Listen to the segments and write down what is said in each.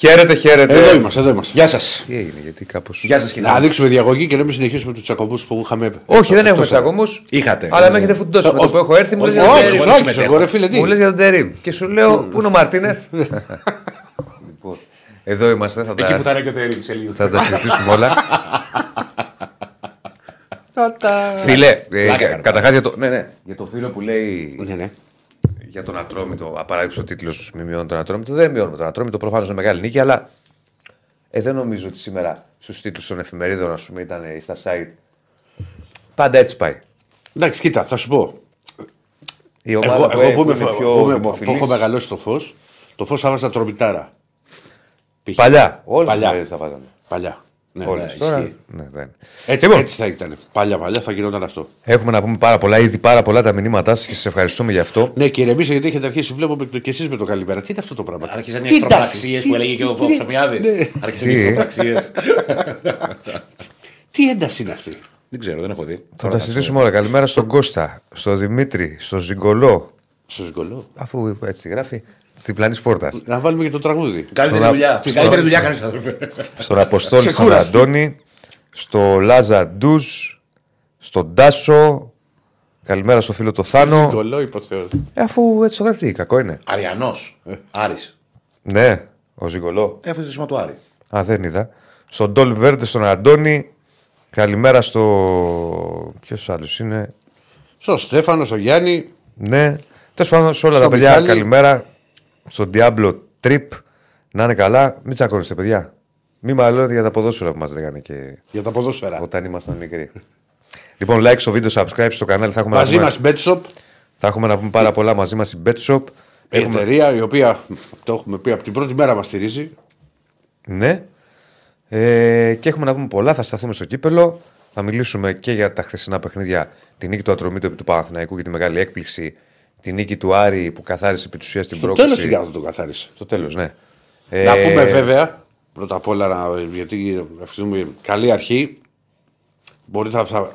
Χαίρετε, χαίρετε. Εδώ είμαστε, εδώ είμαστε. Γεια σας. Τι έγινε, γιατί κάπω. Γεια σας, Να δείξουμε διαγωγή και να μην συνεχίσουμε τους τσακωμούς που είχαμε. Όχι, δεν έχουμε Εκτός- τσακωμούς. Είχατε. Αλλά με έχετε φουντώσει με το όχι. που έχω έρθει. Μου λες για τον Όχι, Τερίμ. εγώ όχι, συμμετέχω. εγώ ρε φίλε, τι. Μου λες για τον Τερίμ. Και σου λέω, πού είναι ο Μαρτίνεθ. Λοιπόν, εδώ είμαστε. Θα Εκεί που θα τα, είναι και ο Τερήμ σε λίγο. θα τα συζητήσουμε όλα. Φίλε, Πλάκα έκανα. καταρχάς για, το- ναι, ναι, για το φίλο που λέει Ναι, ναι. Για τον Ατρόμητο, απαράδεκτο τίτλος Μη μειώνει τον Ατρόμητο. Δεν μειώνουμε τον Ατρόμητο, προφανώς είναι μεγάλη νίκη, αλλά ε, δεν νομίζω ότι σήμερα στους τίτλους των εφημερίδων, ας πούμε, ήταν ή στα site. Πάντα έτσι πάει. Εντάξει, κοίτα, θα σου πω. Η ομάδα Εγώ, που, εγώ που που, είμαι, είναι φο- πιο που, είμαι- που δημοφιλής- έχω μεγαλώσει το φως, το φως άβαζα τρομητάρα. Π.χ. Παλιά. Όλες τις Παλιά. εφημερίδες τα βάζανε. Παλιά. Ναι, Όλε. ναι. Τώρα. ισχύει. Ναι, δεν. Έτσι, Λοιπόν, έτσι θα ήταν. Παλιά, παλιά θα γινόταν αυτό. έχουμε να πούμε πάρα πολλά, ήδη πάρα πολλά τα μηνύματά σας και σας ευχαριστούμε γι' αυτό. Ναι, και ηρεμήστε γιατί έχετε αρχίσει, βλέπω με το- και εσείς με το καλημέρα. Τι είναι αυτό το πράγμα; Άρχισαν οι Τι εχθροπραξίες ένταση, που τι- έλεγε και ο τι- Ψωμιάδη. ναι. Άρχισαν οι Τι; εχθροπραξίες. Τι ένταση είναι αυτή; Δεν ξέρω, δεν έχω δει. Θα τα συζητήσουμε όλα. Καλημέρα στον Κώστα, στον Δημήτρη, στον Ζιγκολό. Στο σκολό. Αφού έτσι γράφει, διπλανή πόρτας. Να βάλουμε και το τραγούδι. Καλύτερη Στον- δουλειά. στον- Καλύτερη δουλειά κάνεις, αδερφέ. Στον Αποστόλη, στον Ξεκούραστη. Αντώνη, στο Λάζα Ντούζ, στον Τάσο. Καλημέρα στο φίλο το Θάνο. Σκολό υποθέως. Ε, αφού έτσι το γράφει, τι, κακό είναι. Αριανός. Άρης. Ναι, ο Ζιγκολό. Έφερε το σήμα του Άρη. Α, δεν είδα. Στον Ντόλ Βέρντε, στον Αντώνη. Καλημέρα στο. Ποιος άλλος είναι; Στο Στέφανο, στο Γιάννη. Ναι. Τέλος πάντων, σε όλα Στον τα παιδιά, Μιχάλη. καλημέρα. Στον Diablo Trip. Να είναι καλά. Μην τσακώνεστε, παιδιά. Μην μαλώνετε για τα ποδόσφαιρα που μας λέγανε και Για τα ποδόσφαιρα. όταν ήμασταν μικροί. λοιπόν, like στο βίντεο, subscribe στο κανάλι. Θα έχουμε, Μαζί να, μας πούμε, Betshop, θα έχουμε να πούμε πάρα πολλά μαζί μας η BetShop. η εταιρεία η οποία το έχουμε πει από την πρώτη μέρα μας στηρίζει. Ναι. Ε, και έχουμε να πούμε πολλά. Θα σταθούμε στο κύπελο. Θα μιλήσουμε και για τα χθεσινά παιχνίδια. Τη νίκη του Ατρομήτου επί του Παναθηναϊκού και τη μεγάλη έκπληξη. Τη νίκη του Άρη που καθάρισε επί της ουσίας στην Στο πρόκληση. τέλος την κάτω το καθάρισε. Στο τέλος, ναι. Να Ε, πούμε βέβαια, πρώτα απ' όλα, να- γιατί αυτή είναι καλή αρχή. Μπορείτε να θα,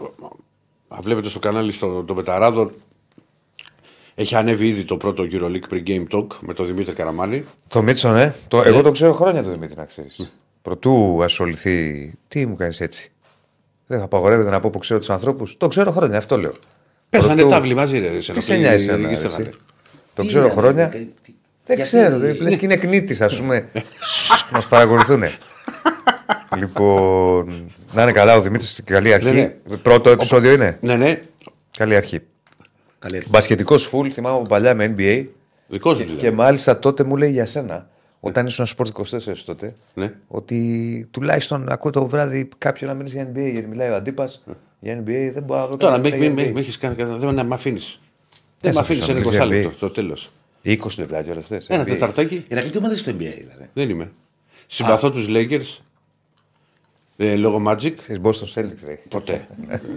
θα βλέπετε στο κανάλι στο, το Μεταράδο. Έχει ανέβει ήδη το πρώτο EuroLeague pre-game talk με τον Δημήτρη Καραμάνη. Το Μίτσο, ναι. Το, εγώ το ξέρω χρόνια το Δημήτρη, να ξέρεις. Προτού ασχοληθεί. Τι μου κάνεις έτσι. Δεν απαγορεύεται να πω που ξέρω τους ανθρώπους. Το ξέρω χρόνια, αυτό λέω. Πέσανε Πρωτού- τάβλοι μαζί, ρε. Τι σε νοιάζει εσένα, ρε, εσύ. Το ξέρω χρόνια. Δεν ξέρω. Δεν λες και είναι κνήτης, ας πούμε. Μας παρακολουθούν. λοιπόν. Να είναι καλά ο Δημήτρης στην καλή αρχή. Ναι, Πρώτο επεισόδιο είναι; Ναι, ναι. Καλή αρχή. Καλή αρχή. Μπασκετικός φουλ, θυμάμαι από παλιά με NBA. Δικό σου Και, δηλαδή. και μάλιστα τότε μου λέει για σένα, όταν ήσουν Sport 24 τότε, Ναι. ότι τουλάχιστον ακούω το βράδυ κάποιον να μιλήσει για NBA, γιατί μιλάει ο αντίπας για NBA, δεν μπορώ να δω Τώρα κανένα με, να με, μιλάει με, για έχεις κάνει κανένα. Δεν με αφήνεις. Δεν Δεν σ' με αφήνεις αφήσω να ένα μιλήσεις 20 για λεπτό. Το τέλος. NBA. 20 λεπτά κιόλα θε. Ένα τεταρτάκι. Η Ρακλή τι στο NBA δηλαδή. Δεν είμαι. Συμπαθώ τους Lakers. Ε, λόγω Magic. Θες Boston Celtics, ρε. Ποτέ.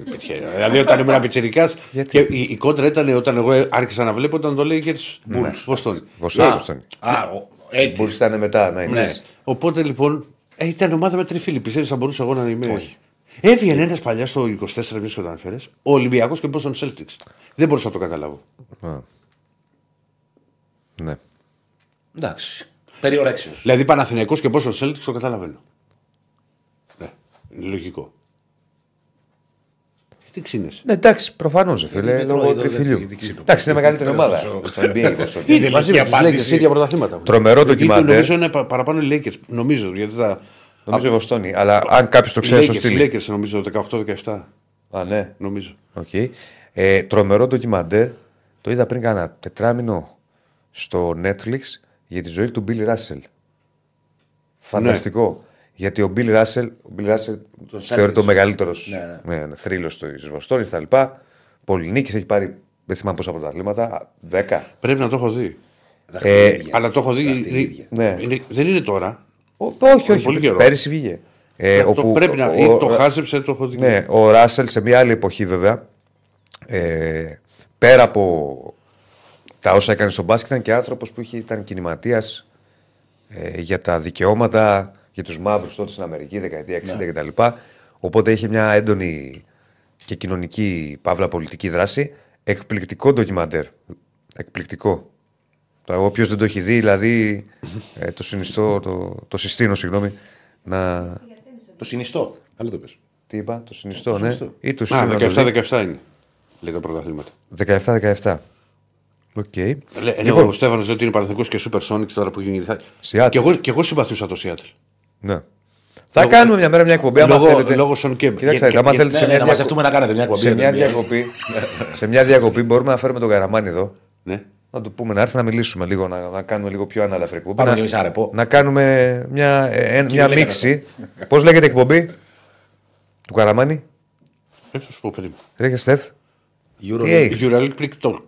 Πετυχαίνει. δηλαδή όταν ήμουν πιτσυρικά. Γιατί; και η, η κόντρα ήταν όταν εγώ άρχισα να βλέπω ήταν το Lakers Bulls. Boston. Boston. Α, ο- έτσι. Μπορεί να είναι μετά, να είναι. Ναι. Οπότε λοιπόν ε, ήταν ομάδα με τριφύλι. Πιστεύεις θα μπορούσα εγώ να είμαι. Όχι. Έβγαινε ένας παλιάς στο 24 μήνε όταν αναφέρε. Ο Ολυμπιακός και Boston Celtics. Δεν μπορούσα να το καταλάβω. Α. Ναι. Εντάξει. Περιορέξιος. Δηλαδή Παναθηναϊκός και Boston Celtics το καταλαβαίνω. Ναι, είναι λογικό. Τι ξύνεσαι. Ναι, εντάξει, προφανώς. Φίλε, είναι λόγω τρώει εδώ, τριφυλιού. γιατί ξύπνο. Εντάξει, είναι μεγαλύτερη Πρέπει να ομάδα. σώσω. Στο NBA, η Boston. Είναι Μαζί λογική με τους απάντηση. Lakers, ίδια πρωταθλήματα. Τρομερό Γιατί ντοκιμαντέρ. Νομίζω είναι πα- παραπάνω οι Lakers. Νομίζω. Γιατί θα. Νομίζω η Βοστόνη. Αλλά αν κάποιος το Οι ξέρει, στο Lakers, οι στείλει. Lakers νομίζω 18-17. Α, ναι. Νομίζω. Οκ. Ε, τρομερό ντοκιμαντέρ. Το είδα πριν κάνα τετράμηνο στο Netflix για τη ζωή του Bill Russell. Φανταστικό. Γιατί ο Bill Russell, ο Bill Russell θεωρείται ο μεγαλύτερος Ναι, ναι. θρύλος της Βοστόνης κτλ. Πολυνίκης έχει πάρει δεν θυμάμαι πόσα πρωταθλήματα. 10. Πρέπει να το έχω δει. Ε, Αλλά το έχω δει. Δαχτυλίδια. Ναι. είναι- δεν είναι τώρα. Ο- όχι, όχι. πολύ καιρό. Πέρυσι βγήκε. Ε, το όπου πρέπει να. ο- ή ο- το χάζεψε, το έχω δει. Ναι, ο Ράσελ σε μια άλλη εποχή βέβαια. Ε, πέρα από τα όσα έκανε στον μπάσκετ, ήταν και άνθρωπος που είχε, ήταν κινηματίας ε, για τα δικαιώματα για τους μαύρους τότε στην Αμερική, δεκαετία 60 κτλ. Οπότε είχε μια έντονη και κοινωνική παύλα πολιτική δράση. Εκπληκτικό ντοκιμαντέρ. Εκπληκτικό. Όποιος δεν το έχει δει, δηλαδή ε, το συνιστώ, το, το συστήνω, συγγνώμη, να. Το συνιστώ. Καλά το 'πες. Τι είπα, το συνιστώ, ναι. συνιστώ. Ή το Α, συστήνω. να το δει. 17-17 είναι. Λέει τα πρωταθλήματα. 17-17. Οκ. Λέ- Λοιπόν. Ενώ ο Στέφανος λέει ότι είναι Παναθηναϊκό και SuperSonics τώρα που γίνει. Θα... Seattle. Και εγώ, και εγώ συμπαθούσα το Seattle. Ναι. Θα κάνουμε μια μέρα μια εκπομπή. άμα Λόγω, θέλετε. λόγω Shawn Kemp. Κοιτάξτε, Για- άμα για- θέλετε σε Ναι, ναι, μια να διακο- μαζευτούμε να κάνετε μια εκπομπή. σε για μια την NBA. διακοπή, σε μια διακοπή μπορούμε να φέρουμε τον Καραμάνι εδώ. Ναι. Να του πούμε να έρθει να μιλήσουμε λίγο, να, να κάνουμε λίγο πιο ανάλαφρη εκπομπή. Πάμε να, και εμείς ένα ρεπό. να κάνουμε μια, ε, ε, μια λέγανε μίξη. Πώς λέγεται η εκπομπή; Του Καραμάνι, Πρέπει να σου πω περίμενα. Ρέχε Στεφ, Euro Τι έγινε; Euroleague Prick Talk.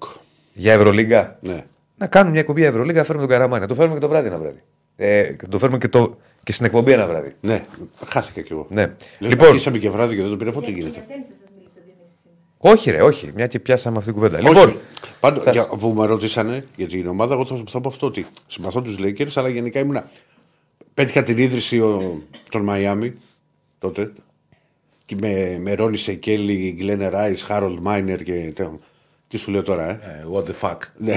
για Ευρωλίγκα; Ναι. Να κάνουμε μια εκπομπή για Ευρωλίγκα, να φέρουμε τον Καραμάνι. Να το φέρουμε και το βράδυ ένα βράδυ. Ε, και το φέρουμε και, το, και στην εκπομπή ένα βράδυ. ναι, χάθηκα κι εγώ. Ναι. Λέω, Λοιπόν. αρχίσαμε και βράδυ και δεν το πήρα πότε γίνεται; Για τέννις θα σας μιλήσω ο Διονύσης σήμερα. Όχι, ρε, όχι. Μια και πιάσαμε αυτή την κουβέντα. Όχι. Λοιπόν, Πάντως, θα- για, που με ρωτήσανε για την ομάδα, εγώ θα, θα πω αυτό ότι συμπαθώ τους Lakers, αλλά γενικά ήμουνα. Πέτυχα την ίδρυση ο, των Μαϊάμι τότε. Και με, με Ρόνι Σεκέλη, Γκλένε Ράι, Χάρολντ Μάινερ και. τε- Τι σου λέω τώρα, ε; Ε, What the fuck. Ναι.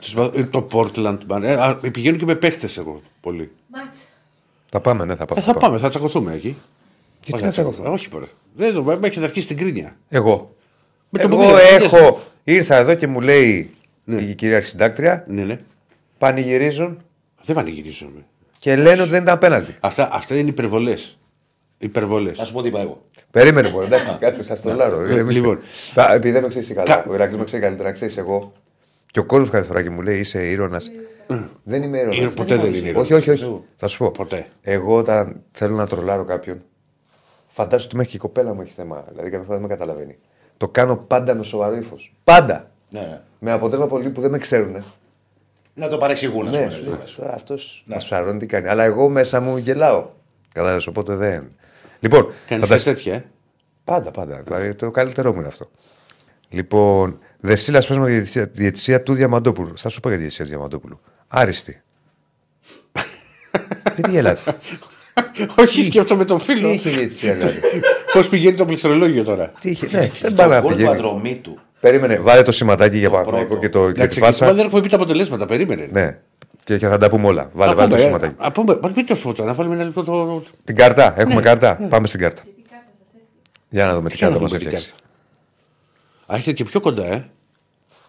Τους συμπαθώ- ε, το Portland. man. Ε, α, πηγαίνω και με παίχτες εγώ πολύ. Μάτς. θα πάμε, ναι, θα πάμε. Ε, θα πάμε, θα τσακωθούμε εκεί. Τι όχι, εγώ, εγώ, όχι μπορεί. Δεν το με έχετε αρχίσει την κρίνια. Εγώ. Με εγώ το έχω. Ήρθα εδώ και μου λέει ναι. η κυρία συντάκτρια. Ναι, ναι. Πανηγυρίζουν. Δεν πανηγυρίζουν. Και λένε ότι δεν ήταν απέναντι. Αυτά, αυτά είναι υπερβολές. Υπερβολές. Α σου πω τι είπα εγώ. Περίμενε μόνο, εντάξει, ναι. κάτσε, σας το λέω. Λοιπόν. Επειδή δεν με ξέρεις καλά, ο Ηρακλή με ξέρει καλύτερα, ξέρεις εγώ. Και ο κόσμος κάθε φορά και μου λέει είσαι ήρωνα. Δεν είμαι ήρωνα. Ποτέ δεν είναι ήρωνα. Όχι, όχι, όχι. Θα σου πω. Ποτέ. Εγώ όταν θέλω να τρολάρω κάποιον, φαντάζομαι ότι μέχρι και η κοπέλα μου έχει θέμα. Δηλαδή καμιά φορά δεν με καταλαβαίνει. Το κάνω πάντα με σοβαρό ύφος. Πάντα. Ναι, ναι. Με αποτέλεσμα πολλοί που δεν με ξέρουν. Να το παρεξηγούν, ας Ναι, πούμε. σου λέω, τώρα αυτός μας ψαρώνει τι κάνει. Αλλά εγώ μέσα μου γελάω. Κατάλαβες, οπότε δεν. Λοιπόν, Κάνεις φαντασ- τέτοια, ε; Πάντα, πάντα. Δηλαδή το καλύτερό μου είναι αυτό. Λοιπόν, Δεσίλα, πες μου για τη διαιτησία- τη διαιτησία του Διαμαντόπουλου. Θα σου πω για τη διαιτησία του Διαμαντόπουλου. Άριστη. Γιατί γελάτε. Όχι, σκέφτομαι τον Τι φίλο. είχε η διαιτησία, δηλαδή. Πώς πηγαίνει το πληκτρολόγιο τώρα; Τι είχε. Ναι, δεν πάει να Το γκολ πηγαίνει. παντρομή του. Περίμενε, βάλε το σηματάκι για Παναθηναϊκό πρώτο. και, το, και τη Εντάξει, μα φάσα. δεν έχουμε πει τα αποτελέσματα, περίμενε. Ναι, και, και θα τα πούμε όλα. Βάλε, Α βάλε το πούμε, ε, σηματάκι. Α πούμε, μα μην το σφωτά, να βάλουμε ένα λεπτό το. Την κάρτα, έχουμε Ναι, κάρτα; Πάμε στην κάρτα. Τι κάρτα σας έρθει. Για να δούμε τι Για να κάρτα μας δούμε τι έφτιαξε. κάρτα. Α, έχετε και πιο κοντά, ε.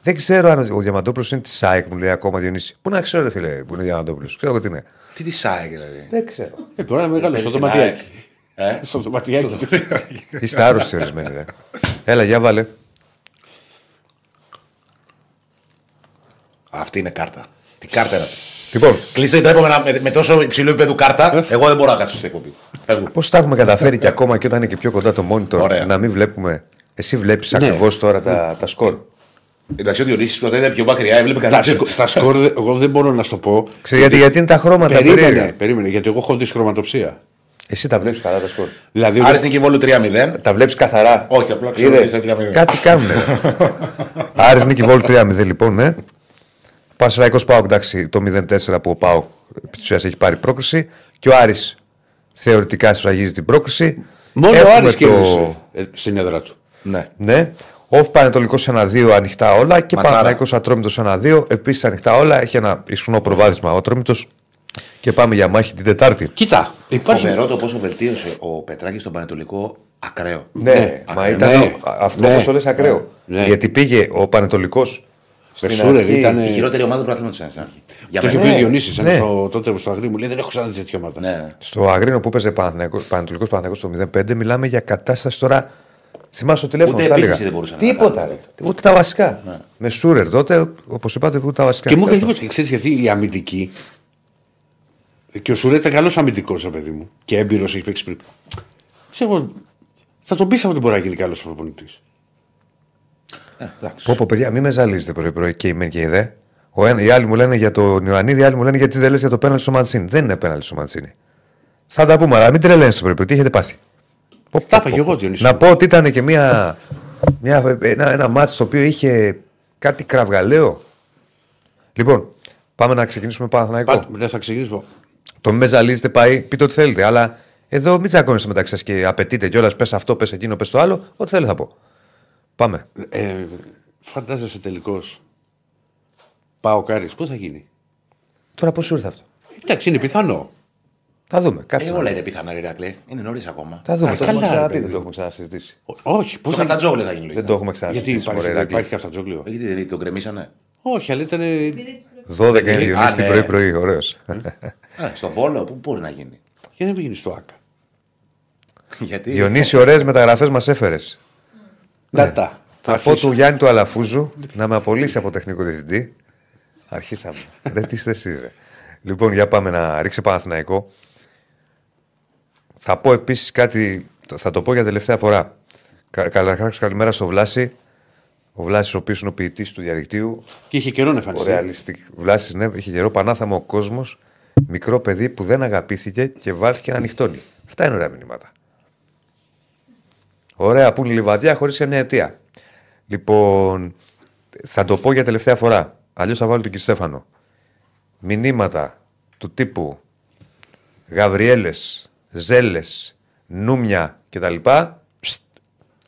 Δεν ξέρω αν ο Διαμαντόπουλος είναι της ΣΑΕΚ, μου λέει ακόμα Διονύση. Πού να ξέρω, ρε φίλε, που είναι Διαμαντόπουλος. Ξέρω εγώ τι είναι. Τι της σάει, δηλαδή; Δεν ξέρω. Ε, μπορεί να είναι μεγάλο Παίζει στο στην δωματιάκι. ΑΕΚ. Ε; Στο δωματιάκι. Είστε άρρωστοι ορισμένοι, ρε. Έλα, για βάλε. Αυτή είναι κάρτα. Τι κάρτα είναι αυτή; Λοιπόν, Κλείστε τα επόμενα με, με τόσο υψηλό επίπεδο κάρτα. Εγώ δεν μπορώ να κάτσω στην εκπομπή. Φεύγω. πώς τα έχουμε καταφέρει και ακόμα και όταν είναι και πιο κοντά το monitor Ωραία. να μην βλέπουμε. Εσύ βλέπεις Ναι. ακριβώς τώρα τα, τα σκορ. Εντάξει, ο Διονύσης όταν ήταν πιο μακριά έβλεπε Τα καλύτερα. σκο- Τα σκορ, δε- εγώ δεν μπορώ να σου το πω. Ξέρεις γιατί, γιατί είναι τα χρώματα Περίμενε, περίεργα. περίμενε, γιατί εγώ έχω δυσχρωματοψία. Εσύ τα βλέπεις καλά τα σκορ. Δηλαδή, Άρης Νικηβόλου 3-0. Τα βλέπεις καθαρά. Όχι, απλά ξέρω Είδες; ότι είναι 3-0. Κάτι κάνουν. Άρης Νίκη Βόλ 3-0 λοιπόν, ναι. Πασραϊκό Πάοκ, εντάξει, το 0-4 που ο Πάοκ επί της ουσίας έχει πάρει πρόκριση. Και ο Άρης θεωρητικά σφραγίζει την πρόκριση. μόνο ο Έχουμε Άρης το- κέρδισε ε, στην έδρα του. Ναι. Ναι. Όφ Πανετολικός 1-2 ανοιχτά όλα και Ματσάρα. Παναθηναϊκός Ατρόμητος 1-2 επίσης ανοιχτά όλα. Έχει ένα ισχυρό προβάδισμα ο Ατρόμητος και πάμε για μάχη την Τετάρτη. Κοίτα, υπάρχει. Φοβερό το πόσο βελτίωσε ο Πετράκης στον Πανετολικό ακραίο. Ναι, Ναι, μα ακραίο. ήταν Ναι, αυτό ναι. όπως το λες ακραίο. Ναι. Γιατί πήγε ο Πανετολικός Με στην Σούρερ αρχή- ήταν. Η χειρότερη ομάδα του πρωταθλήματο στην αρχή. Για Το είχε μένα. πει ο Διονύσης ναι. ένας στο- τότε στο Αγρί μου λέει: Δεν έχω ξαναδεί τέτοια ομάδα. Ναι. Στο Αγρίνο που παίζε Πανετολικός Παναθηναϊκός το 0-5, μιλάμε για κατάσταση τώρα. Θυμάσαι το τηλέφωνο, Ούτε στα έλεγα. επίθεση δεν μπορούσαν να Τίποτα. κάνουν. ρε. Ούτε τα βασικά. Με Σούρερ τότε, όπως είπατε, ούτε τα βασικά. Και μου έκανε Τέλος εντύπωση, ξέρεις γιατί η αμυντική. Και ο Σουρέ ήταν καλός αμυντικός, ρε παιδί μου. Και έμπειρος έχει παίξει πριν. Ξέρω, θα τον πεις αυτό ότι μπορεί να γίνει καλός προπονητής. Εντάξει. Πω, πω, παιδιά, μην με ζαλίζετε πρωί-πρωί και η μεν και η δε. Ο ένα, οι άλλοι μου λένε για τον Ιωαννίδη, οι άλλοι μου λένε γιατί δεν λες για το πέναλτι στο Μαντσίνη; Δεν είναι πέναλτι στο Μαντσίνη. Θα τα πούμε, αλλά μην τρελαίνετε το πρωί-πρωί. Τι έχετε πάθει. Πω, πω, Τα πω, είπα και πω. εγώ, Διονύση. Να πω ότι ήταν και μια, μια, ένα, ένα μάτς το οποίο είχε κάτι κραυγαλαίο. Λοιπόν, πάμε να ξεκινήσουμε Παναθηναϊκό. Πάντω, μετά θα ξεκινήσουμε. Το μην με ζαλίζετε πάει, πείτε ό,τι θέλετε. Αλλά εδώ μην τσακώνεστε μεταξύ σας και απαιτείτε κιόλας. Πες αυτό, πες εκείνο, πες το άλλο. Ό,τι θέλετε θα πω. Πάμε. Ε, φαντάζεσαι τελικώ Πάω Κάρι, πώς θα γίνει; Τώρα πώς σου ήρθε αυτό; Εντάξει, είναι πιθανό. Θα δούμε. Ε, Κάτσε. να όλα δούμε. είναι πιθανά, ρε Ρακλέ. Είναι νωρίς ακόμα. Θα δούμε. Α, Το έχουμε καλά, ξαναπεί, ρε δεν παιδί το μου. έχουμε ξανασυζητήσει. Ό- Όχι, πώ Πώς θα θα τα τζόγλε θα γίνει Δεν λογικά. το έχουμε Γιατί ξανασυζητήσει. υπάρχει, μωρέ, δεν Ηράκλη. υπάρχει αυτατζόγλιο. Γιατί δεν τον κρεμίσανε; Όχι, αλλά ήταν. 12 είναι Διονύση Α, την ναι. πρωί-πρωί. Ωραίος. Α, στο βόλο, πού μπορεί να γίνει; Και δεν πήγαινε στο ΑΚΑ. Γιατί. Διονύση, ωραίες μεταγραφές μας έφερες. Να τα. Θα πω του Γιάννη του Αλαφούζου να με απολύσει από τεχνικό διευθυντή. Αρχίσαμε. Δεν τι θε εσύ, ρε. Λοιπόν, για πάμε να ρίξει Παναθηναϊκό. Θα πω επίσης κάτι, θα το πω για τελευταία φορά. Κα- Καταρχάς, καλημέρα στο Βλάση. Ο Βλάσης, ο οποίος είναι ο ποιητής του διαδικτύου. Και είχε καιρό να Ο εμφανιστεί. ρεαλιστικ... Βλάσης, ναι, είχε καιρό. Πανάθαμο ο κόσμος. Μικρό παιδί που δεν αγαπήθηκε και βάλθηκε να ανοιχτώνει. Αυτά είναι ωραία μηνύματα. Ωραία, που είναι η λιβαδιά χωρίς καμιά αιτία. Λοιπόν, θα το πω για τελευταία φορά. Αλλιώς θα βάλω τον κύριο Στέφανο. Μηνύματα του τύπου Γαβριέλες, Ζέλες, Νούμια κτλ. Ψτ.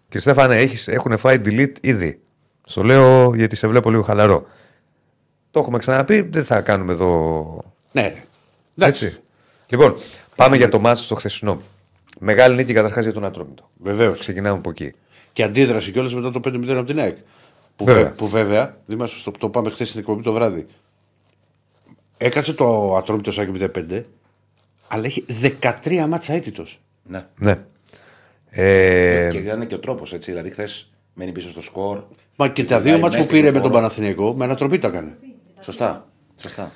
Κύριε Στέφανε, έχεις, έχουν φάει delete ήδη. Στο λέω γιατί σε βλέπω λίγο χαλαρό. Το έχουμε ξαναπεί, δεν θα κάνουμε εδώ. Ναι, ρε. Εντάξει. Έτσι. Λοιπόν, πάμε για το μάτσο στο χθεσινό. Μεγάλη νίκη καταρχάς για τον Ατρόμητο. Βεβαίως. Ξεκινάμε από εκεί. Και αντίδραση κιόλας μετά το 5-0 από την ΑΕΚ. Που Βέβαια. βέβαια, που βέβαια Δήμαρχος, το, το πάμε χθες στην εκπομπή το βράδυ. Έκατσε το ατρόμητο σάκι 0-5, αλλά έχει 13 μάτσα αίτητος. Ναι. Ναι. Ε, Και ήταν και ο τρόπος έτσι. Δηλαδή, χθες μένει πίσω στο σκορ. Μα και τα Πάει δύο μέσα μάτσα που στην πήρε με τον φόρο. Παναθηναϊκό, με ανατροπή τα έκανε. Σωστά. Σωστά.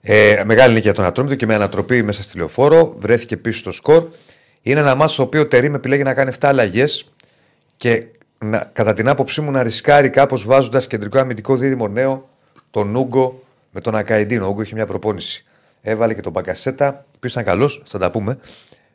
Ε, μεγάλη νίκη για τον Ατρόμητο και με ανατροπή μέσα στη λεωφόρο. Βρέθηκε πίσω στο σκορ. Είναι ένα μάτσο στο οποίο ο Τερήμ επιλέγει να κάνει 7 αλλαγές και να, κατά την άποψή μου να ρισκάρει κάπως βάζοντας κεντρικό αμυντικό δίδυμο νέο τον Ούγκο με τον Ακαϊντίνο. Ο Ούγκο είχε μια προπόνηση. Έβαλε και τον Μπαγκασέτα, ο οποίος ήταν καλός, θα τα πούμε.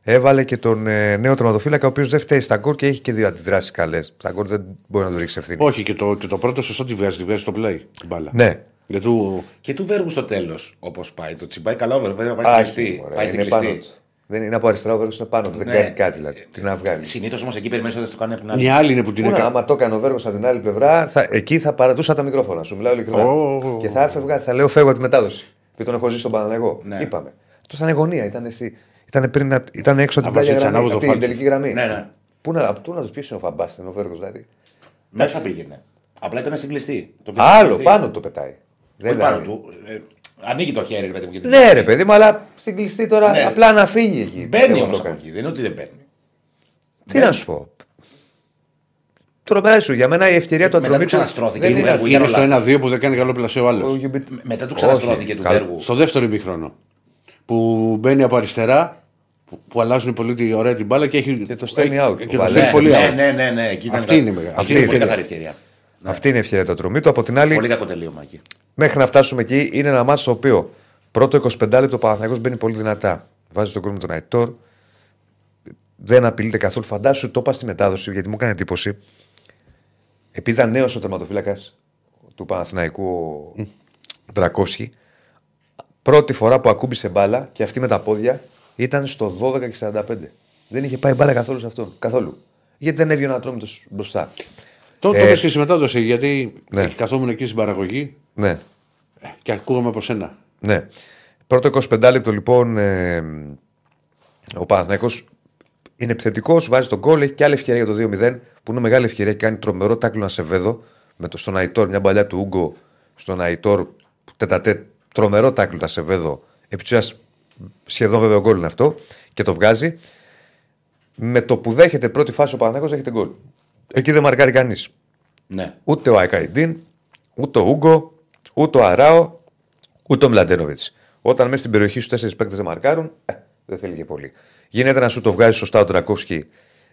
Έβαλε και τον ε, νέο τερματοφύλακα, ο οποίος δεν φταίει στα γκολ και έχει και δύο αντιδράσεις καλές. Στα γκολ δεν μπορεί να του ρίξει ευθύνη. Όχι, και το, και το πρώτο σωστό τη βγάζει, τη βγάζει στο play την μπάλα. Ναι, Γιατί του- Και του Βέργου στο τέλος, όπως πάει. Το τσιμπάει καλά, ο Βέβαια πάει Άχι, στην κλειστή. μωρέ, Πάει στην είναι πάνω κλειστή. του. Δεν είναι από αριστερά, ο Βέργος είναι πάνω του. Δεν Ναι. κάνει κάτι δηλαδή. Τι να βγάλει. Συνήθως όμως εκεί περιμένεις ότι θα το κάνει από την άλλη. Μια άλλη είναι που την Πού να, έκανε. άμα το έκανε ο Βέργος από την άλλη πλευρά, θα, εκεί θα παρατούσα τα μικρόφωνα. Σου μιλάω ειλικρινά. Ω. Και θα έφευγα, θα λέω φεύγω από τη μετάδοση. Που τον έχω ζήσει στον Παναγό. Ναι. Είπαμε. Αυτό ήταν γωνία. Ήταν, στη, ήταν, πριν, να- ήταν έξω από Να την βάζει πλάγια έτσι γραμμή. ανάποδο Από την φάλτσο. τελική γραμμή. Ναι, ναι. Πού να, απ' πού να τους ποιο είναι ο Φαμπάστεν, ο Βέργο δηλαδή. Μέσα πήγαινε. Απλά ήταν στην κλειστή. Το πήγε στην Άλλο, κλειστή. πάνω το πετάει. Όχι Δεν πάνω δηλαδή. του. ε, Ανοίγει το χέρι, ρε παιδί μου. και την- Ναι, ρε παιδί μου, αλλά στην κλειστή τώρα Ναι. απλά να φύγει εκεί. Μπαίνει Πιστεύω όμως το από κάνει. εκεί. Δεν είναι ότι δεν παίρνει. Τι να σου πω. Τρομερά σου. Για μένα η ευκαιρία του Μετά του Ατρομήτου ξαναστρώθηκε. δεν Του είναι Βέργου αυτή. Είναι όλα στο αυτά. 1-2 που δεν κάνει καλό πλασέ ο Ο άλλο. Γιουμπιτ- Μετά του Όχι, ξαναστρώθηκε του καλά. Βέργου. Στο δεύτερο ημίχρονο. Που μπαίνει από αριστερά, που, που αλλάζουν πολύ τη- ωραία την μπάλα και έχει. Και το στέλνει out, Και το το βάλε. στέλνει Ναι, πολύ ναι, out. ναι, ναι, ναι. Εκεί ήταν Αυτή κα- είναι η μεγάλη- Αυτή αυτή είναι είναι πολύ η καθαρή ευκαιρία. Αυτή είναι η ευκαιρία του Ατρομήτου. Από την άλλη, Πολύ κακό τελείωμα εκεί. μέχρι να φτάσουμε εκεί, είναι ένα μάτσο το οποίο πρώτο 25 λεπτό ο Παναθηναϊκός μπαίνει πολύ δυνατά. Βάζει τον κόλ με τον Αϊτόρ. Δεν απειλείται καθόλου. Φαντάσου, το είπα στη μετάδοση γιατί μου έκανε εντύπωση. Επειδή ήταν νέος ο τερματοφύλακας του Παναθηναϊκού ο Ντρακόφσκι, πρώτη φορά που ακούμπησε μπάλα και αυτή με τα πόδια ήταν στο 12 και 45. Δεν είχε πάει μπάλα καθόλου σε αυτόν. Καθόλου. Γιατί δεν έβγαινε ο Ατρόμητος μπροστά. Το το Ε, είπες και στη μετάδοση γιατί ναι. καθόμουν εκεί στην παραγωγή Ναι. και ακούγαμε από σένα. Ναι. Πρώτο 25 λεπτό λοιπόν ε, ο Παναθηναϊκός είναι επιθετικός, βάζει τον γκολ, έχει και άλλη ευκαιρία για το 2-0 που είναι μεγάλη ευκαιρία και κάνει τρομερό τάκλο Ασεβέδο με το, στον Αϊτόρ, μια παλιά του Ούγκο στον Αϊτόρ, τετατέ, τρομερό τάκλο του Ασεβέδο. Επί της ουσίας, σχεδόν βέβαια γκολ είναι αυτό και το βγάζει. Με το που δέχεται πρώτη φάση ο Παναθηναϊκός δέχεται γκολ. Εκεί δεν μαρκάρει κανείς. Ναι. Ούτε ο Αϊκαϊντίν, ούτε ο Ούγκο, ούτε ο Αράο, ούτε ο Μλαντένοβιτς. Όταν μέσα στην περιοχή σου τέσσερις παίκτες δεν μαρκάρουν, ε, δεν θέλει και πολύ. Γίνεται να σου το βγάζει σωστά ο Τρακόφσκι.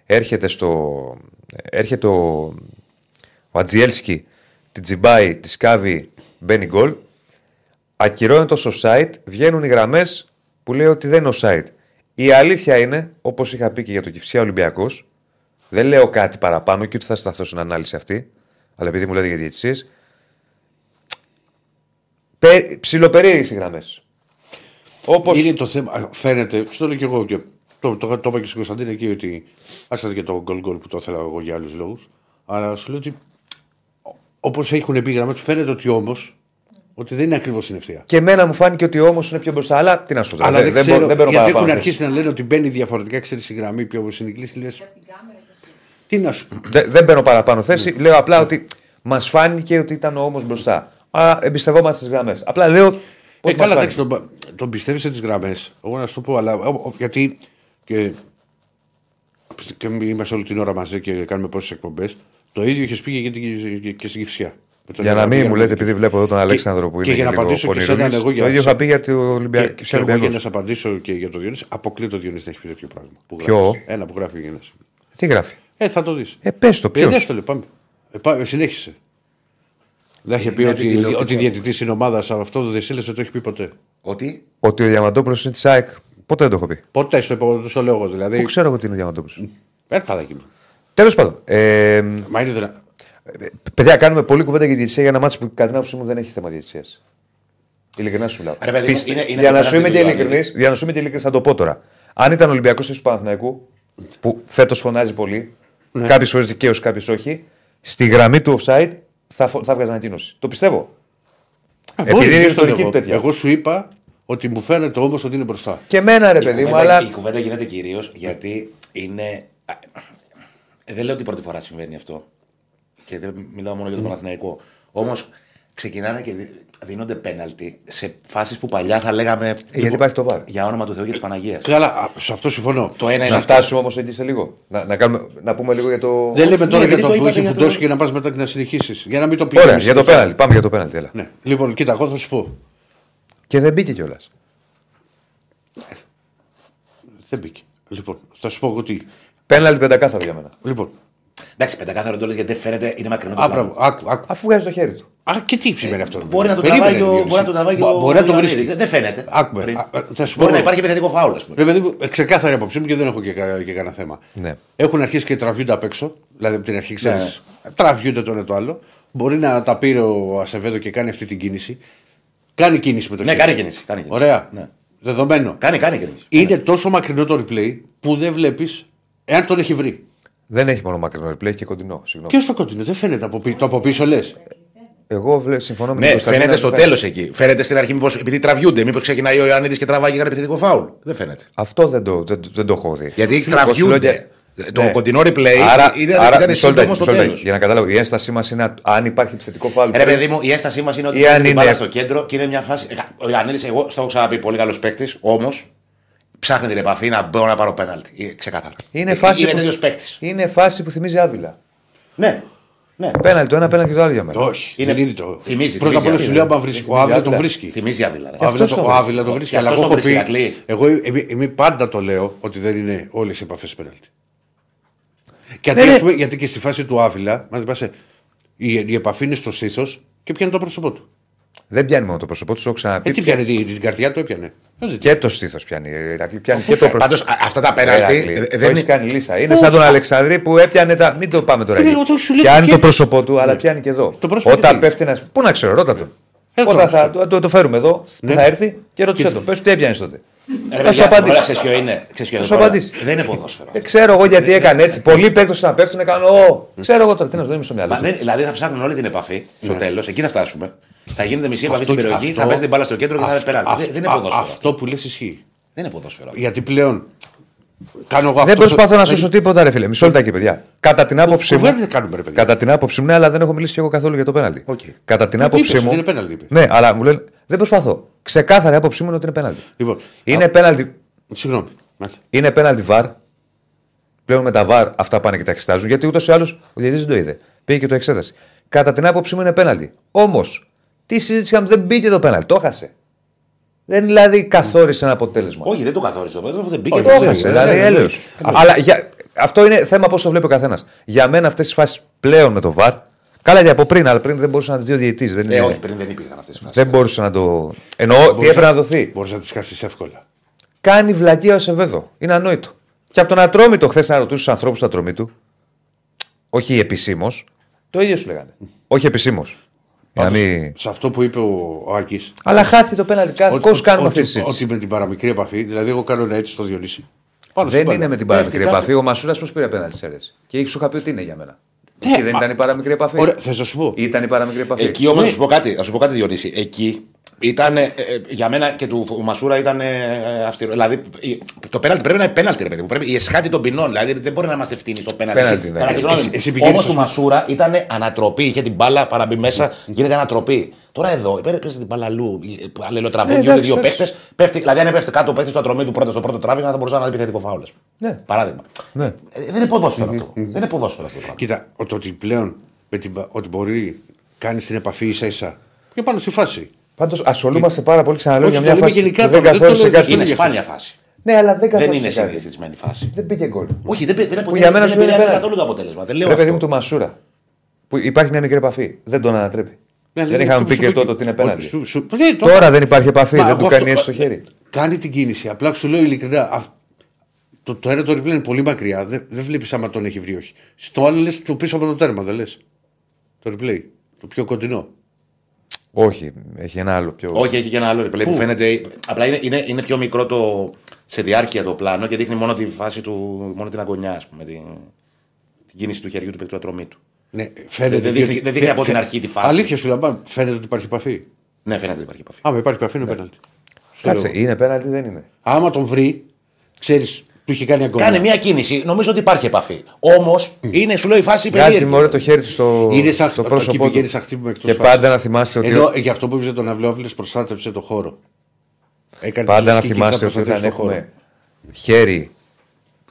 Έρχεται, στο, έρχεται ο, ο Ατζιέλσκι, την τζιμπάει, τη σκάβει, μπαίνει γκολ. Ακυρώνεται το offside, βγαίνουν οι γραμμές που λέει ότι δεν είναι offside. Η αλήθεια είναι, όπως είχα πει και για το Κυφσιά Ολυμπιακός, δεν λέω κάτι παραπάνω και ούτε θα σταθώ στην ανάλυση αυτή, αλλά επειδή μου λέτε για διαιτησίε. Ψιλοπερίεργες οι γραμμές. Όπω. Είναι το θέμα, α, φαίνεται, σου το λέω και εγώ και το, το, το, είπα και στην Κωνσταντίνα εκεί ότι άσχετα και το γκολ γκολ που το ήθελα εγώ για άλλους λόγους. Αλλά σου λέω ότι όπως έχουν πει οι γραμμές τους, φαίνεται ότι όμως ότι δεν είναι ακριβώς στην ευθεία. Και εμένα μου φάνηκε ότι όμως είναι πιο μπροστά. Αλλά τι να σου πω. Αλλά δεν, δεν, ξέρω, μπορώ- δεν παίρνω γιατί έχουν παραπάνω. αρχίσει να λένε ότι μπαίνει διαφορετικά, ξέρεις η γραμμή πιο όπως είναι η κλίση. Λες, Από την κάμερα και αυτό. τι να σου Δεν, δεν παίρνω παραπάνω θέση. Λέω απλά ότι μας φάνηκε ότι ήταν όμως μπροστά. Αλλά εμπιστευόμαστε τι γραμμές. Απλά λέω. Πώς Ε, καλά, εντάξει, τον, πα- τον πιστεύεις σε τις γραμμές. Εγώ να σου το πω, αλλά ο- ο- γιατί. Και, και είμαστε όλη την ώρα μαζί και κάνουμε πόσες εκπομπές. Το ίδιο είχες πει και, για την- και, και στην Κυφσιά. Με τον Για να μην Ολυμπιακό. μου λέτε, επειδή βλέπω εδώ τον Αλέξανδρο που και είναι για να λίγο απαντήσω και σε έναν, πονηρούλης, εγώ για- Το ίδιο σε- είχα πει για το Και, Ολυμπιακό. και εγώ για να σε απαντήσω και για το Διονύση, αποκλείω το Διονύση να έχει πει τέτοιο πράγμα. Που Ποιο; γράφεις. Ένα που γράφει για Τι γράφει; Ε, θα το δεις. Ε, πες το Ε, ποιος; δες το λέει, πάμε. Ε, πάμε, συνέχισε. Δεν είχε πει Είναι ότι, τηλεοπτικό. ότι διαιτητής είναι ομάδας, αυτό δεν δεσίλε δεν το έχει πει ποτέ. Ότι; Ότι ο Διαμαντόπουλος είναι της ΑΕΚ. Ποτέ δεν το έχω πει. Ποτέ στο είπα, το λέω εγώ. Πού Δηλαδή. ξέρω εγώ τι είναι ο Διαμαντόπουλος. Ε, παιδάκι μου. Τέλος πάντων. Ε, Μα είναι δυνα... παιδιά, κάνουμε πολλή κουβέντα για τη διαιτησία για ένα μάτσο που κατά την άποψή μου δεν έχει θέμα διαιτησίας. Ειλικρινά σου μιλάω. Ρε παιδί μου, Πιστε- είναι- είναι για, το να σου είμαι πέναλτι και του ειλικρινής, Ιωαννίδη. για να σου είμαι και ειλικρινής, θα το πω τώρα. Αν ήταν Ολυμπιακός του Παναθηναϊκού, που φέτος φωνάζει πολύ, Ναι. κάποιες φορές δικαίως, κάποιες όχι, στη γραμμή του offside θα, φω- θα βγάζει ανακοίνωση. Το πιστεύω. Επειδή Μπορεί, είναι δεν το ιστορική λέω. τέτοια. Εγώ σου είπα ότι μου φαίνεται όμως ότι είναι μπροστά. Και εμένα ρε Η παιδί μου, κουβέντα, αλλά. η κουβέντα γίνεται κυρίως γιατί είναι. Ε, δεν λέω ότι πρώτη φορά συμβαίνει αυτό. Και δεν μιλάω μόνο για Ναι. το Παναθηναϊκό. Όμως ξεκινάνε και δι- δίνονται πέναλτι σε φάσεις που παλιά θα λέγαμε. Ε, γιατί υπάρχει το βάρ. Για όνομα του Θεού και της Παναγίας. Καλά, α, σε αυτό συμφωνώ. Το ένα είναι Να αυτό. φτάσουμε όμως εκεί σε λίγο. Να, να, κάνουμε, να πούμε λίγο για το. Δεν λέμε τώρα Ναι, για γιατί το το που είπατε έχει για φουντώσει το- και να πας μετά και να συνεχίσεις. Για να μην το πει. Ωραία, για το πέναλτι. Πάμε για το πέναλτι. Έλα. Ναι. Λοιπόν, κοίτα, εγώ θα σου πω. Και δεν μπήκε κιόλας. Δεν μπήκε. Λοιπόν, θα σου πω εγώ τι. Πέναλτι πεντακάθαρο για μένα. Λοιπόν, Εντάξει, πεντακάθαρο το λες γιατί δεν φαίνεται, είναι μακρινό το α, πλάνο. μπράβο, άκου, άκου. Αφού βγάζει το χέρι του. Α, και τι σημαίνει αυτό. Μπορεί να το Περίμενε, τραβάει ο- Διονύση. μπορεί να το τραβάει Μπο- ο Μπορεί να το Ιωαννίδης. βρίσκει. Δεν φαίνεται. Άκουμε. Πριν. Α, α, θα σου πω Μπορεί να εγώ. υπάρχει επιθετικό φάουλ, ας πούμε. Ρε παιδί μου, ε, ξεκάθαρη απόψη μου και δεν έχω και, κα- και κανένα θέμα. Ναι. Έχουν αρχίσει και τραβιούνται απ' έξω. Δηλαδή από την αρχή ξέρεις. Ναι. Τραβιούνται το ένα το άλλο. Μπορεί να τα πήρε ο Ασεβέδο και κάνει αυτή την κίνηση. Κάνει κίνηση με το Ναι, χέρι. κάνει κίνηση. Κάνει κίνηση. Ωραία. Ναι. Δεδομένο. Κάνει, κάνει κίνηση. Είναι τόσο μακρινό το replay που δεν βλέπεις εάν τον έχει βρει. Δεν έχει μόνο μακρινό replay, έχει και κοντινό. Συγγνώμη. Και στο κοντινό δεν φαίνεται από, πι- το από πίσω λες. Εγώ βλέ, συμφωνώ με Ναι, τον Κωνσταντίνο φαίνεται να στο το κάνει. τέλος εκεί. Φαίνεται στην αρχή μήπως, επειδή τραβιούνται. Μήπως ξεκινάει ο Ιωαννίδη και τραβάει και κάνει επιθετικό φάουλ. Δεν φαίνεται. Αυτό δεν το, δεν, δεν το έχω δει. Γιατί Σου λέω, εγώ σου λέω τραβιούνται. Και- Το Ναι. κοντινό replay Άρα, ήταν, άρα ήταν μισό σύντομος λεπτό, στο μισό λεπτό. τέλο. Για να καταλάβω, η ένστασή μας είναι αν υπάρχει επιθετικό φάουλ. Ρε παιδί μου, η ένστασή μας είναι ότι Ή αν είναι την μπάλα είναι- στο κέντρο και είναι μια φάση. Ε, Ο Ιωαννίδης, εγώ στο έχω ξαναπεί, πολύ καλός παίκτης, όμως ψάχνει την επαφή να μπορώ να πάρω πέναλτι. Ε, Ξεκάθαρα. είναι Ε, φάση, είναι που, τέτοιος παίκτης. είναι φάση που θυμίζει άβυλα. Ναι. ναι. Πέναλτι το ένα, πέναλτι το άλλο για μένα. Όχι. Είναι- Δεν είναι το. θυμίζει, Πρώτα απ' όλα θυμίζει. σου λέω άμα βρίσκει. Ο Θυμίζει Άβυλα τον Άβυλα. βρίσκει. Θυμίζει άβυλα. Ο Άβυλα αυτός το, το ο Άβυλα το βρίσκει. Και Αλλά εγώ αυτός έχω το βρίσκει, πει. Ηρακλή. Εγώ είμαι, είμαι πάντα το λέω ότι δεν είναι όλες οι επαφές πέναλτι. Γιατί, Ναι, ναι. ας πούμε, γιατί και στη φάση του Άβυλα, να πας, ε, η, η επαφή είναι στο στήθο και πιάνει το πρόσωπό του. Δεν πιάνει μόνο το πρόσωπό του, το έχω Ε, ξαναπεί. τι πιάνει, την, την καρδιά του έπιανε. Ε, δεν- Και το στήθο πιάνει. η Ηρακλή, Πιάνει και το πρόσωπο. Πάντως αυτά τα πέναλτι Ηρακλή, ε, το δεν έχεις είναι. κάνει λύσα. Είναι σαν τον Αλεξανδρή που έπιανε τα. Μην το πάμε τώρα Είναι εκεί. αυτό σου λέω Πιάνει και- το πρόσωπό του, αλλά πιάνει και εδώ. Το πρόσωπο Όταν γιατί; πέφτει ένα. Πού να ξέρω, ρώτα τον. Ε, Όταν τώρα. θα το, το, το φέρουμε εδώ, Ναι. θα έρθει και ρώτησε τον. Πες τι έπιανε τότε. Ρε, Θα σου παιδιά, απαντήσει. τώρα ξέρεις ποιο είναι. Ξέρεις ποιο Θα είναι σου τώρα. απαντήσει. Δεν είναι ποδόσφαιρο. Δεν ξέρω εγώ γιατί έκανε έτσι. Πολλοί παίκτες να πέφτουν έκαναν. Ω, ξέρω εγώ τώρα τι να σου δίνει στο μυαλό. Μα του. δεν, δηλαδή θα ψάχνουν όλη την επαφή στο τέλος, εκεί θα φτάσουμε. Θα γίνεται μισή επαφή Αυτό- στην περιοχή, αυτό- θα παίζει την μπάλα στο κέντρο και θα είναι αυτό- πέναλτι. Δεν- Δεν είναι α- ποδόσφαιρο. Αυτό που λες ισχύει. Δεν είναι ποδόσφαιρο. Γιατί πλέον. Κάνω εγώ Δεν αυτός προσπαθώ να στο- σώσω τίποτα, ρε φίλε. Μισό λεπτάκι, παιδιά. Κατά την άποψή μου. κουβέντα δεν κάνουμε, ρε παιδιά. Κατά την άποψή μου, ναι, αλλά δεν έχω μιλήσει και εγώ καθόλου για το πέναλτι. Οκ. Κατά την Ε, άποψή είπες, μου. είναι πέναλτι, είπε. Ναι, αλλά μου λένε. Δεν προσπαθώ. Ξεκάθαρη άποψή μου είναι ότι είναι πέναλτι. Λοιπόν, Είναι α- πέναλτι. Συγγνώμη. Μάλιστα. Είναι πέναλτι VAR. Πλέον με τα VAR αυτά πάνε και τα εξετάζουν. Γιατί ούτως ή άλλως ο διαιτητής δεν το είδε. Πήγε και το εξέτασε. Κατά την άποψή μου είναι πέναλτι. Όμως, τι συζήτηση είχαμε, δεν μπήκε το πέναλτι. Το έχασε. Δεν δηλαδή καθόρισε ένα αποτέλεσμα. Όχι, δεν το καθόρισε το πέναλτι, δεν μπήκε. Όχι, Το δεν έχασε. μπήκε. Δηλαδή, ναι, ναι, έλεος. ναι. Αλλά για, αυτό είναι θέμα πώς το βλέπει ο καθένας. Για μένα αυτές τις φάσεις πλέον με το βαρ. Καλά και από πριν, αλλά πριν δεν μπορούσε να τις δει ο διαιτητή. Δεν, Ε, είναι- όχι, πριν δεν υπήρχαν αυτές τις φάσεις. δεν μπορούσε να το. Εννοώ τι έπρεπε να δοθεί. Μπορεί να τις χάσει εύκολα. Κάνει βλακία ο Σεβέδο. Είναι ανόητο. Και από τον Ατρόμητο, χθες να ρωτούσες τους ανθρώπους του Ατρομήτου, όχι επισήμως, το ίδιο σου λέγανε. όχι επισήμως. Για να μην... Σε αυτό που είπε ο, ο Άκης. Αλλά χάθηκε το πέναλτι. Πώ κάνουμε αυτής της ότι, συζήτηση. ότι με την παραμικρή επαφή, δηλαδή εγώ κάνω ένα έτσι στο Διονύση. Πάνω Δεν στην είναι μπάλα. με την παραμικρή Πέφτει επαφή. Ο Μασούρας πώς πήρε πέναλτι σε αίρεση. Και σου είχα πει ότι είναι για μένα. Εκεί δεν ήταν η παραμικρή επαφή. Ωραία, θα σα πω. Ήταν η παραμικρή επαφή. Εκεί όμως, να σου πω κάτι, να σου πω κάτι Διονύση. Εκεί ήταν, ε, ε, για μένα και του ο Μασούρα ήταν ε, αυστηρό. Δηλαδή, η- το πέναλτι πρέπει να είναι πέναλτι, ρε παιδί μου. Πρέπει, η εσχάτη των ποινών. Δηλαδή, δεν μπορεί να είμαστε ευθύνη στο πέναλτι. Πέναλτι, ναι. Κατά τη γνώμη Εσύ- μου. εσύ πηγαίνεις Όμως στο- του Μασούρα ήταν ανατροπή. Είχε την μπάλα, παραμπεί μέσα, γίνεται ανατροπή. Τώρα εδώ, παίρνει την μπάλα αλλού. Αλληλοτραβούν Ναι, δύο εντάξει, δύο εντάξει. παίχτε. Πέφτει, δηλαδή, αν έπεφτε κάτω ο παίχτη στο ατρομή του πρώτο στο πρώτο τράβηγμα, θα μπορούσε να είναι επιθετικό φάουλ. ας πούμε. Ναι. Παράδειγμα. Ναι. Ε, δεν είναι ποδόσφαιρο αυτό. Δεν είναι ποδόσφαιρο αυτό. το πράγμα. Κοίτα, ο- το ότι πλέον με την, πα- ότι μπορεί κάνει την επαφή ίσα ίσα και πάνω στη φάση. Πάντως ασχολούμαστε πάρα πολύ ξαναλέω Όχι, για το μια λέμε φάση γενικά που δεν τώρα, δεν το καθόρισε λέω κάτι. Είναι για σπάνια φάση. Ναι, αλλά δεν Δεν καθόρισε είναι κάτι. συνηθισμένη φάση. Δεν πήγε γκολ. Όχι, δεν, δεν, δεν, Που για μένα δεν σου είναι επηρεάζει πέναλτι. καθόλου το αποτέλεσμα. Δεν λέω Ρε παιδί αυτό. μου του Μασούρα. Που υπάρχει μια μικρή επαφή. Δεν τον ανατρέπει. Ναι, δεν ναι, είχαμε σου- πει σου και πω τότε ότι είναι πέναλτι. Σου- σου- ναι, το- Τώρα δεν υπάρχει επαφή. Μα Δεν εγώ του αυτό- κάνει έτσι στο χέρι. Κάνει την κίνηση. Απλά σου λέω ειλικρινά. α, Το, το ένα το replay είναι πολύ μακριά. Δεν, δεν βλέπεις άμα τον έχει βρει ή όχι. Στο άλλο λες το πίσω από το τέρμα, δεν λες. Το replay. Το πιο κοντινό. Όχι, έχει ένα άλλο πιο. Όχι, έχει και ένα άλλο replay που φαίνεται. Απλά είναι, είναι, είναι πιο μικρό το, σε διάρκεια το πλάνο και δείχνει μόνο τη φάση του, μόνο την αγωνιά, ας πούμε. Την, την κίνηση του χεριού του παιχτού ατρωμί του. Ναι, φαίνεται. Δεν δείχνει- ότι- δεν δείχνει φαι- από την φαι- αρχή τη φάση. Αλήθεια σου λέω, φαίνεται ότι υπάρχει επαφή. Ναι, φαίνεται ότι υπάρχει επαφή. Άμα υπάρχει επαφή είναι πέναλτι. Στο Κάτσε, λέω. είναι πέναλτι, δεν είναι. Άμα τον βρει, ξέρεις, του είχε κάνει ακόμα. Κάνει μια κίνηση, νομίζω ότι υπάρχει επαφή. Όμως είναι, σου λέω, η φάση Βγάζει περίεργη. μωρέ το χέρι του στο, Είναι σαν στο αυτό, πρόσωπό εκεί του. πηγαίνει σαν χτύπημα εκτός Και φάσης. πάντα να θυμάστε ότι. Ενώ γι' αυτό που είπε τον Αυλόφιλες προστάτευσε το χώρο. Έκανε Πάντα να τη ληστική θυμάστε και θα ότι όταν προστατεύσει το χώρο. έχουμε χέρι,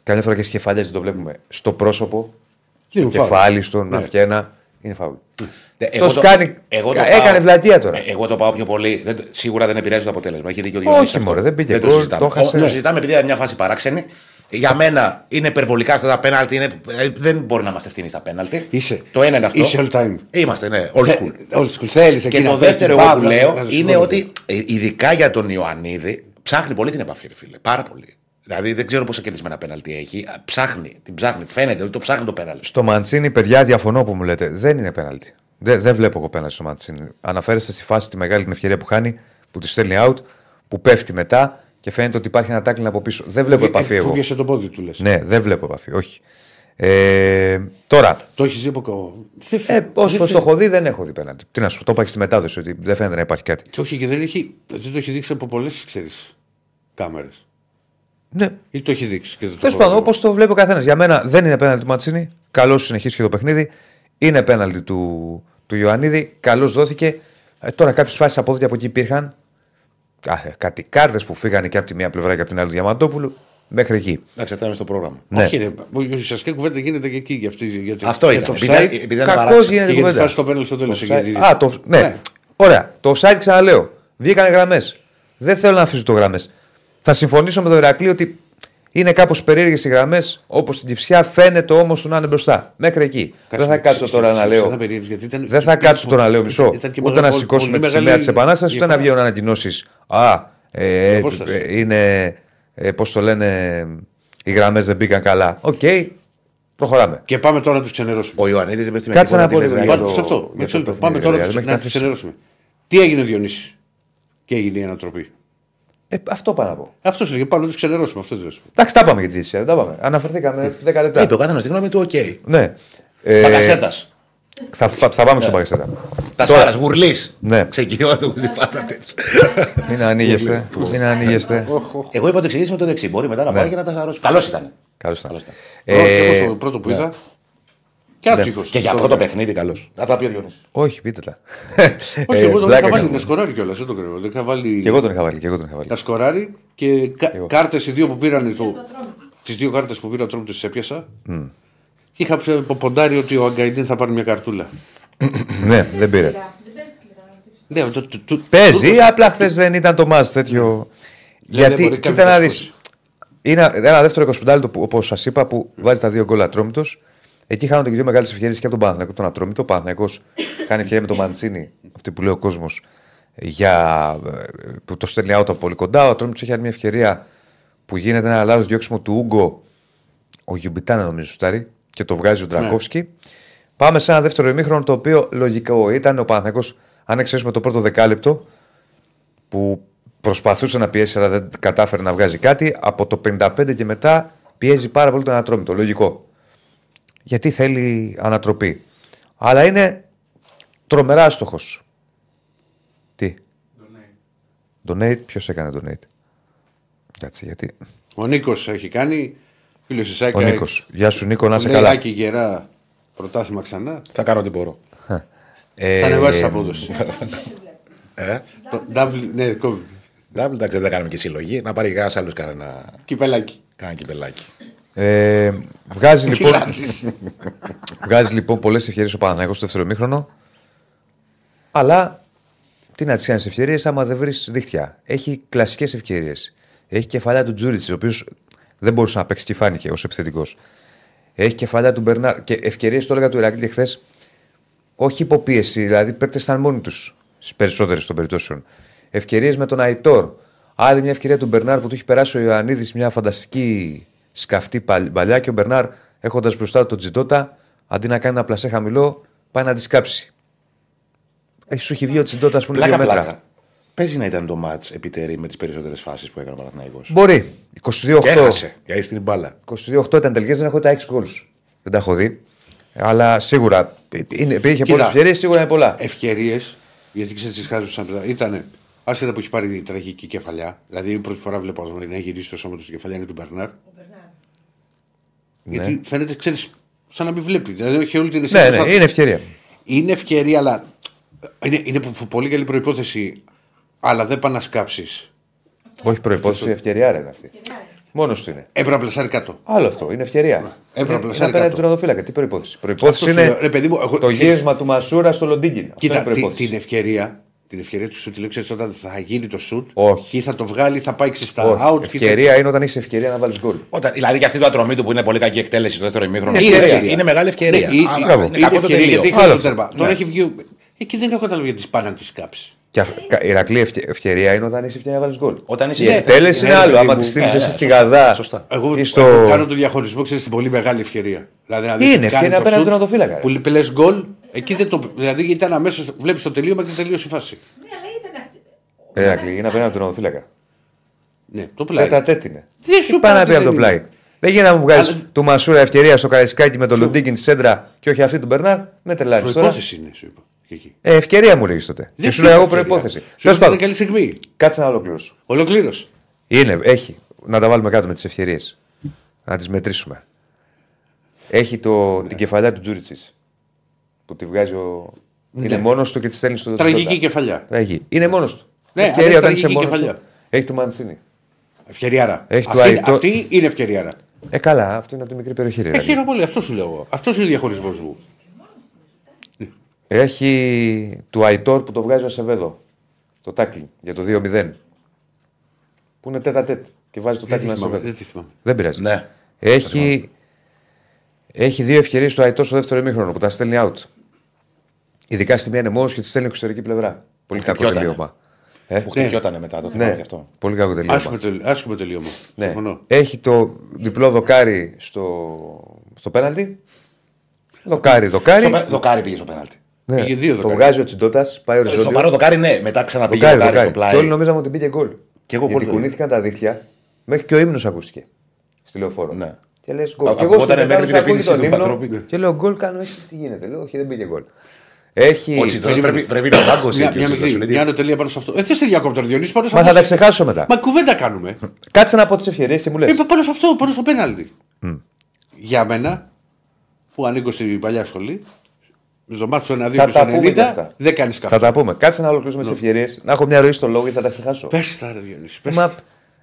καμιά φορά και στις κεφαλιές δεν το βλέπουμε, στο πρόσωπο, στο Είναι φάουλ. κεφάλι, στον Ναι. αυχένα, είναι φάουλ. Ε, Το κάνει- έκανε πάω- βλακεία τώρα. Ε, Εγώ το πάω πιο πολύ. Δεν, σίγουρα δεν επηρεάζει το αποτέλεσμα. Έχει δίκιο ο Όχι, Διονύσης αυτό. μωρέ, δεν πήγε το γκολ, συζητάμε. το χάσε. Ο- το συζητάμε επειδή είναι μια φάση παράξενη. Για μένα είναι υπερβολικά αυτά τα πέναλτι. Είναι, ε, δεν μπορεί να είμαστε ευθύνοι στα πέναλτι. Είσαι. Το ένα είναι αυτό. Είσαι all time. Είμαστε, ναι, old school. Old school. Θέλεις εκεί Και να το πες δεύτερο την εγώ που μπάλα, λέω να- να σου είναι πω. ότι ε, ειδικά για τον Ιωαννίδη ψάχνει πολύ την επαφή, ρε φίλε. Πάρα πολύ. Δηλαδή δεν ξέρω πόσα κερδισμένα πέναλτι έχει. Α, Ψάχνει, την ψάχνει. Φαίνεται ότι το ψάχνει το πέναλτι. Στο Μαντσίνη, παιδιά, διαφωνώ που μου λέτε. Δεν είναι πέναλτι. Δεν, δεν βλέπω εγώ πέναλτι στο Μαντσίνη. Αναφέρεστε στη φάση τη μεγάλη την ευκαιρία που χάνει, που τη στέλνει out, που πέφτει μετά και φαίνεται ότι υπάρχει ένα τάκλιν από πίσω. Δεν βλέπω Ε, επαφή ε, εγώ. Του πιέσε το πόδι του λες. Ναι, δεν βλέπω επαφή. Όχι. Ε, τώρα, Το έχεις δει από κο- Δεν φε- ε, δεν όσο φε- το έχω δει, δεν έχω δει πέναλτι. Τι να σου πω, το είπα και στη μετάδοση ότι δεν φαίνεται να υπάρχει κάτι. Και όχι, και δεν, έχει, δεν το έχει δείξει από πολλές κάμερες. Ναι. Ή το έχει δείξει. και δεν το Τέλος έχω πάντων, δει. όπως το βλέπει ο καθένας. Για μένα δεν είναι πέναλτι του Ματσίνη. Καλώς συνεχίσει και το παιχνίδι. Είναι πέναλτι του, του Ιωαννίδη. Καλώς δόθηκε. Ε, τώρα κάποιες φάσεις από εδώ και από εκεί υπήρχαν. Α, ε, κάτι κάρτες που φύγανε και από τη μία πλευρά και από την άλλη του Διαμαντόπουλου. Μέχρι εκεί. Εντάξει, αυτά είναι στο πρόγραμμα. Ναι. Όχι, ρε, ουσιαστικά η κουβέντα γίνεται και εκεί. Για αυτή, για τη- Αυτό για ήταν. το Επειδή, offside επειδή ήταν Κακώς παράξενο. γίνεται και για τη κουβέντα. φάση στο πέναλ στο τέλος. Το offside- Α, το, ναι. Ωραία. Το offside ξαναλέω. Βγήκανε γραμμές. Δεν θέλω να αφήσω το γραμμές. Θα συμφωνήσω με τον Ηρακλή ότι είναι κάπως περίεργες οι γραμμές. Όπως στην Κυψιά φαίνεται όμως του να είναι μπροστά. Μέχρι εκεί. δεν θα κάτσω τώρα να λέω. Δεν θα κάτσω τώρα να λέω μισό. Ούτε να σηκώσουμε τη σημαία της Επανάστασης, ούτε να βγαίνουν ανακοινώσεις. Α, ε, ε, απόσταση. ε, είναι. Ε, Πώς το λένε, οι γραμμές δεν μπήκαν καλά. Οκ, προχωράμε. Και πάμε τώρα να τους ξενερώσουμε. Ο Ιωαννίδης δεν πέφτει με Κάτσε τίποτα, να πω τι λες, λίγο Ράγκη. για Πάμε το- σε αυτό. για Μισό το λεπτό. Πάμε παιχνίδι, τώρα ρε, να μέχρι του να ξενερώσουμε. Τι έγινε ο Διονύσης; Και έγινε η ανατροπή. Ε, αυτό πάω να πω. Αυτό σου λέγε πάνω να του ξενερώσουμε. Αυτό δεν σου. Εντάξει, τα πάμε για τη Δύση. Τα πάμε. Αναφερθήκαμε 10 λεπτά. Είπε ο καθένα τη γνώμη του, οκ. Ναι. Ε, Παγκασέτα. θα, θα, θα πάμε στο Παγκασέτα. Τα Τώρα- σάρα, γουρλή. Ναι. Ξεκινώ το γουρλί πάντα τέτοιο. Μην ανοίγεστε. Μην ανοίγεστε. Εγώ είπα ότι εξηγήσει με το δεξί. Μπορεί μετά να πάει και να τα σαρώσει. Καλό ήταν. Καλώ ήταν. Καλώς ήταν. Ε, Ε, το πρώτο που είδα. Και άτυχο. Και για πρώτο παιχνίδι, καλό. Θα τα πει ο Διονύσης. όχι, πείτε τα. Όχι, Ε, εγώ τον πλάκα είχα βάλει κάνω. να σκοράρει κιόλας. Δεν το κρύβω. Δεν είχα βάλει Και εγώ τον είχα βάλει. Και εγώ τον είχα βάλει. να σκοράρει και κάρτες οι δύο που πήραν. Τις δύο κάρτες που πήρα τρόμος τις έπιασα. Και είχα ψε- ποντάρει ότι ο Αγκαϊντίν θα πάρει μια καρτούλα. ναι, δεν πήρε. Δεν παίζει σκληρά. Ναι, το, το, το, Παίζει, απλά χθες δεν ήταν το μάτς τέτοιο. δεν μπορεί Γιατί, κάποιος κοίτα να να δεις. σκορσει. Είναι ένα δεύτερο 25 λεπτό, όπως σας είπα, που βάζει τα δύο γκολ ατρόμητος. Εκεί χάνονται και δύο μεγάλες ευκαιρίε και από τον Παναθηναϊκό τον ατρόμητο. Ο Παναθηναϊκός κάνει ευκαιρία με τον Μαντσίνη, αυτή που λέει ο κόσμος, για, ε, που το στέλνει out από πολύ κοντά. Ο ατρόμητος έχει άλλη μια ευκαιρία που γίνεται ένα λάθος διώξιμο του Ούγκο. Ο Γιουμπιτάνα νομίζω στάρει και το βγάζει ο Ντρακόφσκι. Πάμε σε ένα δεύτερο ημίχρονο το οποίο λογικό ήταν ο Παναθηναϊκός αν εξαιρέσουμε το πρώτο δεκάλεπτο που προσπαθούσε να πιέσει αλλά δεν κατάφερε να βγάζει κάτι. Από το 55 και μετά πιέζει πάρα πολύ τον Ατρόμητο. Λογικό. Γιατί θέλει ανατροπή. Αλλά είναι τρομερά άστοχο. Τι. Donate. Ποιο έκανε donate. Κάτσε γιατί. Ο Νίκο έχει κάνει. Φίλο τη Σάικα. Ο Νίκο. Γεια σου Νίκο, να είσαι Λέει καλά. Άκη γερά πρωτάθλημα ξανά. Θα κάνω ό,τι μπορώ. Ε, Θα ανεβάσει απόδοση. Ε, Το double- Ναι, κόβει. Ντάμπλ, εντάξει, δεν θα κάνουμε και συλλογή. Να πάρει κανένα άλλο κανένα, Κυπελάκι. κανένα κυπελάκι. Ε, βγάζει, λοιπόν, Κυλάτζης. βγάζει λοιπόν πολλές ευκαιρίε ο Παναγιώτο στο δεύτερο μήχρονο. Αλλά τι να τις κάνεις ευκαιρίε άμα δεν βρεις δίχτυα. Έχει κλασικές ευκαιρίε. Έχει κεφαλιά του Τζούριτ, ο οποίος δεν μπορούσε να παίξει και φάνηκε ως επιθετικός. Έχει κεφαλιά του Μπερνάρ. Και ευκαιρίε το έλεγα του Ηρακλή χθες. Όχι υποπίεση, δηλαδή παίκτε ήταν μόνοι τους στις περισσότερες των περιπτώσεων. Ευκαιρίε με τον Αϊτόρ. Άλλη μια ευκαιρία του Μπερνάρ που του έχει περάσει ο Ιωαννίδης μια φανταστική σκαφτή παλ- παλιά και ο Μπερνάρ έχοντας μπροστά του τον Τζιντότα, αντί να κάνει ένα πλασέ χαμηλό, πάει να τη σκάψει. Έχει σου έχει βγει ο Τζιντότα που είναι δύο Πλάκα, μέτρα. πλάκα. Παίζει να ήταν το μάτ επιτέρη με τις περισσότερες φάσεις που έκανε ο Παναθηναϊκός. Μπορεί. 22-8. Και έχασε. Γιατί στην μπάλα. 22-8 ήταν τελικές, δεν έχω τα 6 γκολ. Δεν τα έχω δει. Αλλά σίγουρα είναι, επειδή είχε Κοίτα. πολλές ευκαιρίες, σίγουρα είναι πολλά. Ευκαιρίες, γιατί ξέρεις τι χάσει που ήταν. Άσχετα που έχει πάρει η τραγική κεφαλιά. Δηλαδή, η πρώτη φορά βλέπω να γυρίσει το σώμα του στην κεφαλιά είναι του Μπερνάρ. Ναι. Γιατί φαίνεται, ξέρεις, σαν να μην βλέπει. Δηλαδή, όχι όλη την Ναι, αισθήση ναι, σαν- είναι ευκαιρία. Είναι ευκαιρία, αλλά είναι, είναι πο- πολύ καλή προπόθεση. Αλλά δεν πάνε να σκάψεις. Όχι προπόθεση, ευκαιρία ρε είναι αυτή. Μόνος του είναι. Έπρεπε να πλασάρει κάτω. Άλλο αυτό, είναι ευκαιρία. Έπρεπε να είναι, είναι πλασάρει απέναντι κάτω. του τερματοφύλακα. Τι προπόθεση. Προπόθεση Αυτό σου είναι λέω, ρε παιδί μου, εγώ- το ξέρεις- γύρισμα του Μασούρα στο Λοντίγκιν. Αυτό Κοίτα, είναι τη- προϋπόθεση. την ευκαιρία, την ευκαιρία του σου τη λέω, ξέρεις, όταν θα γίνει το σουτ Όχι. και θα το βγάλει, θα πάει ξεστά Όχι. out. και θα- Ευκαιρία είναι όταν έχει ευκαιρία να βάλεις γκολ. Όταν, δηλαδή και αυτή το ατρομή του που είναι πολύ κακή εκτέλεση στο δεύτερο ημίχρονο. Είναι Είναι, ευκαιρία. είναι μεγάλη ευκαιρία. Ναι, η- Α, η- μπράβο. είναι Είναι κακό το ευκαιρία, τελείο. γιατί έχει Άλλο το αυτό. τέρμα. Τώρα Ναι. έχει βγει. Εκεί δεν έχω καταλάβει γιατί πάνε να τη σκάψει. Και αυ- κα- η Ηρακλή ευκαι- ευκαιρία είναι όταν έχει ευκαιρία να βάλεις γκολ. Όταν είσαι η σε εκτέλεση ναι, είναι ρε άλλο. παιδί Άμα μου. τη στείλεις Ναι, εσύ ναι, στη σωστά. Γαδά Σωστά. Εγώ ή στο... στο. κάνω το διαχωρισμό, ξέρεις την πολύ μεγάλη ευκαιρία. Δηλαδή, να δεις Είναι ότι ευκαιρία κάνει το απέναντι σουτ, του τερματοφύλακα. Που λες γκολ, εκεί δεν το. Δηλαδή ήταν αμέσως. Βλέπεις το τελείωμα και τελείωσε η φάση. Ναι, αλλά ήταν αυτή. Ε, Ηρακλή, είναι απέναντι του τερματοφύλακα. Ναι, το πλάι. Τέτα τέτ είναι. Δεν σου Τι πάει είπα να ότι πει από το δεν πλάι. είναι. Δεν γίνεται να μου βγάζει Αλλά- του Μασούρα ευκαιρία στο Καραϊσκάκι με τον Λουντίγκιν τη σέντρα και όχι αυτή του Μπερνάρ. Με τρελάνει τώρα. Προπόθεση είναι, σου είπα. και εκεί. Ε, ευκαιρία μου λέγεις τότε. Και σου λέω εγώ προπόθεση. Σου Τέλος είπα πάντων, την καλή στιγμή. κάτσε να ολοκληρώσω. Ολοκλήρωσε. Είναι, έχει. Να τα βάλουμε κάτω με τις ευκαιρίες. Να τις μετρήσουμε. Έχει το, την κεφαλιά του Τζούριτσι. Που τη βγάζει ο. Είναι μόνος του και τη στέλνει στο Τραγική Τζότα. κεφαλιά. Τραγική. Είναι μόνος του. Ναι, αλλά ευκαιρία είναι όταν είσαι τραγική μόνος κεφαλιά. του. Έχει του Μαντσίνη. Ευκαιριάρα. Έχει το αυτή, Αϊτό- αυτή είναι ευκαιριάρα. Ε, καλά, αυτό είναι από τη μικρή περιοχή. ρε, Ε, Ηρακλή. χαίρομαι πολύ, αυτό σου λέω εγώ. Αυτός είναι ο διαχωρισμός μου. Έχει του Αϊτόρ που το βγάζει ο Ασεβέδο. Το τάκλι για το 2-0. Που είναι τέτα τέτ. Και βάζει το Δεν τάκλι τη να θυμάμαι. Ασεβέδο. Δεν τη θυμάμαι. Δεν πειράζει. Ναι. Έχει, έχει δύο ευκαιρίες του Αϊτόρ στο δεύτερο ημίχρονο που τα στέλνει out. Ειδικά στη μία είναι μόνος και τη στέλνει εξωτερική πλευρά. Πολύ κακό χτυπιότανε. τελείωμα. Ε, Που χτυπιότανε μετά, το θυμάμαι ναι, και αυτό. πολύ κακό τελείωμα. Άσχημο τελ- Άσχημο τελείωμα. Ναι. Συμφωνώ. Έχει το διπλό δοκάρι στο, στο πέναλτι. Δοκάρι, δοκάρι. Στο πέ- Δοκάρι πήγε στο πέναλτι. Ναι. Πήγε δύο το δοκάρι. βγάζει ο Τσιντότα, πάει Στο οριζόντιο. παρό δοκάρι, ναι. Μετά ξαναπήγε Δοκάρι, δοκάρι στο δοκάρι. Και όλοι πλάι. νομίζαμε ότι πήγε γκολ. Και εγώ Γιατί πολύ. κουνήθηκαν τα δίχτυα, μέχρι και ο ύμνος ακούστηκε. Στη λεωφόρο. Ναι. Και λες γκολ. Α- Και εγώ στο ακουγότανε μέχρι τετάρτο την ακούω επίθεση τον του ύμνο Πατρόπη. Και λέω γκολ κάνω έτσι. Τι γίνεται. Λέω όχι δεν πήγε γκολ. Έχει. Ο Τσιντρός πρέπει, πρέπει να δάγκωσε. Μια, και ο μια, Τσιντρός μικρή, σου λέει, μια ανωτελεία πάνω σε αυτό. Ε, θες τη διακόπτω, Διονύσης, πάνω σε Μα αυτό. θα τα ξεχάσω μετά. Μα κουβέντα κάνουμε. Κάτσε να πω τις ευκαιρίε και μου λες. Ε, πάνω σε αυτό, πάνω στο πέναλτι. Για μένα, που ανήκω στην παλιά σχολή, με το μάτσο 1-2 Θα και τα πούμε κι 90, αυτά. δεν κάνεις Θα καφέ. τα πούμε. Κάτσε να ολοκληρώσουμε τις ευκαιρίε. Να έχω μια ροή στο λόγο γιατί θα τα ξεχάσω. Πες τα, ρε Διονύση. Πες Μα... τα.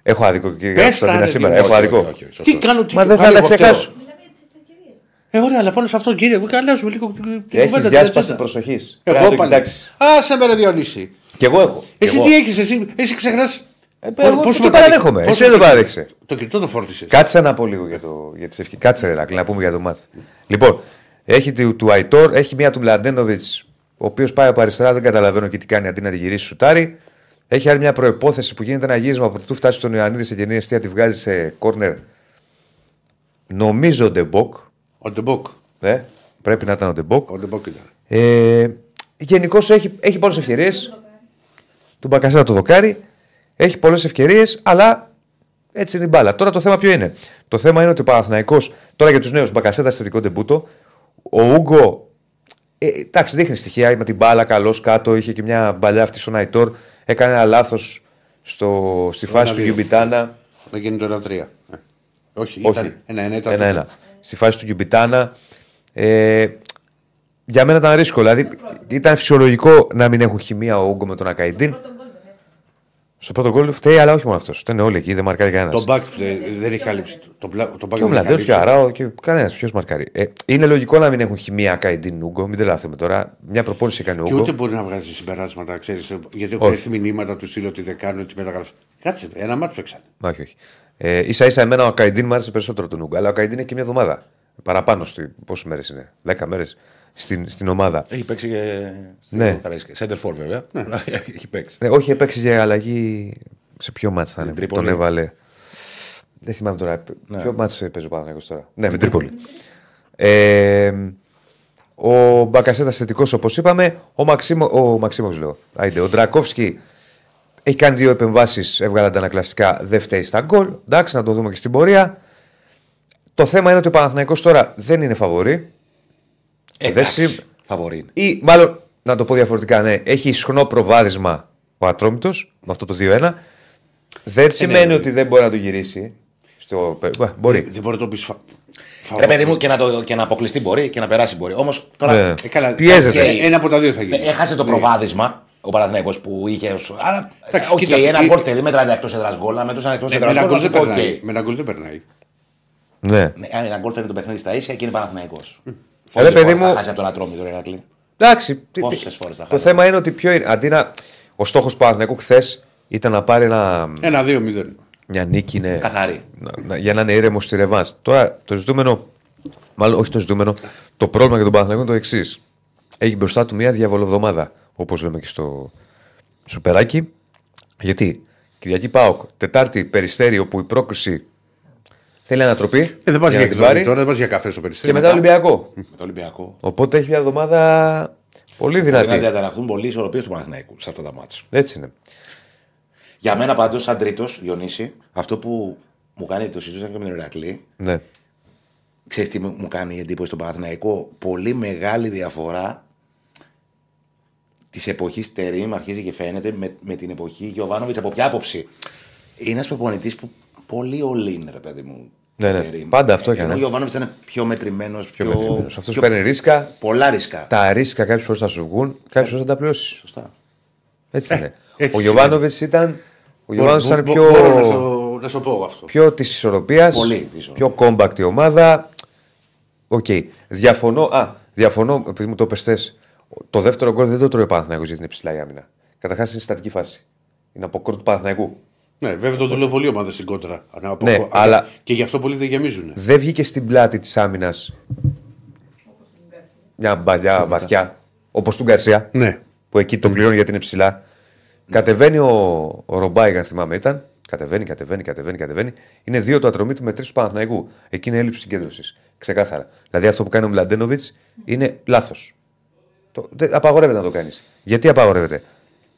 Έχω άδικο κύριε Πες τα, Κωνσταντίνα ρε, σήμερα. Διονύση. Έχω όχι, άδικο. όχι, όχι, Τι σωστό. κάνω, τι Μα δεν θα κάνω τα εγώ ξεχάσω. φταίω. Μιλάμε για τι ευκαιρίε. Ε, ωραία, αλλά πάνω σε αυτό, κύριε, μου καλάζουμε λίγο την την Έχεις κουβέντα. την διάσπαση ατζέντα. προσοχής. Εγώ πάλι. Άσε με, ρε Διονύση. Κι εγώ έχω. Εσύ τι έχεις, εσύ, εσύ ξεχνάς. Ε, εγώ το παραδέχομαι. Εσύ δεν το παραδέχεσαι. Το κινητό το φόρτισες. Κάτσε να πω λίγο για, το, για τις ευχές. Κάτσε ρε Ρακλή, να πούμε για το μάτς. Λοιπόν, έχει του, του Αϊτόρ, έχει μία του Μλαντένοβιτς, ο οποίος πάει από αριστερά, δεν καταλαβαίνω και τι κάνει αντί να τη γυρίσει σουτάρι. Έχει άλλη μια προπόθεση που γίνεται ένα γύρισμα από του φτάσει στον Ιωαννίδη σε γεννή αιστεία, τη βγάζει σε κόρνερ. Νομίζω Ντεμποκ. Ο Ντεμπόκ. Ε, πρέπει να ήταν ο Ντεμποκ. Ο Ντεμπόκ ήταν. Ε, Γενικώς έχει, έχει πολλές ευκαιρίες. Του Μπακασέρα το δοκάρι. Έχει πολλές ευκαιρίες, αλλά Έτσι είναι η μπάλα. Τώρα το θέμα ποιο είναι; Το θέμα είναι ότι ο Παναθηναϊκός, τώρα για τους νέους, Μπακασέτα θετικό τεμπούτο, ο Ούγκο. Ε, εντάξει, δείχνει στοιχεία με την μπάλα, καλό κάτω. Είχε και μια μπαλιά αυτή στον Αϊτόρ. Έκανε ένα λάθος στη φάση του ένα-δύο. Γιουμπιτάνα. Να γίνει το 1-3. Ε. Όχι, Όχι. ήταν ένα-ένα. Ήταν Ένα-ένα. το- Στη φάση του Γιουμπιτάνα. Ε, για μένα ήταν ρίσκο. Δηλαδή ήταν φυσιολογικό να μην έχουν χημεία ο Ούγκο με τον Ακαϊντίν. Πρώτον γκολ δεν έφερε. Στο πρώτο γκολ φταίει, αλλά όχι μόνο αυτός. Ήταν όλοι εκεί, δεν μαρκάρει κανένας. Το back ε, δεν έχει καλύψει. Το μπλα- το back Και ο δεν έχει Μλαντέος και ο καλύψει. Αράο και κανένας. Ποιος μαρκάρει. Ε, είναι λογικό να μην έχουν χημεία Ακαϊντίν Ούγκο. Μην τρελαθούμε τώρα. Μια προπόνηση έκανε ο Και Ούγκο. ούτε μπορεί να βγάζει συμπεράσματα, ξέρεις. Γιατί Όχι. έχουν έρθει μηνύματα του στείλω ότι δεν κάνουν τη μεταγραφή. Κάτσε, ένα μάτι παίξανε. Όχι, όχι. Ε, ίσα ίσα εμένα ο Ακαϊντίν μου άρεσε περισσότερο τον Ούγκο. Αλλά ο Ακαϊντίν έχει και μια εβδομάδα. Παραπάνω. Στη... Πόσες μέρες είναι, 10 μέρες στην, στην ομάδα. Έχει παίξει και. Ναι. Σέντερ φορ βέβαια. Έχει παίξει. Ε, όχι, έπαιξε για αλλαγή. Σε ποιο μάτς θα Με είναι, την που τον Τρίπολη. έβαλε. Δεν θυμάμαι τώρα. Ναι. Ποιο μάτς παίζει ο Παναθηναϊκός τώρα. Ναι, με την Τρίπολη. Ε, ο Μπακασέτα θετικός όπως είπαμε. Ο Μαξίμο, ο Μαξίμοβιτς λέω. Άιντε, ο Ντρακόφσκι έχει κάνει δύο επεμβάσεις, έβγαλε αντανακλαστικά. Δεν φταίει στα γκολ. Εντάξει, να το δούμε και στην πορεία. Το θέμα είναι ότι ο Παναθηναϊκός τώρα δεν είναι φαβορή. Εντάξει. συμ- Φαβορή είναι. Ή μάλλον, να το πω διαφορετικά, ναι, έχει ισχνό προβάδισμα ο Ατρόμητος με αυτό το 2-1. Δεν σημαίνει ότι δεν μπορεί να το γυρίσει. Στο... Μπα, Μπορεί. Δεν μπορεί να το πεις. Φα... φα- Ρε παιδί μου και να, το, και να αποκλειστεί μπορεί και να περάσει μπορεί. Όμως τώρα. Ναι. Ε, καλά, Πιέζεται. ε, Ένα από τα δύο θα γίνει. Έχασε το Ναι. προβάδισμα ο Παναθηναϊκός που είχε. ως- Αλλά. Εντάξει, Οκ, κοίτα, ένα ε, γκολ θέλει, μετράει εκτός έδρας γκολ. Να μετρούσε εκτός Ναι, έδρας Με ένα γκολ δεν γκολ. περνάει. Με ένα γκολ δεν περνάει. Ναι. Ναι, αν ένα γκολ φέρνει το παιχνίδι στα ίσια και είναι Παναθηναϊκός. Ρε, Πόσες παιδί φορές μου- Θα χάσει από τον Ατρόμητο, ρε Ηρακλή. Εντάξει. τι- Πόσες τι- φορές θα Το χάσει. θέμα είναι ότι ποιο είναι. Αντί να. Ο στόχος του Παναθηναϊκού χθες ήταν να πάρει ένα, Ένα 2-0. μια νίκη. Ναι, Καθαρή. να- να- για να είναι ήρεμο στη ρεβάνς. Τώρα το ζητούμενο. Μάλλον όχι το ζητούμενο. Το πρόβλημα για τον Παναθηναϊκό είναι το εξής. Έχει μπροστά του μια διαβολοβδομάδα. Όπως λέμε και στο Σουπεράκι. Γιατί Κυριακή Πάοκ, Τετάρτη Περιστέρι, όπου η πρόκριση θέλει ανατροπή. Ε, δεν πας για για να την εκδρομή πάρει. τώρα, δεν πας για καφέ στο Και περιστέρι. μετά Ολυμπιακό. Με το Ολυμπιακό. Οπότε έχει μια εβδομάδα πολύ Δηλαδή να δυνατή. διαταραχθούν πολλοί ισορροπίες του Παναθηναϊκού σε αυτά τα μάτια. Έτσι είναι. Για μένα πάντως, σαν τρίτος, Διονύση, αυτό που μου κάνει το συζήτησα και με τον Ηρακλή, Ναι. ξέρεις τι μου μου κάνει εντύπωση στον Παναθηναϊκό; Πολύ μεγάλη διαφορά της εποχής Τερήμ αρχίζει και φαίνεται με, με την εποχή Γιωβάνοβιτς. Από ποια άποψη; Είναι ένας προπονητής που πολύ ολίν, ρε παιδί μου. Ναι, ναι. Τερίμ. Πάντα αυτό έκανε. Ενώ Ο Γιωβάνοβιτς ήταν πιο μετρημένος. Πιο, Πιο μετρημένος. Αυτός πιο- παίρνει ρίσκα. Πολλά ρίσκα. Τα ρίσκα κάποιες φορές θα σου βγουν, κάποιες φορές θα τα πληρώσεις. Σωστά. Έτσι είναι. έτσι ο είναι. Γιωβάνοβιτς ήταν, ο Γιωβάνοβιτς ήταν Μπο- πιο, Μπορώ να στο- να σου το πω αυτό. πιο της ισορροπίας. Πολύ της Πιο compact η ομάδα. Οκ. Διαφωνώ. Α, διαφωνώ, επειδή μου το πες θες, Το δεύτερο γκολ δεν το τρώει ο Παναθηναϊκός γιατί είναι ψηλά η άμυνα. Καταρχάς είναι στατική φάση. Είναι από κόρνερ του Παναθηναϊκού. Ναι, βέβαια το δουλεύει πολύ ομάδα στην κόντρα. Ανά- από- Ναι, α- αλλά- Και γι' αυτό πολλοί δεν γεμίζουν. Δεν βγήκε στην πλάτη της άμυνας μια μπαλιά βαθιά όπως του Γκαρσία. Ναι. που εκεί τον πληρώνει γιατί είναι ψηλά. Κατεβαίνει ο, ο Ρομπάι, αν θυμάμαι ήταν. Κατεβαίνει, κατεβαίνει, κατεβαίνει, κατεβαίνει. Είναι δύο το ατρομή του με τρεις του Παναθηναϊκού. Εκεί είναι έλλειψη συγκέντρωσης. Ξεκάθαρα. Δηλαδή αυτό που κάνει ο Μλαντένοβιτς είναι λάθος. Απαγορεύεται να το κάνεις. Γιατί απαγορεύεται;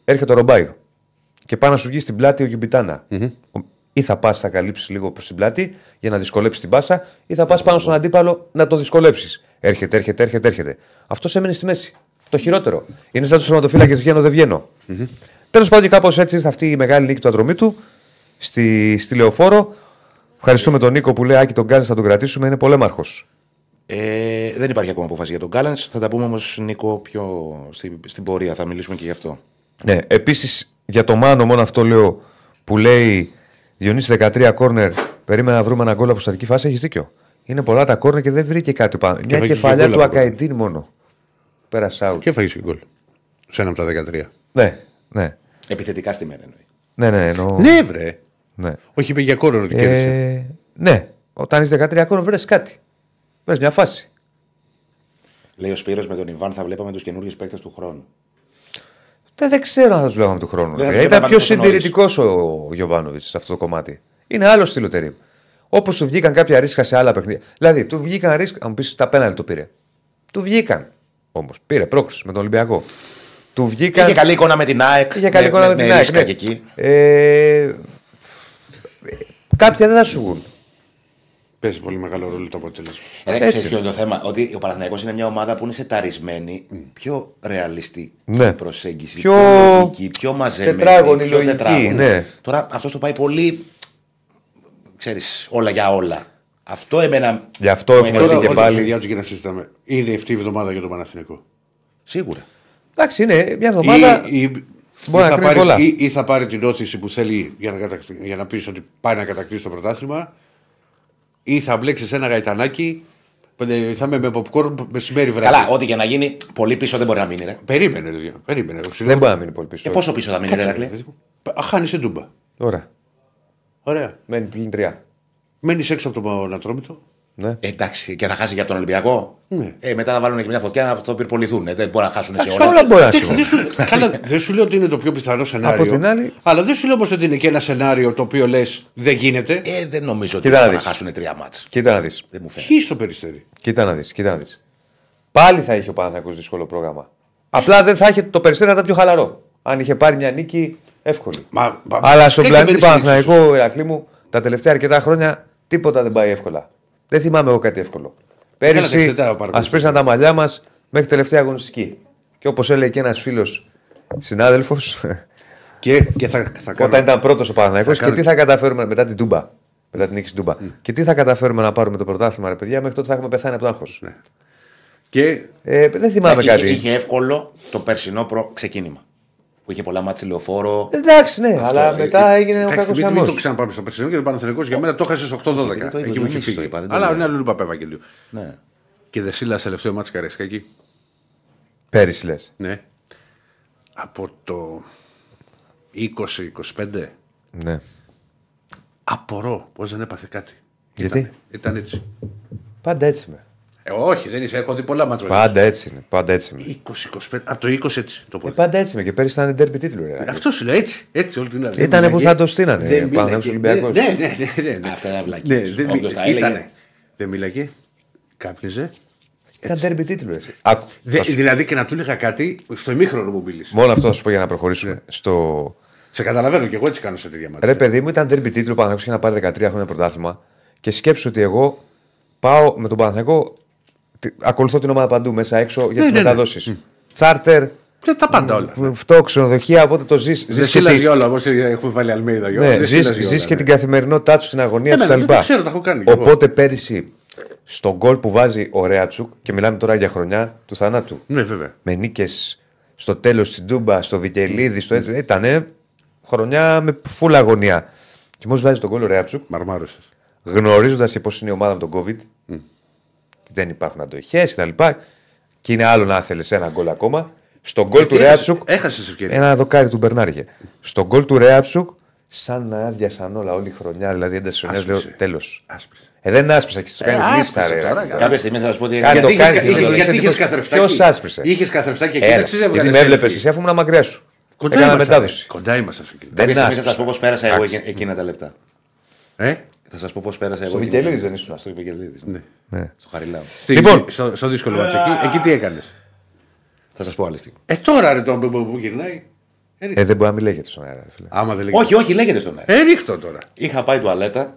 Έρχεται ο Ρομπάι και πάει να σου βγει στην πλάτη ο γιουμπιτανα Ή θα πας, θα καλύψεις λίγο προς την πλάτη για να δυσκολέψεις την πάσα, ή θα πας πάνω στον αντίπαλο να το δυσκολέψεις. Έρχεται, έρχεται, έρχεται, έρχεται. Αυτός έμενε στη μέση. Το χειρότερο. Είναι σαν τους θεματοφύλακες βγαίνω, δεν βγαίνω. Τέλος πάντων, και κάπως έτσι ήρθε αυτή η μεγάλη νίκη του Ατρωμίτου στη, στη Λεωφόρο. Ευχαριστούμε τον Νίκο που λέει: Άκη, τον κάνεις, θα τον κρατήσουμε. Είναι πολέμαρχος. Ε, δεν υπάρχει ακόμα απόφαση για τον Κάλενς. Θα τα πούμε όμως, Νίκο, πιο στην, στην πορεία. Θα μιλήσουμε και γι' αυτό. Ναι, επίσης για το Μάνο, μόνο αυτό λέω που λέει Διονύση 13 κόρνερ. Περίμενα να βρούμε ένα γκολ από στατική φάση. Έχεις δίκιο. Είναι πολλά τα κόρνερ και δεν βρήκε κάτι πάνω. Μια βρήκε και κεφαλιά γκολ του από κόρνερ. Ακαϊντίν μόνο. Πέρασε out. Και έφαγε και γκολ. Σε ένα από τα 13. Ναι, ναι. Επιθετικά στη μέρα εννοεί. Ναι, ναι, εννοώ. Ναι, βρε. ναι. Όχι, είπε για κόρνερ ότι κέρδισε. Ε, ναι, όταν έχει 13 κόρνερ βρει κάτι. Βρει μια φάση. Λέει ο Σπύρος με τον Ιβάν θα βλέπαμε τους καινούριου παίκτες του χρόνου. Δεν, δεν ξέρω αν θα τους λέγαμε του χρόνου. Δεν θα ρε. τους Ήταν λέγαμε πιο τόσο νωρίς. συντηρητικός ο Γιωβάνοβιτς σε αυτό το κομμάτι. Είναι άλλο στυλ ο Τερίμ. Όπως του βγήκαν κάποια ρίσκα σε άλλα παιχνίδια. Δηλαδή, του βγήκαν ρίσκα. Αν μου πεις τα πέναλ το πήρε. Του βγήκαν. Όμως πήρε πρόκληση με τον Ολυμπιακό. Του βγήκαν. Είχε καλή εικόνα με την ΑΕΚ. Είχε καλή εικόνα με την ΑΕΚ. ρίσκα ναι. και εκεί. Ε, κάποια δεν θα σου βγουν. Παίζει πολύ μεγάλο ρόλο το αποτέλεσμα. Ε, Έτσι. ξέρεις ποιο είναι το θέμα. Ότι ο Παναθηναϊκός είναι μια ομάδα που είναι σεταρισμένη, πιο ρεαλιστική Ναι. προσέγγιση, Πιο πιο, λογική, πιο μαζεμένη. τετράγωνη πιο λογική, τετράγωνη. ναι. Τώρα αυτός το πάει πολύ. ξέρεις, όλα για όλα. Αυτό εμένα. Γι' αυτό μου έχουμε έκανε- δει Τώρα, και ό,τι πάλι. παιδιά του και να συζητάμε. Είναι αυτή η εβδομάδα για τον Παναθηνικό. Σίγουρα. Εντάξει, είναι μια εβδομάδα. Ή, ή, Μπορεί ή να θα κρίνει πολλά. πάρει, ή, ή θα πάρει την όθηση που θέλει για να, κατακ- για να πεις ότι πάει να κατακτήσει το πρωτάθλημα, ή θα μπλέξεις ένα γαϊτανάκι. πέντε- Θα είμαι με popcorn μεσημέρι βράδυ. Καλά, ό,τι και να γίνει, πολύ πίσω δεν μπορεί να μείνει. Ρε. Περίμενε, ρε, περίμενε. Δεν μπορεί να μείνει πολύ πίσω. Ε, πόσο πίσω θα μείνει, ρε, Ρακλή; Χάνεις σε ντούμπα. Ωραία. Ωραία. Μένει πλην τρία. Μένεις έξω από τον Ατρόμητο. Ναι. Ε, εντάξει, και θα χάσει για τον Ολυμπιακό; Ναι. Ε, μετά θα βάλουν και μια φωτιά να αυτοπυρποληθούν. Ε, δεν μπορεί να χάσουν σε Εντάξει, όλα. όλα μπορεί να Εντάξει, συμβούν. δεν σου, καλά, δεν σου λέω ότι είναι το πιο πιθανό σενάριο. Από την άλλη- Αλλά δεν σου λέω όμω ότι είναι και ένα σενάριο το οποίο λες δεν γίνεται. Ε, δεν νομίζω ότι Κοίτα να θα να δεις. χάσουν τρία μάτς. Κοίτα να δεις. Δεν μου φαίνεται. Χ στο περιστέρι. Κοίτα να δεις. Κοίτα να δεις. Πάλι θα είχε ο Παναθηναϊκός δύσκολο πρόγραμμα. Απλά δεν θα είχε το περιστέρι να ήταν πιο χαλαρό. Αν είχε πάρει μια νίκη εύκολη. Μα, μα- Αλλά στον σκέφτε πλανήτη με τις λήξεις. Παναθηναϊκό, Ηρακλή μου, τα τελευταία αρκετά χρόνια τίποτα δεν πάει εύκολα. Δεν θυμάμαι εγώ κάτι εύκολο. Πέρυσι, εξετάω πάρα πολύ. α πήραν τα μαλλιά μας μέχρι τελευταία αγωνιστική. Και όπως έλεγε και ένας φίλος συνάδελφος, Και, και θα, θα κάνω. όταν ήταν πρώτος ο Παναθηναϊκός Θα και κάνω- τι θα καταφέρουμε μετά την Τούμπα. Μετά την νίκη στην Τούμπα. Και τι θα καταφέρουμε να πάρουμε το πρωτάθλημα, ρε παιδιά, μέχρι τότε θα έχουμε πεθάνει από το άγχος. Και Ε, δεν θυμάμαι είχε, κάτι. είχε εύκολο το περσινό προ... ξεκίνημα. Που είχε πολλά μάτια λεωφόρο. Εντάξει, ναι, αλλά μετά έγινε ο Εντάξει, κακός μην, μην χαμός. το ξαναπάμε στο περσινό και το Παναθηναϊκός για μένα το έχασε 8-12. το είπα, Εκεί το μου έχει εμείς το φύγει. είπα, δεν το Αλλά λέω. είναι αλλού είπα Ευαγγελίου. Ναι. Και Δεσίλα σε τελευταίο μάτι Καρέσκακη. Πέρυσι λες. Ναι. Από το 20-25 Ναι. απορώ πώς δεν έπαθε κάτι. Γιατί; Ήταν, ήταν έτσι. Πάντα έτσι είμαι. Ε, όχι, δεν είσαι. Έχω δει πολλά μάτια. Πάντα έτσι είναι. Πάντα έτσι είμαι. 20-25. Από το 20 έτσι το Ε, πω. πάντα έτσι είμαι και πέρυσι ήταν ντέρμπι τίτλου. Ρε. Αυτό σου λέω έτσι. Έτσι όλη την ώρα. Ήτανε Δεν που μίλαγε. θα το στείνανε, Δεν Παναθηναϊκός μίλαγε. Ολυμπιακός. Ναι, ναι, ναι. ναι, ναι. Αυτά είναι βλακίες. Ναι, δεν Όποιος μι- τα έλεγε. ήτανε. Δεν μίλαγε. Κάπνιζε. Ήταν ντέρμπι τίτλου. Εσύ. Άκου. Δε- θα σου- δηλαδή και να του έλεγα κάτι στο ημίχρονο μου μίλησε. Μόνο αυτό θα σου πω για να προχωρήσουμε. Ναι. Στο... Σε καταλαβαίνω και εγώ έτσι κάνω σε τέτοια μάτια. Ρε παιδί μου, ήταν ντέρμπι τίτλου. Ο Παναθηναϊκός είχε να πάρει 13 χρόνια πρωτάθλημα. Και σκέψου ότι εγώ πάω με τον Παναθηναϊκό. Τι- Ακολουθώ την ομάδα παντού μέσα έξω για Ναι, τις ναι, ναι. μεταδόσεις. Τσάρτερ, Και τα πάντα όλα. αυτό, ξενοδοχεία, οπότε το ζεις. Δεν σύλλαζε για όλα, όπως έχουμε βάλει Αλμέιδα. για όλα. Ναι, Δεν ζεις, σύλλαζε για ζεις όλα, και ναι. την καθημερινότητά τους στην αγωνία Ναι, τους ναι, κτλ. δεν το ξέρω, τα έχω κάνει κι εγώ. Οπότε πέρυσι στον γκολ που βάζει ο Ρέατσουκ και μιλάμε τώρα για χρονιά του θανάτου. Ναι, βέβαια. Με νίκες στο τέλος στην Τούμπα, στο Βικελίδη, στο έτσι. Ήταν χρονιά με φούλα αγωνία. Και μόλι βάζει τον γκολ ο Ρέατσουκ, Μαρμάρωσες. γνωρίζοντας και πώς είναι η ομάδα με τον COVID, δεν υπάρχουν αντοχές κτλ. Και είναι άλλο να θέλεις ένα γκολ ακόμα. Στον γκολ του Ρέατσουκ Έχασες ευκαιρία. ένα δοκάρι του Μπερνάρ είχε. Στον γκολ του Ρέατσουκ, σαν να άδειασαν όλα όλη η χρονιά. Δηλαδή έντασης λέω Άσπρισε. τέλος. Άσπρισε. Ε, δεν άσπρισα και το κάνει άσπρισε λίστα, ρε. τώρα, καλά. Κάποια στιγμή θα σας πω ότι. Κάνει Γιατί το είχες- κάνεις, είχε- δηλαδή, γιατί είσαι είχες εντύπωση. καθρεφτάκι; Ποιος άσπρισε; Είχες καθρεφτάκι και Έλα, κοίταξε, γιατί έβγαλε με selfie. έβλεπες, εσύ αφού ήμουν μακριά σου. Κοντά Έκανα ήμασταν, μετάδοση. Κοντά ήμασταν σε εκείνη. Δεν Κάποια στιγμή θα άσπρισε. σα πω πώς πέρασα εγώ Εντάξει. εκει- εκείνα τα λεπτά. Ε; Θα σα πω πώ πέρασα εγώ. Στο εκείνα τα Βικελίδης λεπτά. δεν ήσουν. Στο Βικελίδης, ναι. Ναι. Στο Χαριλάου. Στη- Λοιπόν. στο, στο δύσκολο μάτσο εκεί, εκεί τι έκανε. Θα σα πω άλλη στιγμή. Ε, τώρα ρε τον που, που γυρνάει. Ε, ρίχτω. Ε, δεν μπορεί να μην λέγεται στον αέρα, ρε φίλε. Άμα δεν λέγει. Όχι, όχι, λέγεται στον αέρα. Ε, ρίχτω τώρα. Είχα πάει τουαλέτα,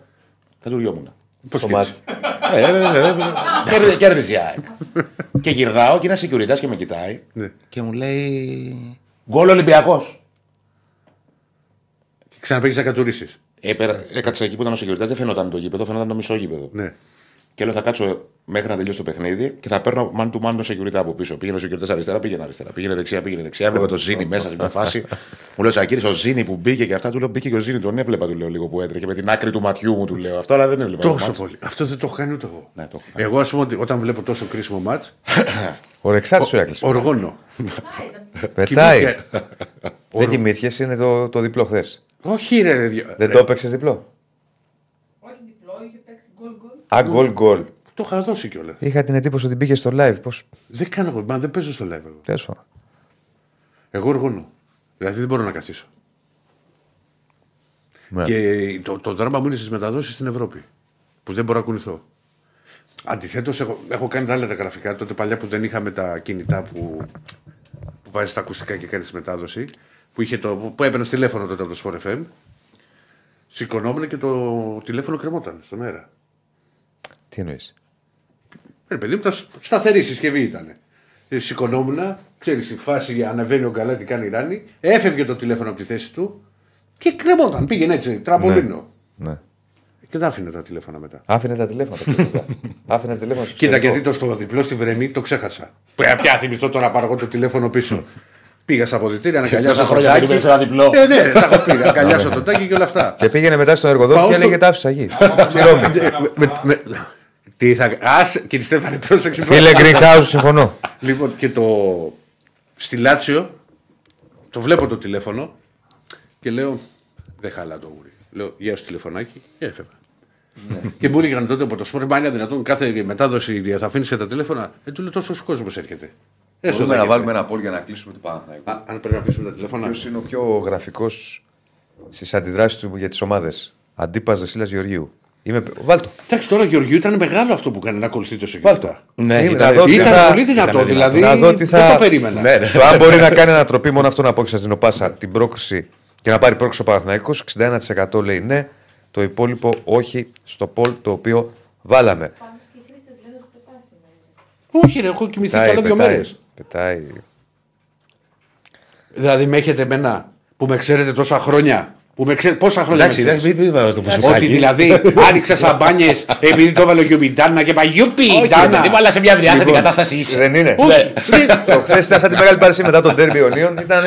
κατουριόμουν. Πώ Το μάτι. Ε, ε, ε, ε, ε, κέρδι- Κέρδισε η ΑΕΚ. Και γυρνάω και ένα security και με κοιτάει Ναι. και μου λέει. Γκολ Ολυμπιακό. Ξαναπέγει να κατουρίσει. Έκατσα εκεί που ήταν ο security, δεν φαινόταν το γήπεδο, φαινόταν το μισό γήπεδο. Ναι. Και λέω θα κάτσω μέχρι να τελειώσει το παιχνίδι και θα παίρνω man to man το security από πίσω. Πήγαινε ο security αριστερά, πήγαινε αριστερά. Πήγαινε δεξιά, πήγαινε δεξιά. Έβλεπα το Ζήνη μέσα σε μια φάση. μου λέω Σακύρη, ο Ζήνη που μπήκε και αυτά. Του λέω μπήκε και ο Ζήνη, τον έβλεπα του λέω λίγο που έτρεχε με την άκρη του ματιού μου του λέω. Αυτό αλλά δεν έβλεπα. το Τόσο μάτς. πολύ. Αυτό δεν το έχω κάνει ούτε εγώ. Ναι, το έχω κάνει. Εγώ, ας πούμε, ότι όταν βλέπω τόσο κρίσιμο μάτς, Ο Ρεξάρτ σου έκλεισε. οργώνω. Α, ήταν. Πετάει. Κοιμήθηκα- Δεν κοιμήθηκες, είναι το, το διπλό χθες. Όχι, ρε. δυο- Δεν ρε, το έπαιξες διπλό; Όχι διπλό, είχε παίξει γκολ γκολ. Α, γκολ γκολ. Το είχα δώσει κιόλας. Είχα την εντύπωση ότι μπήκε στο live. Πώ. Δεν κάνω εγώ. Μα δεν παίζω στο live εγώ. Τέλος πάντων. Εγώ οργώνω. Δηλαδή δεν μπορώ να καθίσω. Ναι. Και το, το δράμα μου είναι στις μεταδόσεις στην Ευρώπη. Που δεν μπορώ να κουνηθώ. Αντιθέτως, έχω, έχω κάνει τα άλλα τα γραφικά τότε παλιά που δεν είχαμε τα κινητά που, που βάζεις τα ακουστικά και κάνεις τη μετάδοση. Που, είχε το, που, που έπαιρνε τηλέφωνο τότε από το Sport FM. Σηκωνόμουν και το τηλέφωνο κρεμόταν στον αέρα. Τι εννοείς; Ε, παιδί μου, τα σ- σταθερή συσκευή ήταν. Ε, Σηκωνόμουν, ξέρεις, η φάση ανεβαίνει ο Γκαλάτη, κάνει ράνι, έφευγε το τηλέφωνο από τη θέση του και κρεμόταν. Πήγαινε έτσι, τραμπολίνο. Ναι. Και τα άφηνε τα τηλέφωνα μετά. Άφηνε τα τηλέφωνα. τα τηλέφωνα. Άφηνε τα τηλέφωνα. στο Κοίτα, εξωτερικό. γιατί το στο διπλό στη Βρεμή το ξέχασα. Πια πια θυμηθώ τώρα να πάρω εγώ το τηλέφωνο πίσω. Πήγα στα αποδητήρια να αγκαλιάσω Τόσα το χρόνια δεν τάκι. είπες ένα διπλό. Ε, ναι, τα έχω πει. να Αγκαλιάσω το τάκι και όλα αυτά. Και πήγαινε μετά στον εργοδότη Πάω και στο- έλεγε τα άφησα εκεί. Στη Ρώμη. Ε, με- με- Τι θα. Α, κύριε Στέφανη, πρόσεξε. Φίλε Greenhouse, συμφωνώ. Λοιπόν, και το. Στη Λάτσιο, το βλέπω το τηλέφωνο και λέω. Δεν χαλά το γουρί. Λέω, γεια σου τηλεφωνάκι και έφευγα. και μου έλεγαν τότε από το σπορ, μα είναι δυνατόν κάθε μετάδοση θα αφήνεις και τα τηλέφωνα. Ε, του λέω τόσος κόσμος έρχεται. Έσοδα Μπορούμε να και βάλουμε ένα πόλ για να κλείσουμε το Παναθηναϊκό. Α, αν πρέπει να αφήσουμε τα τηλέφωνα. Ποιος είναι ο πιο γραφικός στις αντιδράσεις του για τις ομάδες; Αντίπας Δεσίλας Γεωργίου. Είμαι... Βάλτο. Εντάξει, τώρα Γεωργίου ήταν μεγάλο αυτό που έκανε να ακολουθεί τόσο γύρω. Ναι, Είμαι, ήταν- να δω τι Ήταν θα- πολύ δυνατό, ήταν δηλαδή. να δω τι θα... Δεν το περίμενα. Ναι, ναι. Στο αν μπορεί να κάνει ανατροπή, μόνο αυτό να πω και σα δίνω πάσα την πρόκριση και να πάρει πρόκριση ο Παναθηναϊκός 61% λέει ναι. Το υπόλοιπο όχι στο πόλ το οποίο βάλαμε. Πάντως και οι χρήστες λένε ότι πετάς σήμερα. Όχι, ρε, έχω κοιμηθεί καλά δύο πετάει, μέρες. Πετάει. Δηλαδή με έχετε εμένα που με ξέρετε τόσα χρόνια. Που με ξέρετε, πόσα χρόνια. Εντάξει, με ξέρεις; εντάξει, μην βάλω το Ότι πουσουσάκι. δηλαδή άνοιξα σαμπάνιες επειδή το έβαλε ο Γιουμπιντάνα και πάει Γιουπι! Όχι, ρε παιδί μου, αλλά σε μια διάθετη Λοιπόν, κατάσταση είσαι. Δεν είναι. Όχι, Το χθες ήταν σαν τη μεγάλη παρουσία μετά τον Τέρμπι Ιωνίων. Ήταν.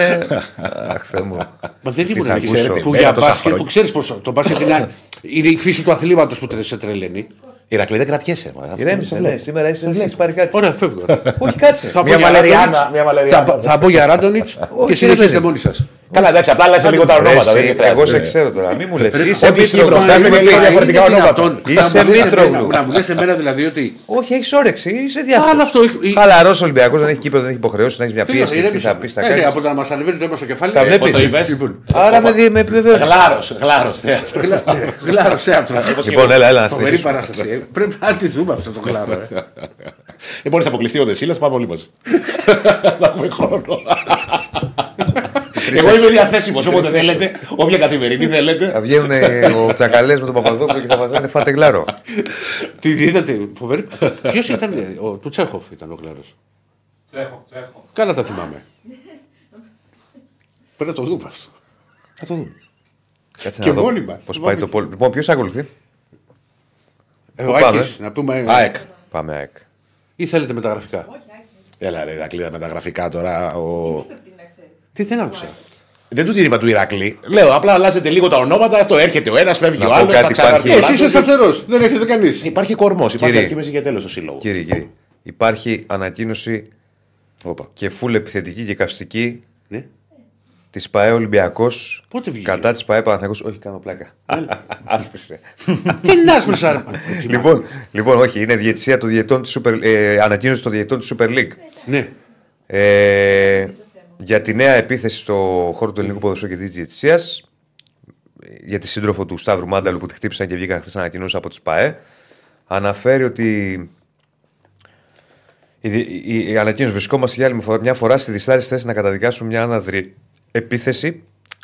Αχ, Θεέ μου. Μα δεν ήμουν θα εκεί. ακούσω. Που Μένα για τόσα μπάσκετ που χρόνια. ξέρεις πώ το μπάσκετ είναι. Είναι η φύση του αθλήματος που σε τρελαίνει. Ηρακλή δεν κρατιέσαι. μα, αυτό Ηρέμησε, το ναι, βλέπω. σήμερα είσαι έχει πάρει κάτι. Ωραία, φεύγω. Όχι, κάτσε. Θα πω Μια για μαλαιριάνα, Ράντονιτς, μια μαλαιριάνα. θα- Θα πω για Ράντονιτς και ρε συνεχίστε παιδί. μόνοι σας. Καλά, εντάξει, απλά λες λίγο τα Ρε, ονόματα. εσύ, δεν Εγώ σε χρειάζεται. ξέρω τώρα. Μην μου λε. Ρε, Είσαι ό,τι ισχύει Μήτρογλου. προχθές, Κάνε με λίγο διαφορετικά ονόματα. Είσαι Μήτρογλου. Να μου λε εμένα δηλαδή ότι. Όχι, έχει όρεξη. Είσαι Αλλά διάφορο. αυτό. έχει- Χαλαρό Ολυμπιακό, δεν έχει κύπεδο, δεν έχει υποχρεώσει, να έχει μια Τι πίεση. Τι ηρέμησε. θα πει, θα Ε, κάνει. Από το να μα ανεβαίνει το αίμα στο κεφάλι. Τα ε, βλέπεις. πώς το είπες? Λοιπόν, Άρα με δι- με επιβεβαίωσε. Γλάρος, γλάρος. θέατρο. Γλάρο θέατρο. Λοιπόν, έλα, έλα να Φοβερή συνεχίσουμε. παράσταση. ε. Πρέπει να τη δούμε αυτό το γλάρο. ε. Δεν μπορεί να αποκλειστεί ο Δεσίλα, πάμε όλοι μαζί. Θα έχουμε χρόνο. Εγώ είμαι διαθέσιμος όποτε θέλετε, όποια καθημερινή θέλετε. Θα βγαίνουν ε, ο Τσακαλέ με τον Παπαδόπουλο και θα μας λένε φάτε γλάρο. Τι είδατε, φοβερή. Ποιος ήταν, ε, ο του Τσέχοφ ήταν ο γλάρος. Τσέχοφ, Τσέχοφ. Καλά τα θυμάμαι. Πρέπει να το δούμε αυτό. Θα το δούμε. Κάτσε Και να δω μόνιμα. Πώς πάει το πόλεμο. Λοιπόν, ποιος ακολουθεί; Ε, Πού ο πάμε; Άκης, να πούμε. ε, ΑΕΚ. Πάμε ΑΕΚ. Ή θέλετε μεταγραφικά; Όχι, άκρη. Έλα ρε, Ηρακλή, τα μεταγραφικά τώρα. Ο... Τι πρέπει να ξέρεις. Τι δεν άκουσα. Δεν του την είπα του Ηρακλή. Λέω, απλά αλλάζετε λίγο τα ονόματα. Αυτό έρχεται ο ένας, φεύγει Να ο πω άλλος. κάτι, Θα ξαναρθεί υπάρχει- ο Εσύ είσαι άλλος. σταθερός. Δεν έχετε κανείς. Υπάρχει κορμός, υπάρχει Κύριε. αρχή, μέση και τέλος στο σύλλογος. Κύριε, κύριε. Υπάρχει ανακοίνωση Όπα. και φουλ επιθετική και καυστική Ναι. της ΠαΕ Ολυμπιακός. Πότε βγήκε; Κατά της ΠαΕ Παναθηναϊκός. Όχι, κάνω πλάκα. Άσπισε. Τι είναι άσπρε λοιπόν, λοιπόν, όχι, είναι διαιτησία των διαιτών της Super, ε, ανακοίνωση των διαιτών της Super League. Ναι. Ε, για τη νέα επίθεση στο χώρο του ελληνικού ποδοσφαίρου και της διαιτησία. Για τη σύντροφο του Σταύρου Μάνταλου που τη χτύπησαν και βγήκαν χθες ανακοινώσεις από τις ΠαΕ. Αναφέρει ότι η, η, η ανακοίνωση βρισκόμαστε για άλλη φορά- μια φορά στη διστάριστη θέση να καταδικάσουμε μια άναδρη επίθεση,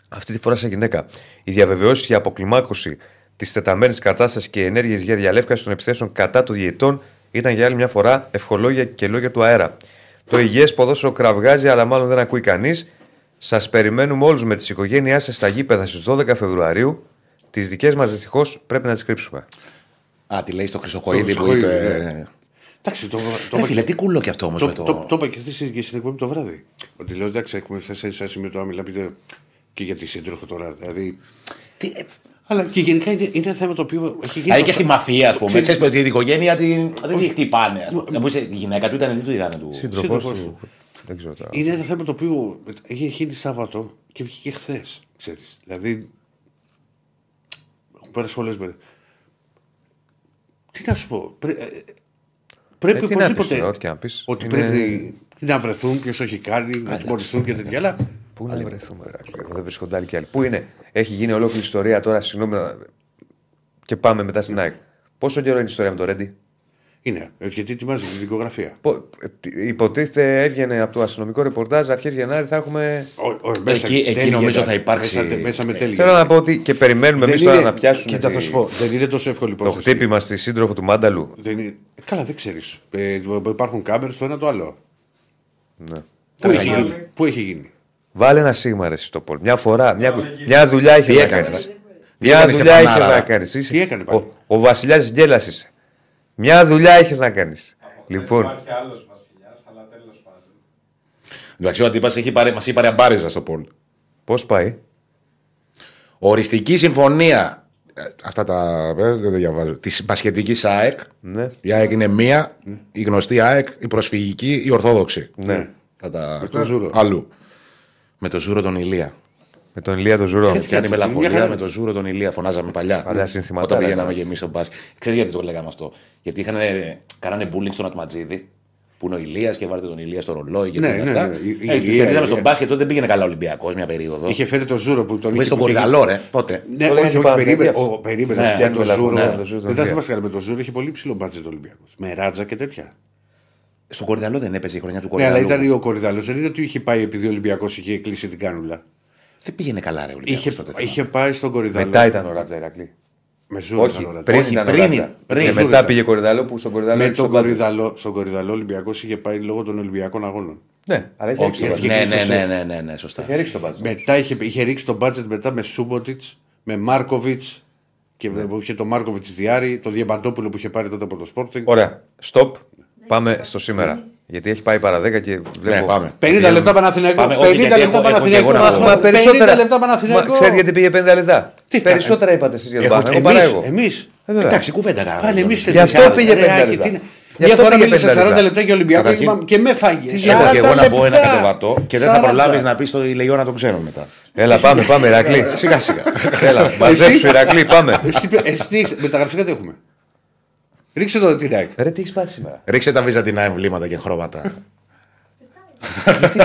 αυτή τη φορά σε γυναίκα. Η διαβεβαιώση για αποκλιμάκωση της τεταμένης κατάστασης και ενέργειες για διαλεύκαση των επιθέσεων κατά των διαιτών ήταν για άλλη μια φορά ευχολόγια και λόγια του αέρα. Το υγιές ποδόσφαιρο κραυγάζει, αλλά μάλλον δεν ακούει κανείς. Σας περιμένουμε όλους με τις οικογένειάς σας στα γήπεδα στις 12 Φεβρουαρίου. Τις δικές μας δυστυχώς πρέπει να τις κρύψουμε. Α, τη λέει στο Χρυσοχοίδη Το που Χρυσοχοίδη, είπε. ναι. ε, Εντάξει, το, το, Ρε είπα φίλε, και- τι κουλό κι αυτό όμως το, με το, το. το είπα και χθες και στην εκπομπή το βράδυ. Ότι λέω εντάξει, έχουμε φτάσει σε ένα σημείο τώρα μιλάμε και για τη σύντροφο τώρα. Δηλαδή. Τι- ε, Αλλά και γενικά είναι, είναι ένα θέμα το οποίο έχει γίνει. Δηλαδή και το- στη μαφία, ας πούμε. Ξέρεις- Ξέρεις ότι η οικογένεια την... δεν τη χτυπάνε. ας πούμε. Να μου είσαι, η γυναίκα του ήταν, τι του ήταν του. Σύντροφός Σύντροφος του. Δεν ξέρω τώρα. Είναι ένα θέμα το οποίο έχει γίνει Σάββατο και βγήκε χθες. Δηλαδή. Έχουν πέρασει πολλές μέρες. Τι να σου πω. Πρέ, ε, πρέπει Ε, τι να πεις οπωσδήποτε. τώρα, ό,τι και να πεις. Ότι Είναι- πρέπει να βρεθούν, ποιο έχει κάνει, να τιμωρηθούν και τέτοια. Αλλά Πού να βρεθούμε, ρε, Άκλη, εδώ δεν βρίσκονται άλλοι και άλλοι. Πού είναι, έχει γίνει ολόκληρη ιστορία τώρα, συγγνώμη, να- και πάμε μετά στην ΑΕΚ. Πόσο καιρό είναι η ιστορία με το Ρέντι, Είναι. ε, Γιατί ετοιμάζει τη δικογραφία. Πο- ε, Υποτίθεται έβγαινε από το αστυνομικό ρεπορτάζ αρχές Γενάρη θα έχουμε. Ο- ο- μέσα- Εκεί- εκεί τέλη νομίζω γενιά- θα υπάρξει- Μέσα, μέσα με τέλη. Θέλω γενιά. να πω ότι και περιμένουμε Δεν εμείς τώρα είναι- να πιάσουν. Κοίτα, θα τη- σου πω. Δεν είναι τόσο εύκολη Το υπόθεση. χτύπημα στη σύντροφο του Μάνταλου. Δεν είναι... Καλά, δεν ξέρεις. Ε, υπάρχουν κάμερες το ένα το άλλο. Ναι. Πού έχει, γίνει. Πού έχει γίνει; Βάλε ένα σίγμα ρε στο πόλ. Μια φορά, μια, μια δουλειά είχε Τι να έκανες, κάνεις. ρε; Τι Μια έκανες, δουλειά είχε Στεφανάρα; να κάνεις. Τι έκανες πάλι; Ο, ο Βασιλιάς Γκέλα είσαι. Μια δουλειά είχε να κάνεις. Λοιπόν, Υπάρχει άλλος βασιλιάς, αλλά τέλος πάντων. Εντάξει, ο αντίπα μας είπε ρε μπάριζα στο Πολ. πώς πάει; Οριστική συμφωνία. ε, Αυτά τα. ε, Δεν τα διαβάζω. Της μπασχετική ΑΕΚ. Ναι. Η ΑΕΚ είναι μία. Η γνωστή ΑΕΚ, η προσφυγική, η ορθόδοξη. Ναι. Θα τα... Με τον Ζούρο. Αλλού. Με το Ζούρο τον Ηλία. Με τον Ηλία τον Ζουρό. Κάνει μια μελαγχολία χαρά. με το Ζούρο τον Ηλία, φωνάζαμε παλιά. Παλιά συνθηματάρα Όταν πηγαίναμε κάναμε. και εμεί στο μπάσκετ. Ξέρεις γιατί το λέγαμε αυτό; Γιατί είχαν, κάνανε bullying στον Ατματζίδη, που είναι ο Ηλίας και βάλετε τον Ηλία στο ρολόι και Ναι, τέτοια ναι, αυτά. ναι. Η- η Ε, Ηλία, και είδαμε η- στον μπάσκετ τότε δεν πήγαινε καλά ο Ολυμπιακός μια περίοδο. Είχε φέρει το Ζούρο που τον Μέσα στον που είχε- Κορυδαλό, ρε, τότε. Ναι, Το όχι, λέγανε όχι, Παναθηναϊκοί περίμενε. αυτό. ο- Περίμενε. Ναι, με φτιάχνει το μελαγχολία, Ζούρο. με το Ζούρο τον Δεν θα Ηλία. θυμάσαι καλά, με το Ζούρο είχε πολύ ψηλό μπάτζετ ο Ολυμπιακός. Με ράτζα και τέτοια. Στον Κορυδαλό δεν έπαιζε η χρονιά του Ναι, αλλά Κορυδαλού. ήταν ο Κορυδαλός. Δεν είναι ότι είχε πάει επειδή ο Ολυμπιακός είχε κλείσει την κάνουλα. Δεν πήγαινε καλά, ρε. ο Ολυμπιακός Είχε, τότε. είχε πάει στον Κορυδαλό. Μετά ήταν ο Ράτζα Ηρακλή. Με Ζούρο. Όχι, ήταν ο Ράτζα. πριν Όχι, ήταν ο πριν, Ράτζα. πριν. Και Ζούρο μετά ήταν. πήγε Κορυδαλό που στον Κορυδαλό Με είχε τον στον μπάσκετ. Κορυδαλό, στον Κορυδαλό Ολυμπιακός είχε πάει λόγω των Ολυμπιακών αγώνων. Ναι, αλλά είχε ρίξει Όχι, τον γιατί μπάσκετ. ναι, είχε ναι, κλείσει ναι, το ναι, ναι, ναι, σωστά. Είχε ρίξει τον μπάσκετ. Μετά είχε, είχε ρίξει τον μπάτζετ μετά με Σούμποτιτς, με Μάρκοβιτς και που είχε το Μάρκοβιτς Διάρη, το Διαμπαντόπουλο που είχε πάρει τότε από το Sporting. Ωραία. Stop. Πάμε στο σήμερα. Γιατί έχει πάει παρά 10 και βλέπω. Ναι, πάμε. 50 λεπτά Παναθηναϊκό. Πάμε, 50 όχι, γιατί λεπτά έχω- έχω Παναθηναϊκό. και εγώ να Μας πω. πούμε, Μα περισσότερα. 50 λεπτά Παναθηναϊκό. Ξέρει γιατί πήγε 50 λεπτά; Τι θα- Περισσότερα είπατε εσείς για τον Έχω- Παναθηναϊκό παρά Εμείς, εγώ. εμείς. Ε, βέβαια. Εντάξει, κουβέντα κάναμε. Πάλι εμείς Γι' αυτό πήγε 50 λεπτά. Γι' Μια αυτό φορά πήγε μίλησες 50 40 λεπτά. λεπτά για Ολυμπιακό Καταρχήν- και είπα- και με φάγες. Έχω και εγώ να πω ένα 40 κατεβατό και δεν θα 40. προλάβεις να πεις στο Ηλεγιώνα τον ξέρω μετά. Έλα, πάμε, πάμε, Ηρακλή. Σιγά σιγά. Έλα, μαζέψου, Ηρακλή, πάμε. Εσύ, εσύ τι έχεις, μεταγραφικά τι έχουμε; Ρίξε το την ΑΕΚ. Ρε, τι έχεις πάρει σήμερα; Ρίξε τα βυζαντινά εμβλήματα και χρώματα.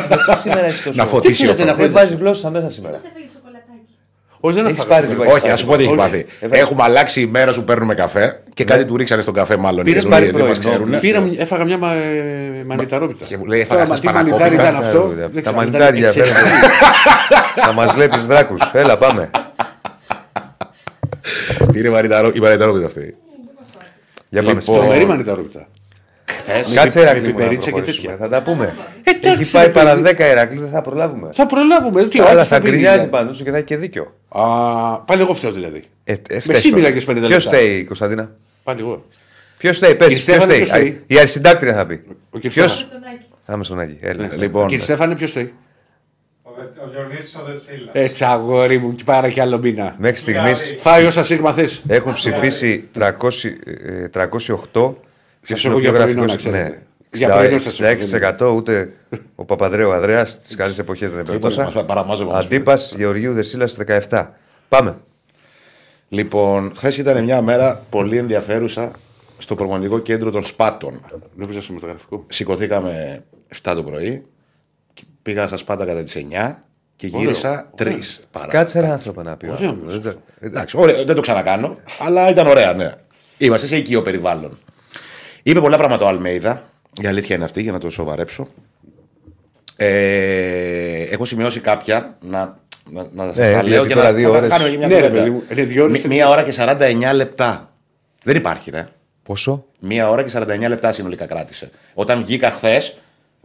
Γιατί σήμερα έχει τόσο. να φωτίσει ο γίνεται να Φρόντος. Δεν βάζεις γλώσσα μέσα σήμερα; Πώς έφεγε σοκολατάκι; Όχι, δεν Έχεις έφαγα πάρει σήμερα. τίποτα. Όχι, ας σου πω τι έχεις Όχι. πάθει. Έβαλε. Έχουμε αλλάξει η μέρα που παίρνουμε καφέ και κάτι του ρίξανε στον καφέ, μάλλον. Πήρες οι πάρει καινούριοι, δεν πρωινό. μας ξέρουν. Πήρα, μια- έφαγα μια μα, ε, μανιταρόπιτα. Και μου λέει, Τώρα, έφαγα μα, χθες τι μανιτάρι πανακόπιτα. ήταν αυτό; Ε, δεν Τα ξέρω, μανιτάρια, ήταν φέρε. Θα μας βλέπεις δράκους. Έλα, πάμε. Πήρε μανιταρό- η μανιταρόπιτα αυτή. Για πάμε. Λοιπόν, στο- Τρομερή μανιταρόπιτα. Κάτσε με Ηρακλή. μου, να πιπερίτσα και προχωρήσουμε. τέτοια. Θα τα πούμε. εντάξει, Έχει πάει ρε, παρά παιδί. 10 Ηρακλή, δεν θα προλάβουμε. Θα προλάβουμε. Τι Αλλά ώρα θα πει, γκρινιάζει δηλαδή. πάνω σου και θα έχει και δίκιο. Α, πάλι εγώ φταίω δηλαδή. Ε, ε, Με φταίς εσύ τώρα. μίλαγες 50 Ποιος λεπτά. φταίει, Κωνσταντίνα; Πάλι εγώ. Ποιος φταίει, πες. Κύριε Ποιος Στέφανε, φταίει. ποιος φταίει; Η αρισυντάκτρια θα πει. Ο κύριος Ποιος; Στέφανος. Στον Άκη. Θα είμαι στον Άγιο. Έλα. Λοιπόν, Κύριε Στέφανε, ποιος θέλει. Ο, Δε- ο Διονύσης ο Δεσίλας. Έτσι, αγόρι μου, και πάρα και άλλο μήνα. Μέχρι στιγμής Φάει όσα σίγμα θε. έχουν ψηφίσει 300, ε, 308. Σας Ποιος έχω είναι ο για πιο πρωινό, γραφικός, να ξέρετε. ναι. Για πρωινό σας έχω, 66% ούτε ο Παπαδρέου Ανδρέας στις καλές εποχές δεν έπαιρνε μας τόσα. παραμάζευε όμως. Αντίπας Γεωργίου Δεσίλας 17. Πάμε. λοιπόν χθες ήταν μια μέρα πολύ ενδιαφέρουσα στο προπονητικό κέντρο των Σπάτων. Νόμιζα στο μεταγραφικό. Σηκωθήκαμε 7 το πρωί, και πήγα στα Σπάτα κατά τις 9 και γύρισα 3 παρά. Κάτσε ένα άνθρωπο να πει. Ωραίο όμως. Δεν το- Εντάξει, ωραία, δεν το ξανακάνω, αλλά ήταν ωραία, ναι. Είμαστε σε οικείο περιβάλλον. Είπε πολλά πράγματα ο Αλμέιδα. Η αλήθεια είναι αυτή, για να το σοβαρέψω. Ε, έχω σημειώσει κάποια να, να, να σας Ε, τα λέω γιατί και τώρα να, δύο να τα ώρες- κάνουμε και μια Ναι, ρε κουβέντα. παιδί μου, είναι δύο ώρες- Μ- Μία ώρα και 49 λεπτά. Δεν υπάρχει, ρε. Πόσο; Μία ώρα και 49 λεπτά συνολικά κράτησε. Όταν βγήκα χθες,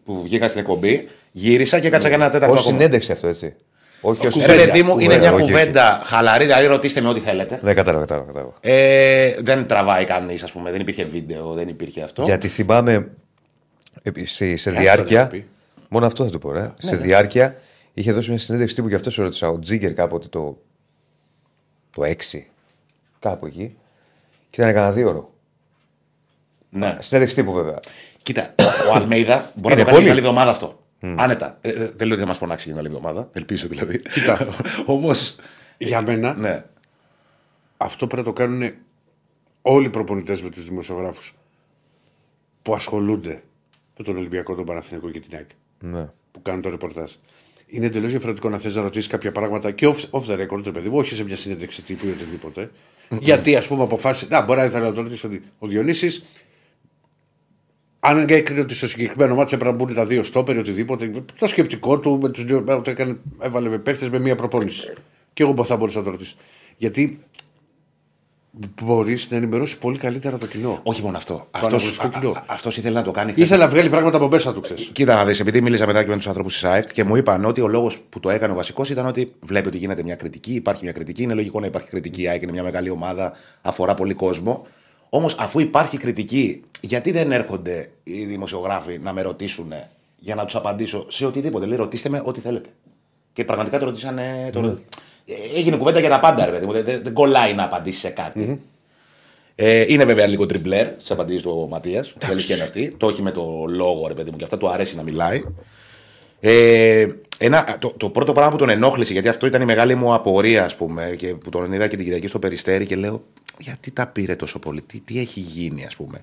που βγήκα στην εκπομπή, γύρισα και κάτσα για ένα τέταρτο Ω ακόμα. συνέντευξη αυτό έτσι. Όχι ως Ρε παιδί μου, είναι μια όχι, όχι. κουβέντα χαλαρή, δηλαδή ρωτήστε με ό,τι θέλετε. Δεν κατάλαβα, κατάλαβα. κατάλαβα. Ε, δεν τραβάει κανείς, ας πούμε. Δεν υπήρχε βίντεο, δεν υπήρχε αυτό. Γιατί θυμάμαι ε, σε, σε αυτό διάρκεια. δεν θα πει. Μόνο αυτό θα του πω, ρε. σε διάρκεια είχε δώσει μια συνέντευξη τύπου και αυτός σε ρώτησα. Ο Τζίγκερ κάποτε το, το 6. Κάπου εκεί. Και ήταν κανένα δύο ώρο. Ναι. Συνέντευξη τύπου βέβαια. Κοίτα, ο Αλμέιδα μπορεί Είναι να το κάνει πολύ. την άλλη εβδομάδα αυτό. Άνετα. Ε, ε, δεν λέω ότι θα μας φωνάξει για την άλλη εβδομάδα. Ελπίζω δηλαδή. Κοίτα. Όμως. Για μένα, Ναι. αυτό πρέπει να το κάνουν όλοι οι προπονητές με τους δημοσιογράφους που ασχολούνται με τον Ολυμπιακό, τον Παναθηναϊκό και την ΑΕΚ. Ναι. Που κάνουν το ρεπορτάζ. Είναι εντελώς διαφορετικό να θες να ρωτήσεις κάποια πράγματα και off, off the record, ρε παιδί μου, όχι σε μια συνέντευξη τύπου ή οτιδήποτε. Γιατί, ας πούμε, αποφάσισε. Να, μπορεί να ήθελα να το ρωτήσει ο Διονύσης. Αν έκρινε ότι στο συγκεκριμένο μάτσο έπρεπε να μπουν τα δύο στόπερ ή οτιδήποτε, το σκεπτικό του με τους δύο, το έκανε, έβαλε με παίχτε με μία προπόνηση. Και εγώ θα μπορούσα να το ρωτήσω. Γιατί μπορείς να ενημερώσεις πολύ καλύτερα το κοινό. Όχι μόνο αυτό. Το αναγνωστικό κοινό. Αυτός ήθελε να το κάνει. χθες. Ήθελα να βγάλει πράγματα από μέσα του, ξέρεις. Κοίτα να δεις, επειδή μίλησα μετά και με τους ανθρώπου της ΑΕΚ και μου είπαν ότι ο λόγος που το έκανε ο βασικός ήταν ότι βλέπει ότι γίνεται μια κριτική, υπάρχει μια κριτική. Είναι λογικό να υπάρχει κριτική. Η ΑΕΚ είναι μια μεγάλη ομάδα, αφορά πολύ κόσμο. Όμως αφού υπάρχει κριτική, γιατί δεν έρχονται οι δημοσιογράφοι να με ρωτήσουν για να τους απαντήσω σε οτιδήποτε; Λέει, ρωτήστε με ό,τι θέλετε. Και πραγματικά το ρωτήσανε. Το... Ε, Έγινε κουβέντα για τα πάντα, ρε παιδί μου. Δεν, δεν- δεν κολλάει να απαντήσει σε κάτι. Ε, είναι βέβαια λίγο τριμπλέρ στι απαντήσει του Ματίας. Η αλήθεια είναι αυτή. Το έχει με το λόγο, ρε παιδί μου, και αυτά του αρέσει να μιλάει. Ε, ένα, το, το πρώτο πράγμα που τον ενόχλησε, γιατί αυτό ήταν η μεγάλη μου απορία, ας πούμε, και που τον είδα και την Κυριακή στο περιστέρι και λέω, γιατί τα πήρε τόσο πολύ, τι, τι έχει γίνει, ας πούμε.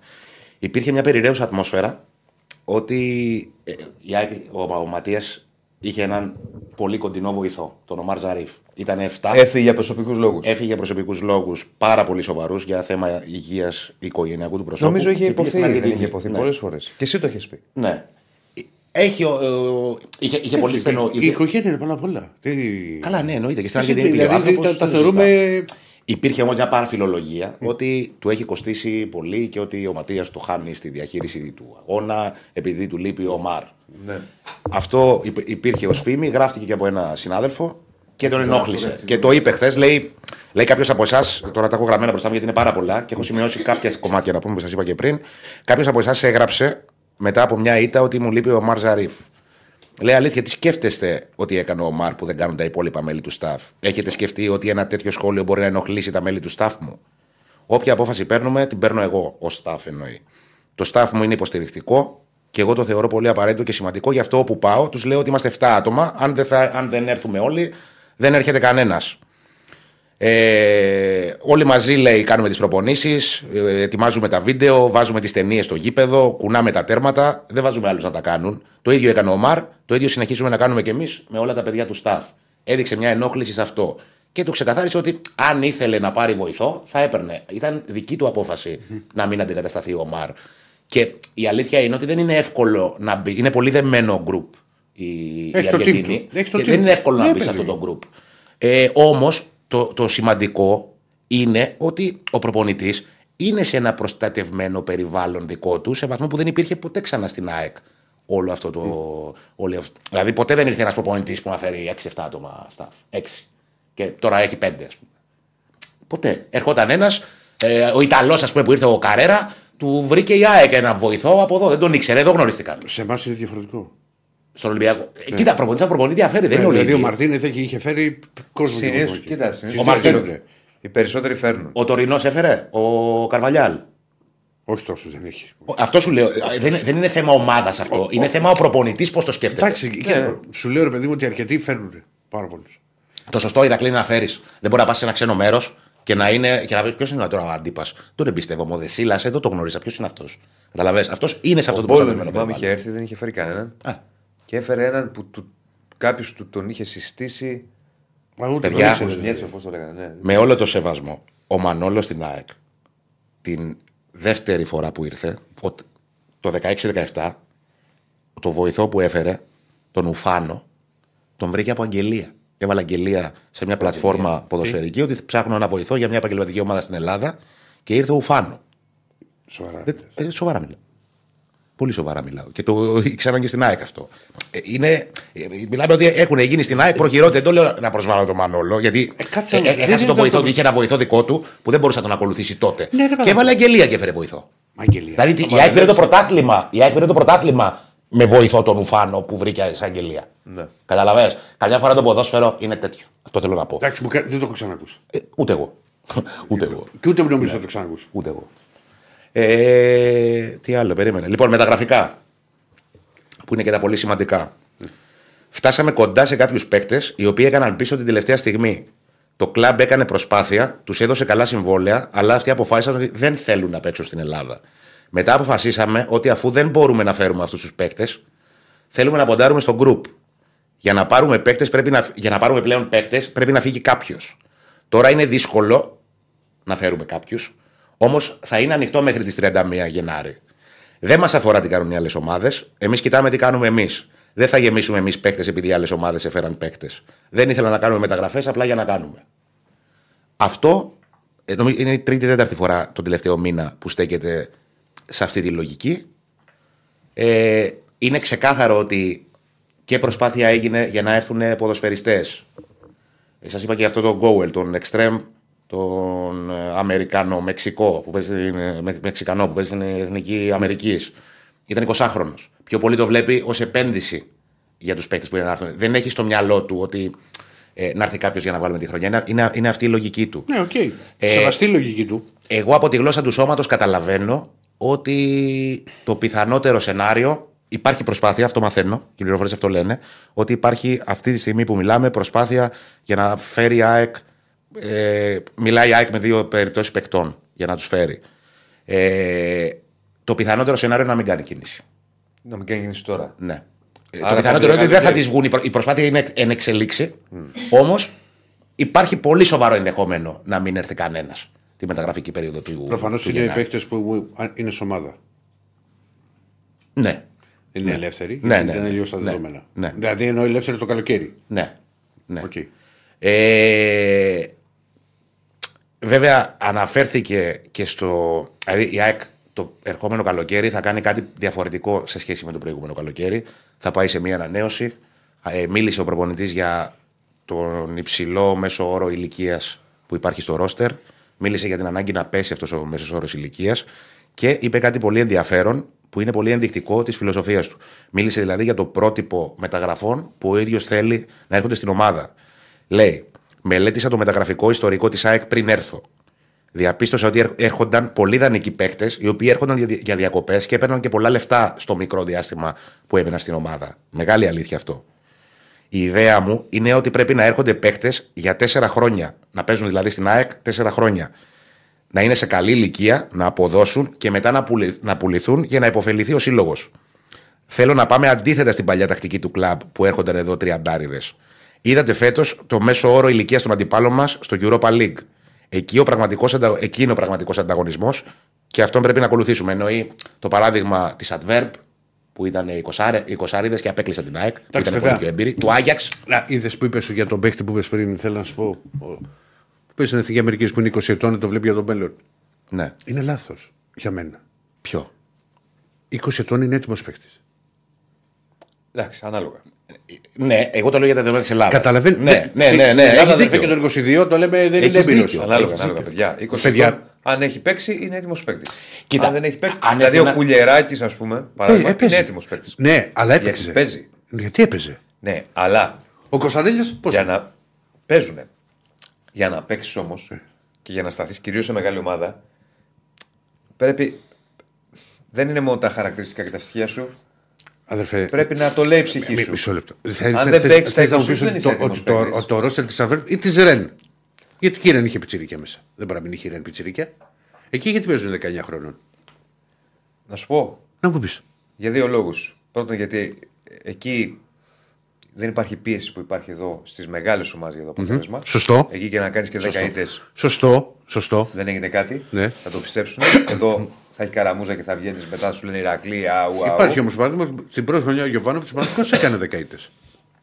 Υπήρχε μια περιραίουσα ατμόσφαιρα ότι ε, η ΑΕΚ, ο, ο Ματίας είχε έναν πολύ κοντινό βοηθό, τον Ομάρ Ζαρίφ. Ήταν 7. Έφυγε για προσωπικούς λόγους. Έφυγε για προσωπικούς λόγους πάρα πολύ σοβαρούς για θέμα υγείας οικογενειακού του προσώπου. Νομίζω είχε Και πήγε στην υποθεί. Δεν Αργεντινή. είχε υποθεί Ναι. πολλές φορές. Και εσύ το έχεις πει. Ναι. Έχει. ο- ο- είχε, είχε πολύ στενό. Η οικογένεια είναι πάνω απ' όλα. Τι- Καλά, ναι, εννοείται. Και στην Εσύ, Αργεντινή πήγε ο δηλαδή, άνθρωπος, τα, τα δεν θεωρούμε. συζητάω. Υπήρχε όμως μια παραφιλολογία ότι του έχει κοστίσει πολύ και ότι ο Ματίας το χάνει στη διαχείριση του αγώνα επειδή του λείπει ο Μαρ. Ναι. Αυτό υπ- υπήρχε ως φήμη, γράφτηκε και από ένα συνάδελφο και τον ενόχλησε. Και το είπε χθες, λέει, λέει κάποιος από εσάς, τώρα τα έχω γραμμένα μπροστά μου γιατί είναι πάρα πολλά και έχω σημειώσει κάποια κομμάτια να πούμε που σας είπα και πριν. Κάποιος από εσάς έγραψε μετά από μια ήττα ότι μου λείπει ο Μαρ Ζαρίφ. Λέει αλήθεια, τι σκέφτεστε ότι έκανε ο Μαρ που δεν κάνουν τα υπόλοιπα μέλη του staff; Έχετε σκεφτεί ότι ένα τέτοιο σχόλιο μπορεί να ενοχλήσει τα μέλη του staff μου; Όποια απόφαση παίρνουμε, την παίρνω εγώ ως staff εννοεί. Το staff μου είναι υποστηρικτικό και εγώ το θεωρώ πολύ απαραίτητο και σημαντικό. Γι' αυτό όπου πάω, τους λέω ότι είμαστε 7 άτομα. Αν δεν, θα, αν δεν έρθουμε όλοι, δεν έρχεται κανένας. Ε, όλοι μαζί λέει κάνουμε τις προπονήσεις, ε, ετοιμάζουμε τα βίντεο, βάζουμε τις ταινίες στο γήπεδο, κουνάμε τα τέρματα, δεν βάζουμε άλλους να τα κάνουν. Το ίδιο έκανε ο Μαρ, το ίδιο συνεχίζουμε να κάνουμε και εμείς με όλα τα παιδιά του staff. Έδειξε μια ενόχληση σε αυτό. Και του ξεκαθάρισε ότι αν ήθελε να πάρει βοηθό, θα έπαιρνε. Ήταν δική του απόφαση να μην αντικατασταθεί ο Μαρ. Και η αλήθεια είναι ότι δεν είναι εύκολο να μπει. Είναι πολύ δεμένο γκρουπ η, η Έχει το team Αργεντινή. του. Έχει το Και team δεν είναι του. εύκολο Ναι, να μπει σε παιδί αυτό μου. το γκρουπ. Ε, Όμως το, το σημαντικό είναι ότι ο προπονητής είναι σε ένα προστατευμένο περιβάλλον δικό του σε βαθμό που δεν υπήρχε ποτέ ξανά στην ΑΕΚ όλο αυτό το. Όλη αυτό. Δηλαδή ποτέ δεν ήρθε ένας προπονητής που να φέρει 6-7 άτομα staff. 6. Και τώρα έχει 5, ας πούμε. Ποτέ. Ερχόταν ένας, ε, ο Ιταλός, ας πούμε, που ήρθε ο Καρέρα, του βρήκε η ΑΕΚ ένα βοηθό από εδώ. Δεν τον ήξερε, δεν γνωριστήκαν. Σε εμάς είναι διαφορετικό. Στον Ολυμπιακό. Ε, Κοίτα, προπονητής από προπονητή διαφέρει. Δεν Ναι, είναι όλοι. δηλαδή ο ίδιοι. Μαρτίνεθ είχε είχε φέρει κόσμο. και Συνήθω, κόσμο εκεί. κοίτα, συνήθως Ο Μαρτίνο. φέρνουν. Οι περισσότεροι φέρνουν. Ο Τωρινός έφερε, ο Καρβαλιάλ. Όχι τόσο δεν έχει. Ο- Αυτό σου λέω. ε, Δεν, δεν είναι θέμα ομάδας αυτό. είναι θέμα ο προπονητής πώς το σκέφτεται. Εντάξει, και- σου λέω ρε παιδί μου ότι αρκετοί φέρνουν πάρα πολλούς. Το σωστό Ηρακλή είναι να φέρεις. Δεν μπορεί να πας σε ένα ξένο μέρος και να είναι. και να πει ποιος είναι τώρα ο αντίπας; Τον εμπιστεύομαι. Ο Δεσίλα, εδώ το γνώρισα. Ποιος είναι αυτός; Καταλαβέ. Αυτός είναι σε αυτό Ο το Μπόλεμ, προστατευμένο θυμάμαι, είχε περιβάλλον. έρθει, δεν είχε φέρει κανέναν. Α, Και έφερε έναν που του, κάποιος του τον είχε συστήσει. Μα ούτε Παιδιά, το ήξερες, Κοσμιέτσο, πώ το λέγανε. Ναι. Με όλο το σεβασμό, ο Μανόλος στην ΑΕΚ την δεύτερη φορά που ήρθε, ο- το 16-17, το βοηθό που έφερε, τον Ουφάνο, τον βρήκε από αγγελία. Έβαλε αγγελία σε μια πλατφόρμα ποδοσφαιρική ότι ψάχνω ένα βοηθό για μια επαγγελματική ομάδα στην Ελλάδα και ήρθε ο Ουφάνο. Σοβαρά. Δεν- ε, σοβαρά μιλάω. Πολύ σοβαρά μιλάω. Και το ήξεραν και στην ΑΕΚ αυτό. Ε, είναι, ε, μιλάμε ότι έχουν γίνει στην ΑΕΚ προχειρότητα. Δεν το λέω να προσβάλλω τον Μανόλο, γιατί Ε, κάτσε, ε, δεν έχασε είναι τον βοηθό, το- είχε ένα βοηθό δικό του που δεν μπορούσε να τον ακολουθήσει τότε. Ναι, ρε, και καλά. έβαλε αγγελία και έφερε βοηθό. Αγγελία. Δηλαδή τι- η ΑΕΚ πήρε το πρωτάθλημα. Η ΑΕΚ πήρε το πρωτάθλημα με βοηθό τον Ουφάνο που βρήκε σε αγγελία. Ναι. Καταλαβες. Καμιά φορά το ποδόσφαιρο είναι τέτοιο. Αυτό θέλω να πω. Εντάξει, μου κα- δεν το έχω ξανακούσει. Ε, ούτε εγώ. ούτε εγώ. Και ούτε νομίζω ότι το ξανακούσει. Ούτε εγώ. Ε, τι άλλο, περίμενε. Λοιπόν, μεταγραφικά. Που είναι και τα πολύ σημαντικά. Φτάσαμε κοντά σε κάποιους παίκτες οι οποίοι έκαναν πίσω την τελευταία στιγμή. Το κλαμπ έκανε προσπάθεια, τους έδωσε καλά συμβόλαια, αλλά αυτοί αποφάσισαν ότι δεν θέλουν να παίξουν στην Ελλάδα. Μετά αποφασίσαμε ότι αφού δεν μπορούμε να φέρουμε αυτούς τους παίκτες, θέλουμε να ποντάρουμε στο group. Για να πάρουμε, παίκτες, πρέπει να, για να πάρουμε πλέον παίκτες, πρέπει να φύγει κάποιος. Τώρα είναι δύσκολο να φέρουμε κάποιους, όμως θα είναι ανοιχτό μέχρι τις 31 Γενάρη. Δεν μας αφορά τι κάνουν οι άλλες ομάδες. Εμείς κοιτάμε τι κάνουμε εμείς. Δεν θα γεμίσουμε εμείς παίκτες επειδή οι άλλες ομάδες έφεραν παίκτες. Δεν ήθελα να κάνουμε μεταγραφές απλά για να κάνουμε. Αυτό ε, νομίζω είναι η τρίτη-τέταρτη φορά τον τελευταίο μήνα που στέκεται σε αυτή τη λογική. Ε, είναι ξεκάθαρο ότι και προσπάθεια έγινε για να έρθουν ποδοσφαιριστές. Ε, Σας είπα και αυτό τον Γκόουελ, τον Extreme, τον ε, Αμερικανό, Μεξικό, που παίζει, είναι, Με- Μεξικανό που παίζει στην Εθνική Αμερικής. Ήταν 20χρονο. Πιο πολύ το βλέπει ως επένδυση για τους παίκτες που είναι να έρθουν. Δεν έχει στο μυαλό του ότι ε, να έρθει κάποιος για να βάλουμε τη χρονιά. Είναι, είναι, είναι αυτή η λογική του. Ναι, οκ. Ε, Σεβαστή η λογική του. Εγώ από τη γλώσσα του σώματος καταλαβαίνω ότι το πιθανότερο σενάριο υπάρχει προσπάθεια, αυτό μαθαίνω, και οι πληροφορίες αυτό λένε, ότι υπάρχει αυτή τη στιγμή που μιλάμε προσπάθεια για να φέρει η ΑΕΚ. Ε, μιλάει η ΑΕΚ με δύο περιπτώσεις παικτών για να τους φέρει. Ε, το πιθανότερο σενάριο είναι να μην κάνει κίνηση. Να μην κάνει κίνηση τώρα. Ναι. Ε, Άρα το θα πιθανότερο είναι ότι δεν θα διοργανωθεί. της βγουν. Η προ- Η προσπάθεια είναι εν εξελίξη. Όμως υπάρχει πολύ σοβαρό ενδεχόμενο να μην έρθει κανένας τη μεταγραφική περίοδο του. Προφανώς του είναι οι Γενάρη. παίκτες που αν είναι σε ομάδα. Ναι. Δεν είναι ελεύθεροι. Ναι, γιατί ναι, Δεν είναι ναι. λίγο στα Ναι, δεδομένα. ναι. Δηλαδή εννοώ ελεύθεροι το καλοκαίρι. Ναι. ναι. Οκ. Ε, βέβαια, αναφέρθηκε και στο. Δηλαδή, η ΑΕΚ το ερχόμενο καλοκαίρι θα κάνει κάτι διαφορετικό σε σχέση με το προηγούμενο καλοκαίρι. Θα πάει σε μια ανανέωση. Ε, μίλησε ο προπονητής για τον υψηλό μέσο όρο ηλικίας που υπάρχει στο ρόστερ. Μίλησε για την ανάγκη να πέσει αυτός ο μέσος όρος ηλικίας. Και είπε κάτι πολύ ενδιαφέρον που είναι πολύ ενδεικτικό της φιλοσοφίας του. Μίλησε δηλαδή για το πρότυπο μεταγραφών που ο ίδιος θέλει να έρχονται στην ομάδα. Λέει, μελέτησα το μεταγραφικό ιστορικό της ΑΕΚ πριν έρθω. Διαπίστωσα ότι έρ- έρχονταν πολλοί δανεικοί παίκτες, οι οποίοι έρχονταν για, για διακοπές και έπαιρναν και πολλά λεφτά στο μικρό διάστημα που έμεναν στην ομάδα. Μεγάλη αλήθεια αυτό. Η ιδέα μου είναι ότι πρέπει να έρχονται παίκτες για τέσσερα χρόνια. Να παίζουν δηλαδή στην ΑΕΚ τέσσερα χρόνια. Να είναι σε καλή ηλικία, να αποδώσουν και μετά να, πουλη- να πουληθούν για να υποφεληθεί ο σύλλογος. Θέλω να πάμε αντίθετα στην παλιά τακτική του κλαμπ που έρχονταν εδώ τριαντάριδες. Είδατε φέτος το μέσο όρο ηλικίας των αντιπάλων μας στο Europa League. Εκεί, ο πραγματικός, αντα- εκεί είναι ο πραγματικός ανταγωνισμός και αυτόν πρέπει να ακολουθήσουμε. Εννοεί το παράδειγμα της Adverb που ήταν οι 20 και απέκλεισε την ΑΕΚ. Που ήταν βέβαια. πολύ πιο έμπειρη. Του Άγιαξ. Να, είδες που είπες για τον παίχτη που είπες πριν, θέλω να σου πω. ο- Που παίζει στην Εθνική Αμερική που είναι 20 ετών, το βλέπει για τον μέλλον. Ναι. Είναι λάθος για μένα. Ποιο; 20 ετών είναι έτοιμος παίχτη. Εντάξει, ανάλογα. Ναι, εγώ το λέω για τα δεδομένα της Ελλάδας. Καταλαβαίνει. Ναι, ναι, ναι. ναι, Έχεις έχεις δίκιο. δίκιο. Και τον 22 το λέμε δεν Έχεις είναι έμπειρο. δίκιο. Ανάλογα, έχεις ανάλογα, δίκιο. παιδιά. 20 Παιδιά. ετών, αν έχει παίξει, είναι έτοιμος παίκτης. Κοίτα, αν δεν έχει παίξει. αν δηλαδή, έρθει ο ένα- Κουλιεράκης, ας πούμε, παράδειγμα, έπαιζε. είναι έτοιμος παίκτης. Ναι, αλλά έπαιζε. Γιατί παίζει. Γιατί έπαιζε. Ναι, αλλά Ο Κωνσταντέλια πώς. για να παίζουν. Για να παίξεις όμως και για να σταθείς κυρίως σε μεγάλη ομάδα, πρέπει. Δεν είναι μόνο τα χαρακτηριστικά και τα στοιχεία σου. Αδερφέ, Πρέπει να το λέει η ψυχή μη- σου. μισό λεπτό. Αν Θες- δεν θες- παίξεις τα θες να μου 20 πεις δεν ότι είσαι το- έτοιμος ότι το- παίκτης. ότι το ρόστερ της Αβέρ ή της Ρεν. Γιατί και η Ρεν είχε πιτσιρίκια μέσα. Δεν μπορεί να μην είχε η Ρεν πιτσιρίκια. Εκεί γιατί παίζουν 19 χρόνων; Να σου πω Να μου πεις. για δύο λόγους. Πρώτον, γιατί εκεί δεν υπάρχει πίεση που υπάρχει εδώ στις μεγάλες ομάδες για το αποτέλεσμα. Σωστό. Εκεί και να κάνεις και δεκαετές Σωστό. Σωστό. δεν έγινε κάτι. Ναι. Θα το πιστέψουν. Εδώ θα έχει καραμούζα και θα βγαίνεις μετά, σου λένε Ηρακλή, αου, αου. Υπάρχει όμως παράδειγμα στην πρώτη χρονιά ο Γιωβάνοβιτ πραγματικώ έκανε δεκαετές.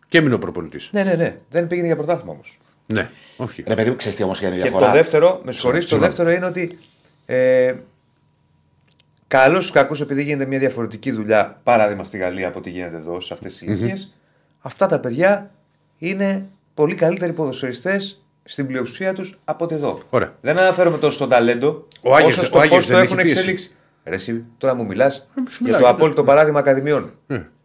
Και έμεινε ο προπονητής. Ναι, ναι, ναι. Δεν πήγαινε για πρωτάθλημα όμως. Ναι, όχι. Ρε παιδί μου, ξέρεις τι όμως για είναι η Και διαφορά; το δεύτερο, με συγχωρείς, το δεύτερο είναι ότι ε, καλό ή κακό, επειδή γίνεται μια διαφορετική δουλειά, παράδειγμα στη Γαλλία από ό,τι γίνεται εδώ σε αυτές τις ηλικίες, αυτά τα παιδιά είναι πολύ καλύτεροι ποδοσφαιριστές στην πλειοψηφία τους από ότι εδώ. Ωραία. Δεν αναφέρομαι τόσο στο ταλέντο, Ο Άγιαξ- όσο στο ο Άγιαξ πώς το δεν έχουν έχει πίεση. εξελίξει. Ρε, εσύ, τώρα μου μιλάς σου για μιλάω, το ναι. απόλυτο παράδειγμα Ακαδημιών.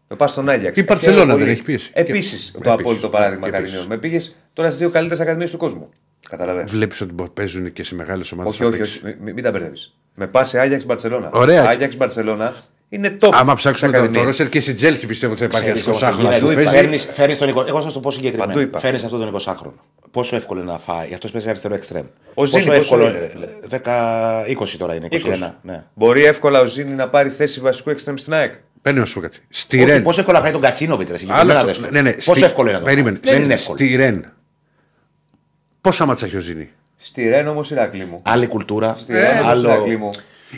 Με πας στον Άγιαξ. Η Μπαρτσελώνα δεν έχει πίεση. Επίσης Και- το επίσης. απόλυτο παράδειγμα Και Ακαδημιών. επίσης. Με πήγες τώρα στις δύο καλύτερες Ακαδημίες του κόσμου. Καταλαβαίνω. Βλέπεις ότι μπο- παίζουν και σε μεγάλες ομάδες. Όχι, όχι, όχι. Μην, μην, μην τα μπερδεύεις. Με πα σε Άγιαξ Μπαρσελόνα. Ωραία. Άγιαξ Μπαρσελόνα είναι top. Άμα ψάξουμε το, το Ακαδημίες. ρόστερ και στην Τζέλση πιστεύω ότι θα υπάρχει Ξέρεις ένας όμως τι 20χρονο. γίνεται. Παντού υπάρχει. Φέρνεις, φέρνεις τον 20, εγώ θα σου το πω Παντού συγκεκριμένα. υπάρχει. Φέρνεις αυτό τον 20χρονο. Πόσο εύκολο είναι να φάει. Αυτό παίζει αριστερό εξτρέμ. Ο Ζήνη πόσο πόσο εύκολο είναι, ρε φίλε; 10, 20 τώρα είναι, 21. 20. Ναι. Μπορεί εύκολα ο Ζήνη να πάρει θέση βασικού εξτρέμ στην ΑΕΚ; Παίρνει να σου πω κάτι. Στη Όχι, Ρεν. πόσο εύκολο να φάει τον Κατσίνοβιτς. ρε, Άλλο συγκεκριμένα αυτό. δες το. Ναι, ναι. Πόσο Στη- εύκολο είναι να το Περίμενε. φάει. Δεν είναι Στη- εύκολο. Στη Ρεν. Πόσα μάτσα έχει ο Ζήνη; Στη Ρεν όμως Ηρακλή μου. Άλλη κουλτούρα. Στη Ρεν όμως άλλο... Ηρακλή μου.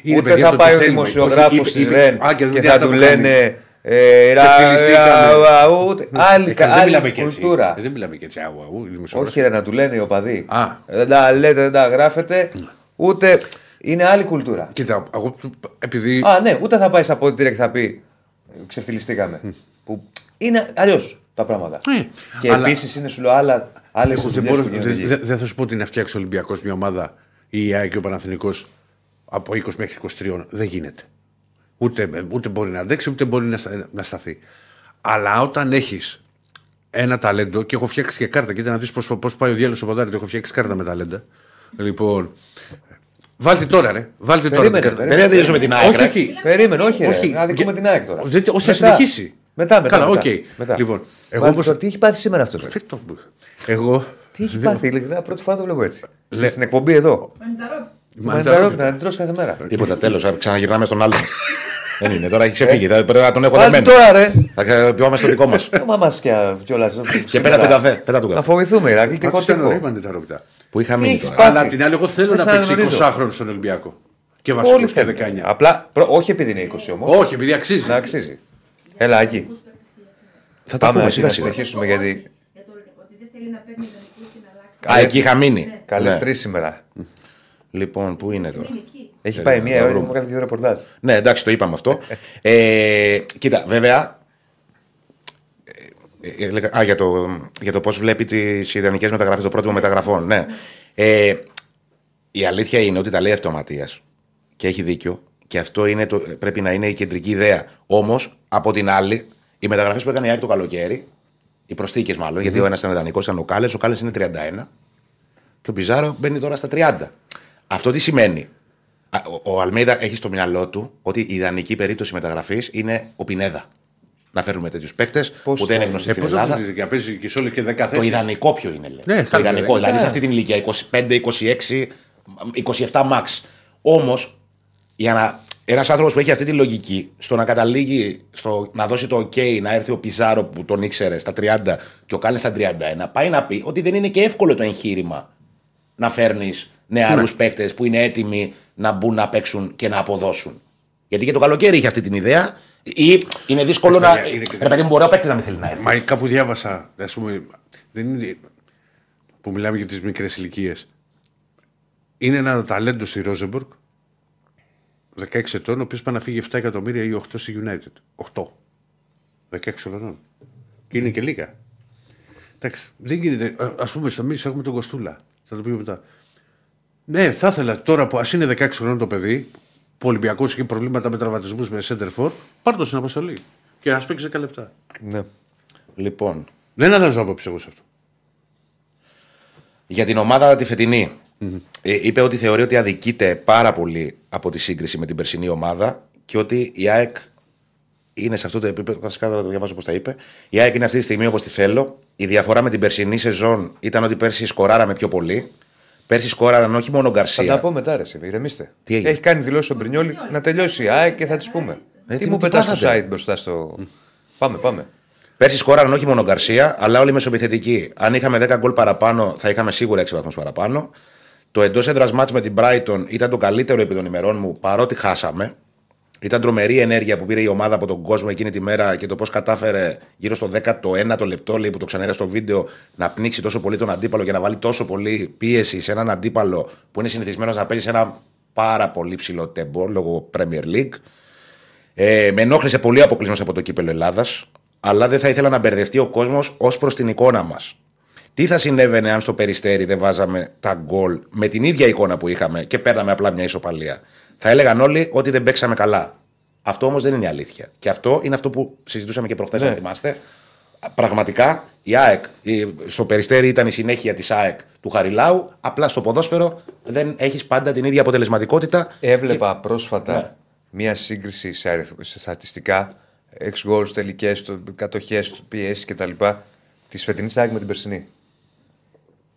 Είναι, Ούτε παιδιά, θα το πάει τι ο θέλουμε. δημοσιογράφος Όχι, τη είπε- ΡΕΝ Α, και και δεν θα αυτό του που κάνει. λένε. Ε, ρα- φιλιστήκαμε. ρα- ρα- Άλλη Ε, καλά, δεν άλλη μιλάμε και έτσι. κουλτούρα. Ε, Δεν μιλάμε και έτσι. Αου, αου, οι δημοσιογράφοι. Όχι, ρε, να του λένε οι οπαδοί. Α. Ε, Δεν τα λέτε, δεν τα γράφετε. Ούτε. Είναι άλλη κουλτούρα. Κοίτα, εγώ επειδή. Α, ναι, ούτε θα πάει στα πόδια και θα πει ξεφτυλιστήκαμε. Που είναι αλλιώς τα πράγματα. Ναι, Και αλλά- επίσης είναι σου λέω άλλα. Άλλες Εγώ δεν, μπορώ, δεν, δεν- δεν θα σου πω ότι να φτιάξει ο Ολυμπιακός μια ομάδα ή η ΑΕΚ και ο Παναθηνικός από 20 μέχρι 23. Δεν γίνεται. Ούτε, ούτε μπορεί να αντέξει, ούτε μπορεί να, στα- να σταθεί. Αλλά όταν έχεις ένα ταλέντο και έχω φτιάξει και κάρτα, κοίτα να δεις πώς πώς πάει ο διάλογος στο ποδάρι, έχω φτιάξει κάρτα με ταλέντα. Λοιπόν. Βάλτε τώρα, ρε. Βάλτε τώρα Περίμενε, την κάρτα. περίμενε. Δεν θα με την ΑΕΚ. Όχι, ρε. όχι. Περίμενε, όχι. Όχι. Ρε, να δικούμε Και- την ΑΕΚ τώρα. Δεν- όχι, θα Μετά. συνεχίσει. Μετά, μετά. Καλά, μετά. οκ. μετά. Λοιπόν, εγώ εγώ όπως- Τι έχει πάθει σήμερα αυτό. Δεν το- Εγώ. Τι έχει πάθει, ειλικρινά, πρώτη φορά το βλέπω έτσι. Λε- Στην εκπομπή εδώ. Μανιταρό. Μανιταρόπιτα, να την τρώσει κάθε μέρα. Τίποτα, τέλος. Ξαναγυρνάμε στον άλλο. Δεν είναι, τώρα έχει ξεφύγει. θα- Πρέπει να τον έχω Βάλτε δεμένο. τώρα, ρε. Θα πάμε στο δικό μας. Μα μας κιόλας. Και πέρα τον καφέ. Πέρα τον Να καφέ. φοβηθούμε, Ηρακλή, τι Άκουσα κοτικό. να ρίμανε τα ρόπιτα. Που είχα Τι μείνει έχεις τώρα. πάθει. Αλλά απ' την άλλη, εγώ θέλω Δεν να σε παίξει αναγνωρίζω. 20 χρόνο στον Ολυμπιακό. Και Όλοι βασικό και θέλουν. 19. Απλά, προ- όχι επειδή είναι 20 όμως. Όχι, επειδή αξίζει. Να αξίζει. Έλα εκεί. Θα τα Πάμε πούμε εκεί σιγά να σιγά. συνεχίσουμε γιατί Για το ότι δεν θέλει να παίρνει ιδανικού και να αλλάξει. Α, εκεί είχα μείνει. καλές Ναι. τρεις σήμερα. Λοιπόν, πού είναι τώρα; Είναι εκεί. Έχει Ε, πάει να μία ώρα και βρούμε. μου έκανε δύο ρεπορτάζ. Ναι, εντάξει, το είπαμε αυτό. ε, κοίτα, βέβαια. ε, ε, έλεγα- α, για το, για το πώς βλέπει τις ιδανικές μεταγραφές, το πρότυπο μεταγραφών. Ναι. Ε, η αλήθεια είναι ότι τα λέει αυτοματία και έχει δίκιο και αυτό είναι το, πρέπει να είναι η κεντρική ιδέα. Όμως, από την άλλη, οι μεταγραφές που έκανε η ΑΕΚ το καλοκαίρι, οι προσθήκες μάλλον, γιατί ο ένας ήταν ιδανικός, ήταν ο Κάλες, ο Κάλες είναι 31 και ο Πιζάρο μπαίνει τώρα στα 30. Αυτό τι σημαίνει; Α, Ο, ο Αλμέιδα έχει στο μυαλό του ότι η ιδανική περίπτωση μεταγραφής είναι ο Πινέδα. Να φέρουμε τέτοιους παίκτες Πώς που δεν είναι θα- γνωστοί Ε, στην πώς να Ελλάδα. σου και παίζει και σε όλε και 10 Το θέσει. ιδανικό ποιο είναι, λέει. Ναι, το καλά, ιδανικό. ρε. Δηλαδή σε Ναι. αυτή την ηλικία, 25, 26, 27 max. Όμως, για να. Ένας άνθρωπος που έχει αυτή τη λογική, στο να καταλήγει, στο να δώσει το OK, να έρθει ο Πιζάρο που τον ήξερε στα 30 και ο Κάλε στα 31, πάει να πει ότι δεν είναι και εύκολο το εγχείρημα να φέρνεις νεαρούς Ναι. παίκτες που είναι έτοιμοι να μπουν να παίξουν και να αποδώσουν. Γιατί και το καλοκαίρι είχε αυτή την ιδέα, ή είναι δύσκολο να. παιδιά, είναι και- Ρε παιδί μου, μπορεί ο παίκτης να μην θέλει να έρθει. Μα κάπου διάβασα, ας πούμε, δεν είναι, που μιλάμε για τις μικρές ηλικίες. Είναι ένα ταλέντο στη Ρόζεμπορκ, 16 ετών, ο οποίος πάει να φύγει 7 εκατομμύρια ή 8 στη United. 8. 16 χρονών. Και είναι και λίγα. Εντάξει, δεν γίνεται. Α πούμε, στο εμεί έχουμε τον Κοστούλα. Θα το πούμε μετά. Ναι, θα ήθελα τώρα που ας είναι 16 χρονών το παιδί, που ο Ολυμπιακός έχει προβλήματα με τραυματισμούς με center for, πάρ το στην αποστολή. Και ας παίξει 10 λεπτά. Ναι. Λοιπόν, Δεν αλλάζω άποψη εγώ σε αυτό. Για την ομάδα τη φετινη Ε, είπε ότι θεωρεί ότι αδικείται πάρα πολύ από τη σύγκριση με την περσινή ομάδα και ότι η ΑΕΚ είναι σε αυτό το επίπεδο. Βασικά θα το διαβάσω πώς τα είπε. Η ΑΕΚ είναι αυτή τη στιγμή όπως τη θέλω. Η διαφορά με την περσινή σεζόν ήταν ότι πέρσι σκοράραμε πιο πολύ. Πέρσι σκόραραν όχι μόνο Θα τα Γκαρσία. πω μετά, ρε, εσύ, ηρεμήστε. Τι έγινε; Έχει κάνει δηλώσεις ο Μπρινιόλη να τελειώσει η ΑΕΚ και θα τις πούμε. Ε, τι τι- μου τι πετάς στο πάθατε; site μπροστά στο. Πάμε, πάμε. Πέρσι σκόραραν όχι μόνο Γκαρσία, αλλά όλοι μεσοπιθετικοί. Αν είχαμε 10 γκολ παραπάνω, θα είχαμε σίγουρα 6 βαθμούς παραπάνω. Το εντός έδρας μάτς με την Brighton ήταν το καλύτερο επί των ημερών μου, παρότι χάσαμε. Ήταν τρομερή ενέργεια που πήρε η ομάδα από τον κόσμο εκείνη τη μέρα και το πώς κατάφερε γύρω στο 19ο λεπτό, λέει, που το ξαναείδα στο βίντεο, να πνίξει τόσο πολύ τον αντίπαλο και να βάλει τόσο πολύ πίεση σε έναν αντίπαλο που είναι συνηθισμένος να παίζει σε ένα πάρα πολύ ψηλό τεμπό λόγω Premier League. Ε, με ενόχλησε πολύ ο αποκλεισμός από το κύπελο Ελλάδας, αλλά δεν θα ήθελα να μπερδευτεί ο κόσμος ως προς την εικόνα μας. Τι θα συνέβαινε αν στο περιστέρι δεν βάζαμε τα γκολ με την ίδια εικόνα που είχαμε και παίρναμε απλά μια ισοπαλία; Θα έλεγαν όλοι ότι δεν παίξαμε καλά. Αυτό όμως δεν είναι η αλήθεια. Και αυτό είναι αυτό που συζητούσαμε και προχθές, Ναι. αν θυμάστε. Πραγματικά η ΑΕΚ, η- στο περιστέρι ήταν η συνέχεια της ΑΕΚ του Χαριλάου. Απλά στο ποδόσφαιρο δεν έχεις πάντα την ίδια αποτελεσματικότητα. Έβλεπα πρόσφατα Ναι. μία σύγκριση σε, αριθ- σε στατιστικά, ex goals, τελικές, κατοχές, πιέσεις κτλ. Της φετινής ΑΕΚ με την περσινή.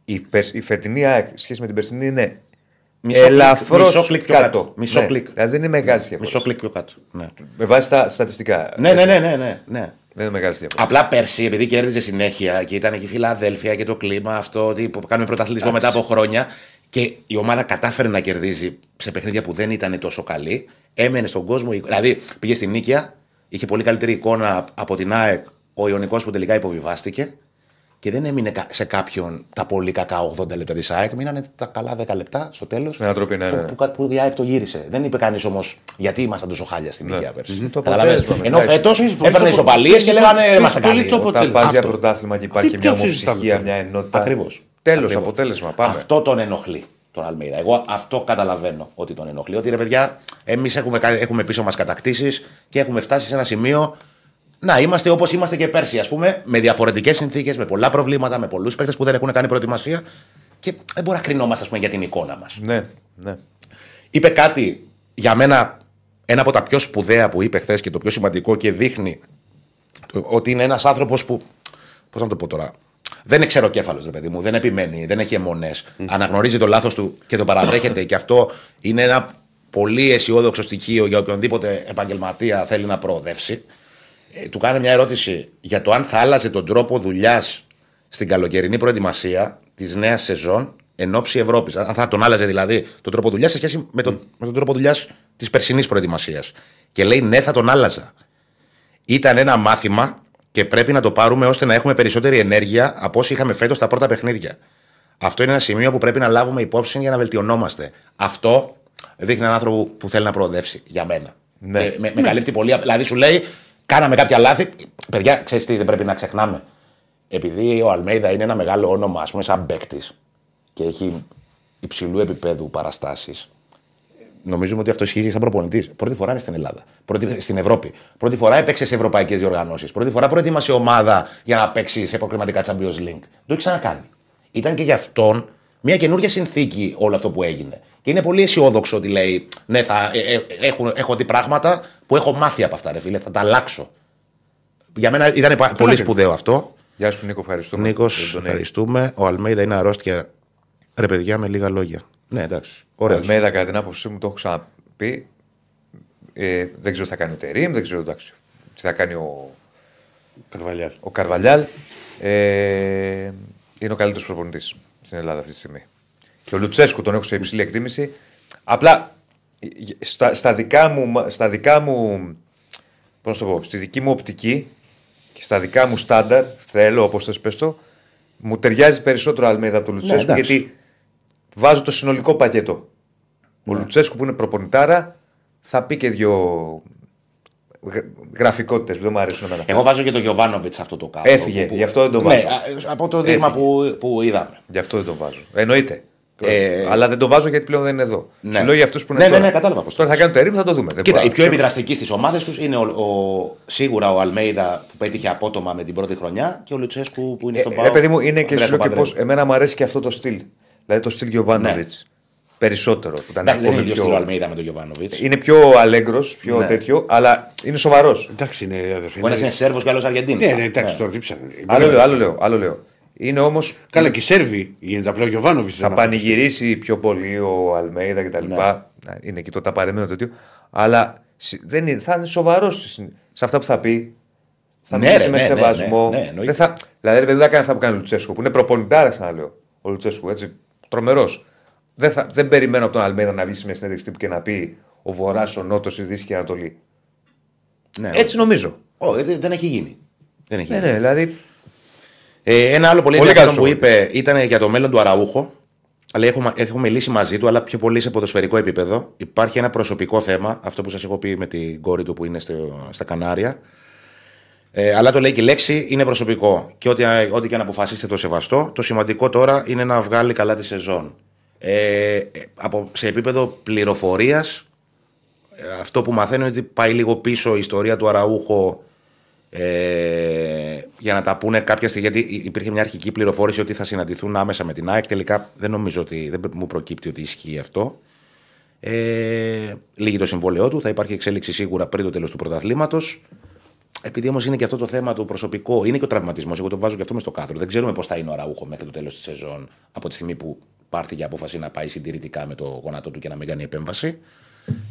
Η, περσ- η φετινή ΑΕΚ σε σχέση με την περσινή είναι Μισό κλικ- ελαφρώς μισό κλικ πιο κάτω. Μισό Ναι, κλικ. Δηλαδή δεν είναι μεγάλη διαφορά. Μισό κλικ πιο κάτω. Ναι. Με βάση τα στατιστικά. Ναι, ναι, ναι, ναι, ναι, ναι. Δεν είναι μεγάλη διαφορά. Απλά πέρσι, επειδή κέρδιζε συνέχεια και ήταν εκεί η Φιλαδέλφια και το κλίμα αυτό, ότι που κάνουμε πρωταθλητισμό μετά από χρόνια. και η ομάδα κατάφερε να κερδίζει σε παιχνίδια που δεν ήταν τόσο καλή. Έμενε στον κόσμο. Δηλαδή πήγε στην Νίκαια, είχε πολύ καλύτερη εικόνα από την ΑΕΚ ο Ιωνικός που τελικά υποβιβάστηκε και δεν έμεινε κα- σε κάποιον τα πολύ κακά 80 λεπτά της ΑΕΚ. Μείνανε τα καλά 10 λεπτά στο τέλος. Με ανατροπή, ναι, ναι, ναι. Που, που, που η ΑΕΚ το γύρισε. Δεν είπε κανείς όμως γιατί ήμασταν τόσο χάλια στην Νίκαια πέρσι. Το Καταλαβαίνεις. αποτέλεσμα Ενώ μετά. φέτος Παίζει πολύ έφερνε το- ισοπαλίες και παίζει λέγανε πολύ είμαστε το καλοί. αποτέλεσμα. Όταν πα για Αυτό. πρωτάθλημα και υπάρχει Τι- μια ποιος συζητάμε ομοψυχία, τώρα. μια ενότητα. Ακριβώς. Τέλος, αποτέλεσμα. Πάμε. Αυτό τον ενοχλεί τον Αλμίδα. Εγώ αυτό καταλαβαίνω ότι τον ενοχλεί. Ότι ρε παιδιά, εμείς έχουμε, κα- έχουμε πίσω μας κατακτήσεις και έχουμε φτάσει σε ένα σημείο να είμαστε όπως είμαστε και πέρσι, ας πούμε, με διαφορετικές συνθήκες, με πολλά προβλήματα, με πολλούς παίχτε που δεν έχουν κάνει προετοιμασία και δεν μπορούμε να κρινόμαστε ας πούμε, για την εικόνα μας. Ναι, ναι. Είπε κάτι για μένα, ένα από τα πιο σπουδαία που είπε χθες και το πιο σημαντικό και δείχνει το- ότι είναι ένας άνθρωπος που. Πώς να το πω τώρα. Δεν είναι ξεροκέφαλο, ρε παιδί μου, δεν επιμένει, δεν έχει αιμονές. Αναγνωρίζει το λάθος του και το παραδέχεται και αυτό είναι ένα πολύ αισιόδοξο στοιχείο για οποιονδήποτε επαγγελματία θέλει να προοδεύσει. Ε, του κάνει μια ερώτηση για το αν θα άλλαζε τον τρόπο δουλειάς στην καλοκαιρινή προετοιμασία της νέας σεζόν εν ώψη Ευρώπης. Αν θα τον άλλαζε δηλαδή τον τρόπο δουλειάς σε σχέση με τον, με τον τρόπο δουλειάς της περσινής προετοιμασίας. Και λέει ναι, θα τον άλλαζα. Ήταν ένα μάθημα και πρέπει να το πάρουμε ώστε να έχουμε περισσότερη ενέργεια από όσοι είχαμε φέτος στα πρώτα παιχνίδια. Αυτό είναι ένα σημείο που πρέπει να λάβουμε υπόψη για να βελτιωνόμαστε. Αυτό δείχνει έναν άνθρωπο που θέλει να προοδεύσει για μένα. Ναι. Και με, με καλύπτει πολύ. απ- Δηλαδή σου λέει, κάναμε κάποια λάθη. Παιδιά, ξέρεις τι δεν πρέπει να ξεχνάμε. Επειδή ο Αλμέιδα είναι ένα μεγάλο όνομα, ας πούμε, σαν παίκτης και έχει υψηλού επίπεδου παραστάσεις, νομίζουμε ότι αυτό ισχύει σαν προπονητής. Πρώτη φορά είναι στην Ελλάδα. Πρώτη, στην Ευρώπη. Πρώτη φορά έπαιξε σε ευρωπαϊκές διοργανώσεις. Πρώτη φορά προετοίμασε ομάδα για να παίξει σε προκριματικά Champions League. Το έχει ξανακάνει. Ήταν και για αυτόν μια καινούργια συνθήκη όλο αυτό που έγινε. Και είναι πολύ αισιόδοξο ότι λέει: Ναι, θα, ε, ε, έχω, έχω δει πράγματα που έχω μάθει από αυτά, ρε φίλε. Θα τα αλλάξω. Για μένα ήταν πα- πολύ και- σπουδαίο αυτό. Γεια σου, Νίκο, ευχαριστούμε. Νίκος, Για τον ευχαριστούμε. Ο Αλμέιδα είναι αρρώστια. Ρε παιδιά, με λίγα λόγια. Ναι, εντάξει. Ωραία. Αλμέιδα, κατά την άποψή μου, το έχω ξαναπεί. Ε, δεν ξέρω τι θα κάνει ο Τερήμ, δεν ξέρω εντάξει, τι θα κάνει ο, Καρβαλιάλ. ο Καρβαλιάλ. Ε, είναι ο καλύτερος προπονητής στην Ελλάδα αυτή τη στιγμή. Και ο Λουτσέσκου τον έχω σε υψηλή εκτίμηση. Απλά ε, στα, στα δικά μου, στα δικά μου πώς να το πω, στη δική μου οπτική και στα δικά μου στάνταρ, θέλω όπως θες πες το, μου ταιριάζει περισσότερο Αλμέιδα από τον Λουτσέσκου εντάξει. γιατί βάζω το συνολικό πακέτο. Ο Λουτσέσκου που είναι προπονητάρα θα πει και δύο γραφικότητες που δεν μου αρέσουν εμένα. Εγώ βάζω και τον Γιωβάνοβιτς σε αυτό το κάτω. Έφυγε, γι' αυτό δεν το Ναι, βάζω. α, από το δείγμα Έφυγε. που, που είδαμε. Γι' αυτό δεν τον βάζω. Εννοείται. Ε, Αλλά δεν τον βάζω γιατί πλέον δεν είναι εδώ. Ναι. Σου λέω για αυτούς που είναι Ναι, ναι, τώρα. ναι, κατάλαβα πώς το Τώρα θα λες. κάνω το ερήμο, θα το δούμε. Δεν Κοίτα, μπορώ. οι πιο επιδραστικοί στις ομάδες τους είναι ο, ο- σίγουρα ο Αλμέιδα που πέτυχε απότομα με την πρώτη χρονιά και ο Λουτσέσκου που είναι στον Ε, Πάο. ε, παιδί μου, είναι και σου λέω και πώς. Εμένα μου αρέσει και αυτό το στυλ. Δηλαδή το στυλ Γιωβάνοβιτς. Περισσότερο. Που ήταν Ναι. Εντάξει, δεν είναι ακόμη ίδιος πιο... στυλ ο Αλμέιδα με τον Γιωβάνοβιτς. Είναι πιο αλέγκρος, πιο Ναι. τέτοιο, αλλά είναι σοβαρός. Εντάξει, είναι αδερφή. Ο ένα είναι Σέρβος και άλλος Αργεντίνης. Ναι, ναι, εντάξει, τώρα τι ψάχνεις. Άλλο λέω, άλλο λέω. Άλλο λέω. Είναι όμω. Καλά, και οι Σέρβοι γίνεται απλά ο Γιωβάνοβιτς. Θα πανηγυρίσει πιο πολύ ο Αλμέιδα κτλ. Ναι. Να, Είναι εκεί το ταπαρεμένο τέτοιο. Αλλά συ- δεν είναι, θα είναι σοβαρός σε αυτά που θα πει. Θα Ναι, μιλήσει ρε, με ναι, ναι, σεβασμό. ναι, ναι, εννοείται. δεν θα, δηλαδή, ρε παιδί, δεν θα κάνει αυτά που κάνει ο Λουτσέσκου, που είναι προπονητάρας, ξαναλέω. Ο Λουτσέσκου, έτσι. Τρομερός. Δεν, θα, δεν περιμένω από τον Αλμέιδα να βγει σε μια συνέντευξη τύπου και να πει ο Βορράς, ο Νότος, η Δύση και η Ανατολή. Ναι, Έτσι νομίζω. Ω, δεν, δεν έχει γίνει. Δεν έχει Ναι, γίνει. ναι, δηλαδή. Ε, ένα άλλο πολύ, Πολύ ενδιαφέρον που καλός είπε ήταν για το μέλλον του Αραούχο. Αλλά έχουμε, έχουμε μιλήσει μαζί του, αλλά πιο πολύ σε ποδοσφαιρικό επίπεδο. Υπάρχει ένα προσωπικό θέμα, αυτό που σας έχω πει με την κόρη του που είναι στο, στα Κανάρια. Ε, αλλά το λέει και η λέξη, είναι προσωπικό. Και ό,τι, ό,τι και αν αποφασίσετε το σεβαστό. Το σημαντικό τώρα είναι να βγάλει καλά τη σεζόν. Ε, από, σε επίπεδο πληροφορίας, αυτό που μαθαίνω είναι ότι πάει λίγο πίσω η ιστορία του Αραούχο ε, για να τα πούνε κάποια στιγμή. Γιατί υπήρχε μια αρχική πληροφόρηση ότι θα συναντηθούν άμεσα με την ΑΕΚ. Τελικά δεν νομίζω ότι δεν μου προκύπτει ότι ισχύει αυτό. Ε, λύγει το συμβόλαιό του, θα υπάρχει εξέλιξη σίγουρα πριν το τέλος του πρωταθλήματος. Επειδή όμως είναι και αυτό το θέμα του προσωπικό, είναι και ο τραυματισμός. Εγώ το βάζω και αυτό μες στο κάδρο. Δεν ξέρουμε πώς θα είναι ο Ραούχο μέχρι το τέλος της σεζόν από τη στιγμή που πάρθηκε η απόφαση να πάει συντηρητικά με το γόνατο του και να μην κάνει επέμβαση.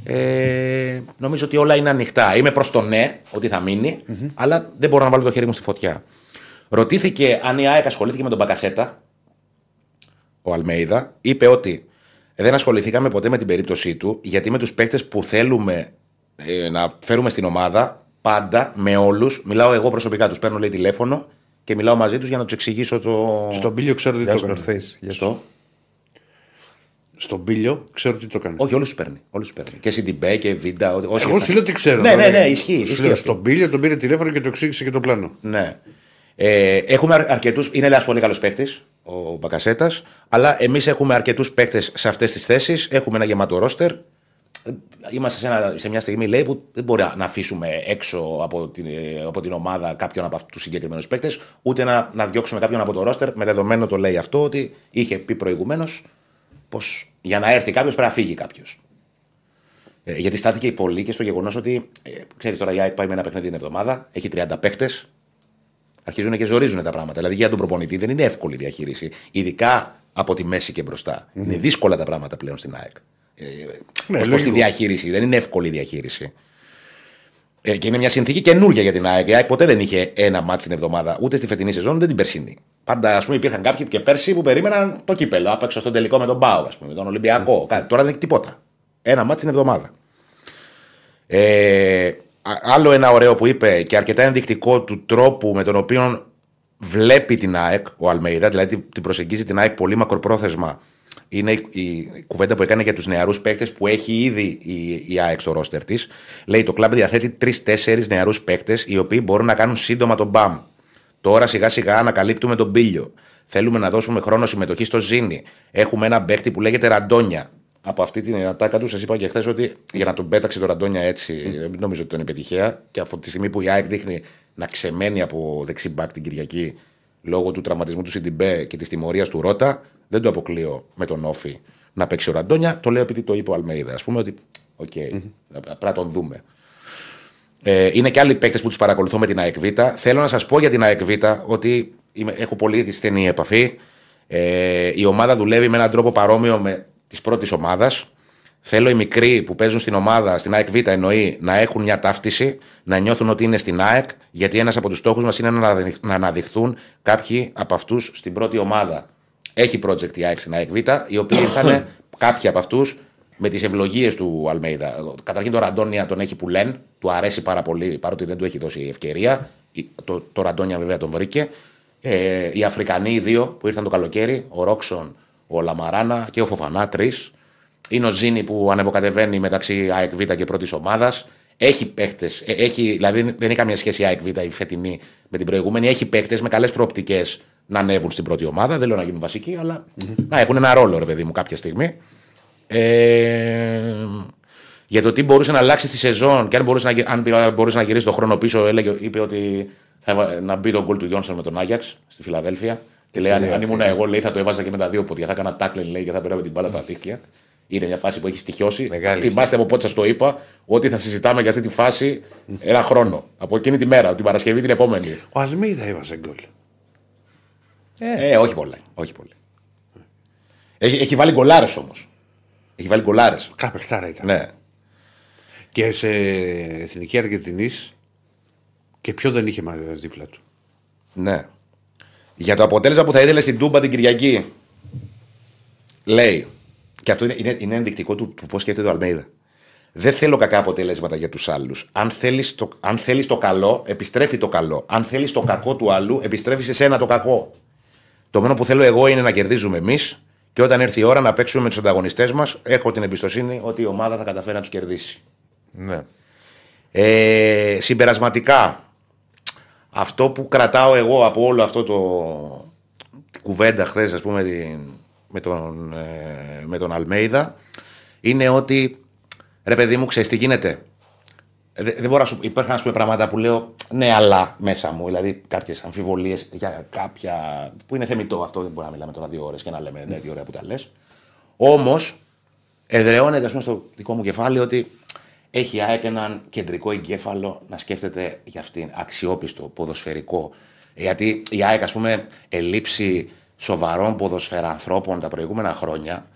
Ε, νομίζω ότι όλα είναι ανοιχτά. Είμαι προς το ναι ότι θα μεινει αλλά δεν μπορώ να βάλω το χέρι μου στη φωτιά. Ρωτήθηκε αν η ΑΕΚ ασχολήθηκε με τον Μπακασέτα, ο Αλμέιδα, είπε ότι δεν ασχοληθήκαμε ποτέ με την περίπτωσή του, γιατί με τους παίκτες που θέλουμε ε, να φέρουμε στην ομάδα, πάντα με όλους, μιλάω εγώ προσωπικά, τους παίρνω λέει τηλέφωνο και μιλάω μαζί τους για να τους εξηγήσω το. Στον Πίλιο ξέρω τι Γεια το σου, έκανε. North Face. Γεια σου. Στο. Στον Πίλιο ξέρω τι το έκανε. Όχι, όλους τους παίρνει. Όλους τους παίρνει. Και Σιντιμπέ και Βίντα. ό- όσοι Εγώ σου λέω τι ξέρω. Ναι, ναι, δηλαδή. ναι, ισχύει. Σου ισχύει λέω, αυτό. στον Πίλιο τον πήρε τηλέφωνο και το εξήγησε και το πλάνο. Ναι. Ε, έχουμε αρκετούς. Είναι ένας πολύ καλός παίκτης, ο Μπακασέτας. Αλλά εμείς έχουμε αρκετούς παίκτες σε αυτές τις θέσεις. Έχουμε ένα γεμάτο ρόστερ. Είμαστε σε, ένα, σε μια στιγμή λέει, που δεν μπορεί να αφήσουμε έξω από την, ε, από την ομάδα κάποιον από αυτούς τους συγκεκριμένους παίκτες, ούτε να, να διώξουμε κάποιον από το ρόστερ. Με δεδομένο το λέει αυτό ότι είχε πει προηγουμένως πως για να έρθει κάποιος πρέπει να φύγει κάποιος. Ε, γιατί στάθηκε πολύ και στο γεγονός ότι, ε, ξέρεις τώρα, η ΑΕΚ πάει με ένα παιχνίδι την εβδομάδα, έχει 30 παίκτες, αρχίζουν και ζορίζουν τα πράγματα. Δηλαδή για τον προπονητή δεν είναι εύκολη η διαχείριση. Ειδικά από τη μέση και μπροστά. Είναι δύσκολα τα πράγματα πλέον στην ΑΕΚ. Ε, Ναι, ως προς τη λογικό. διαχείριση. Δεν είναι εύκολη η διαχείριση. Ε, και είναι μια συνθήκη καινούργια για την ΑΕΚ. Η ΑΕΚ ποτέ δεν είχε ένα μάτι την εβδομάδα, ούτε στη φετινή σεζόν, ούτε την περσινή. Πάντα, ας πούμε, υπήρχαν κάποιοι και πέρσι που περίμεναν το κύπελο. Απέξω στον τελικό με τον Μπάου, ας πούμε, με τον Ολυμπιακό. Κάτι. Τώρα δεν έχει τίποτα. Ένα μάτι την εβδομάδα. Ε, α- άλλο ένα ωραίο που είπε και αρκετά ενδεικτικό του τρόπου με τον οποίο βλέπει την ΑΕΚ ο Αλμέιδα, δηλαδή την προσεγγίζει την ΑΕΚ πολύ μακροπρόθεσμα. Είναι η, η κουβέντα που έκανε για τους νεαρούς παίκτες που έχει ήδη η, η ΑΕΚ στο ρόστερ της. Λέει το κλαμπ διαθέτει τρει-τέσσερι νεαρούς παίκτες οι οποίοι μπορούν να κάνουν σύντομα τον μπαμ. Τώρα σιγά σιγά ανακαλύπτουμε τον Πίλιο. Θέλουμε να δώσουμε χρόνο συμμετοχή στο Ζήνη. Έχουμε ένα παίκτη που λέγεται Ραντόνια. Από αυτή την ατάκα τους, σας είπα και χθες ότι για να τον πέταξε το Ραντόνια έτσι, δεν νομίζω ότι τον είπε τυχαία. Και από τη στιγμή που η ΑΕΚ δείχνει να ξεμένει από δεξί μπακ την Κυριακή λόγω του τραυματισμού του Σιντιμπέ και της τιμωρίας του Ρότα, δεν το αποκλείω με τον ΟΦΗ να παίξει ο Ραντόνια. Το λέω επειδή το είπε ο Αλμέιδα. Ας πούμε ότι, οκ, πρέπει να τον δούμε. Ε, είναι και άλλοι παίκτες που τους παρακολουθώ με την ΑΕΚ Β. Θέλω να σας πω για την ΑΕΚ Β ότι είμαι, έχω πολύ στενή επαφή. Ε, η ομάδα δουλεύει με έναν τρόπο παρόμοιο με τη πρώτης ομάδας. Θέλω οι μικροί που παίζουν στην ομάδα, στην ΑΕΚ Β εννοεί, να έχουν μια ταύτιση, να νιώθουν ότι είναι στην ΑΕΚ, γιατί ένας από τους στόχους μας είναι να αναδειχ- να αναδειχθούν κάποιοι από αυτούς στην πρώτη ομάδα. Έχει project η ΑΕΚ στην ΑΕΚ Β, οι οποίοι ήρθαν κάποιοι από αυτούς με τις ευλογίες του Αλμέιδα. Καταρχήν τον Ραντόνια τον έχει που λένε, του αρέσει πάρα πολύ, παρότι δεν του έχει δώσει ευκαιρία. Το, το Ραντόνια βέβαια τον βρήκε. Ε, οι Αφρικανοί οι δύο που ήρθαν το καλοκαίρι, ο Ρόξον, ο Λαμαράνα και ο Φοφανά, τρεις. Είναι ο Ζήνη που ανεβοκατεβαίνει μεταξύ ΑΕΚ Β και πρώτης ομάδας. Έχει παίχτες, έχει, δηλαδή δεν έχει καμία σχέση η ΑΕΚ Β η φετινή με την προηγούμενη. Έχει παίχτες με καλές προοπτικές να ανέβουν στην πρώτη ομάδα. Δεν λέω να γίνουν βασικοί, αλλά να έχουν ένα ρόλο, ρε παιδί μου, κάποια στιγμή. Ε, για το τι μπορούσε να αλλάξει στη σεζόν και αν μπορούσε να, γυ- αν πήρα- μπορούσε να γυρίσει τον χρόνο πίσω, έλεγε, είπε ότι θα έβα- να μπει τον γκολ του Γιόνσον με τον Άγιαξ στη Φιλαδέλφια. Και λέει, αν, αν ήμουν εγώ, λέει, θα το έβαζα και με τα δύο πόδια. Θα έκανα τάκλεν, λέει, και θα πέραμε την μπάλα στα δίχτυα. Είναι μια φάση που έχει στοιχειώσει. Μεγάλη. Θυμάστε από πότε σας το είπα ότι θα συζητάμε για αυτή τη φάση ένα χρόνο. Από εκείνη τη μέρα, την Παρασκευή την επόμενη. Ο Αλμίδα έβαζε γκολ. Ε, όχι πολλά. Όχι πολλά. Έχει, έχει βάλει γκολάρες όμως. Έχει βάλει γκολάρες. Καπεχτάρα ήταν. Ναι. Και σε εθνική Αργεντινής και ποιο δεν είχε μα- δίπλα του. Ναι. Για το αποτέλεσμα που θα ήθελε στην Τούμπα την Κυριακή. Λέει. Και αυτό είναι, είναι, είναι ενδεικτικό του, του πώς σκέφτεται ο Αλμέιδα. Δεν θέλω κακά αποτελέσματα για τους άλλους. Αν θέλεις το, αν θέλεις το καλό, επιστρέφει το καλό. Αν θέλεις το κακό του άλλου, επιστρέφεις σε σένα το κακό. Το μόνο που θέλω εγώ είναι να κερδίζουμε εμείς και όταν έρθει η ώρα να παίξουμε με τους ανταγωνιστές μας, έχω την εμπιστοσύνη ότι η ομάδα θα καταφέρει να τους κερδίσει. Ναι. Ε, συμπερασματικά, αυτό που κρατάω εγώ από όλο αυτό το την κουβέντα χθες, ας πούμε, την- με τον, ε, με τον Αλμέιδα, είναι ότι ρε παιδί μου, ξέρεις τι γίνεται. Ε, δε- δεν μπορώ να σου Υπάρχουν ας πούμε, πράγματα που λέω ναι, αλλά μέσα μου. Δηλαδή κάποιες αμφιβολίες για κάποια. που είναι θεμητό αυτό. Δεν μπορούμε να μιλάμε τώρα δύο ώρες και να λέμε τέτοια ωραία που τα λες. Όμως, εδραιώνεται ας πούμε, στο δικό μου κεφάλι ότι έχει η ΑΕΚ έναν κεντρικό εγκέφαλο να σκέφτεται για αυτήν. Αξιόπιστο, ποδοσφαιρικό. Γιατί η ΑΕΚ, ας πούμε, ελείψει σοβαρών ποδοσφαιρανθρώπων τα προηγούμενα χρόνια.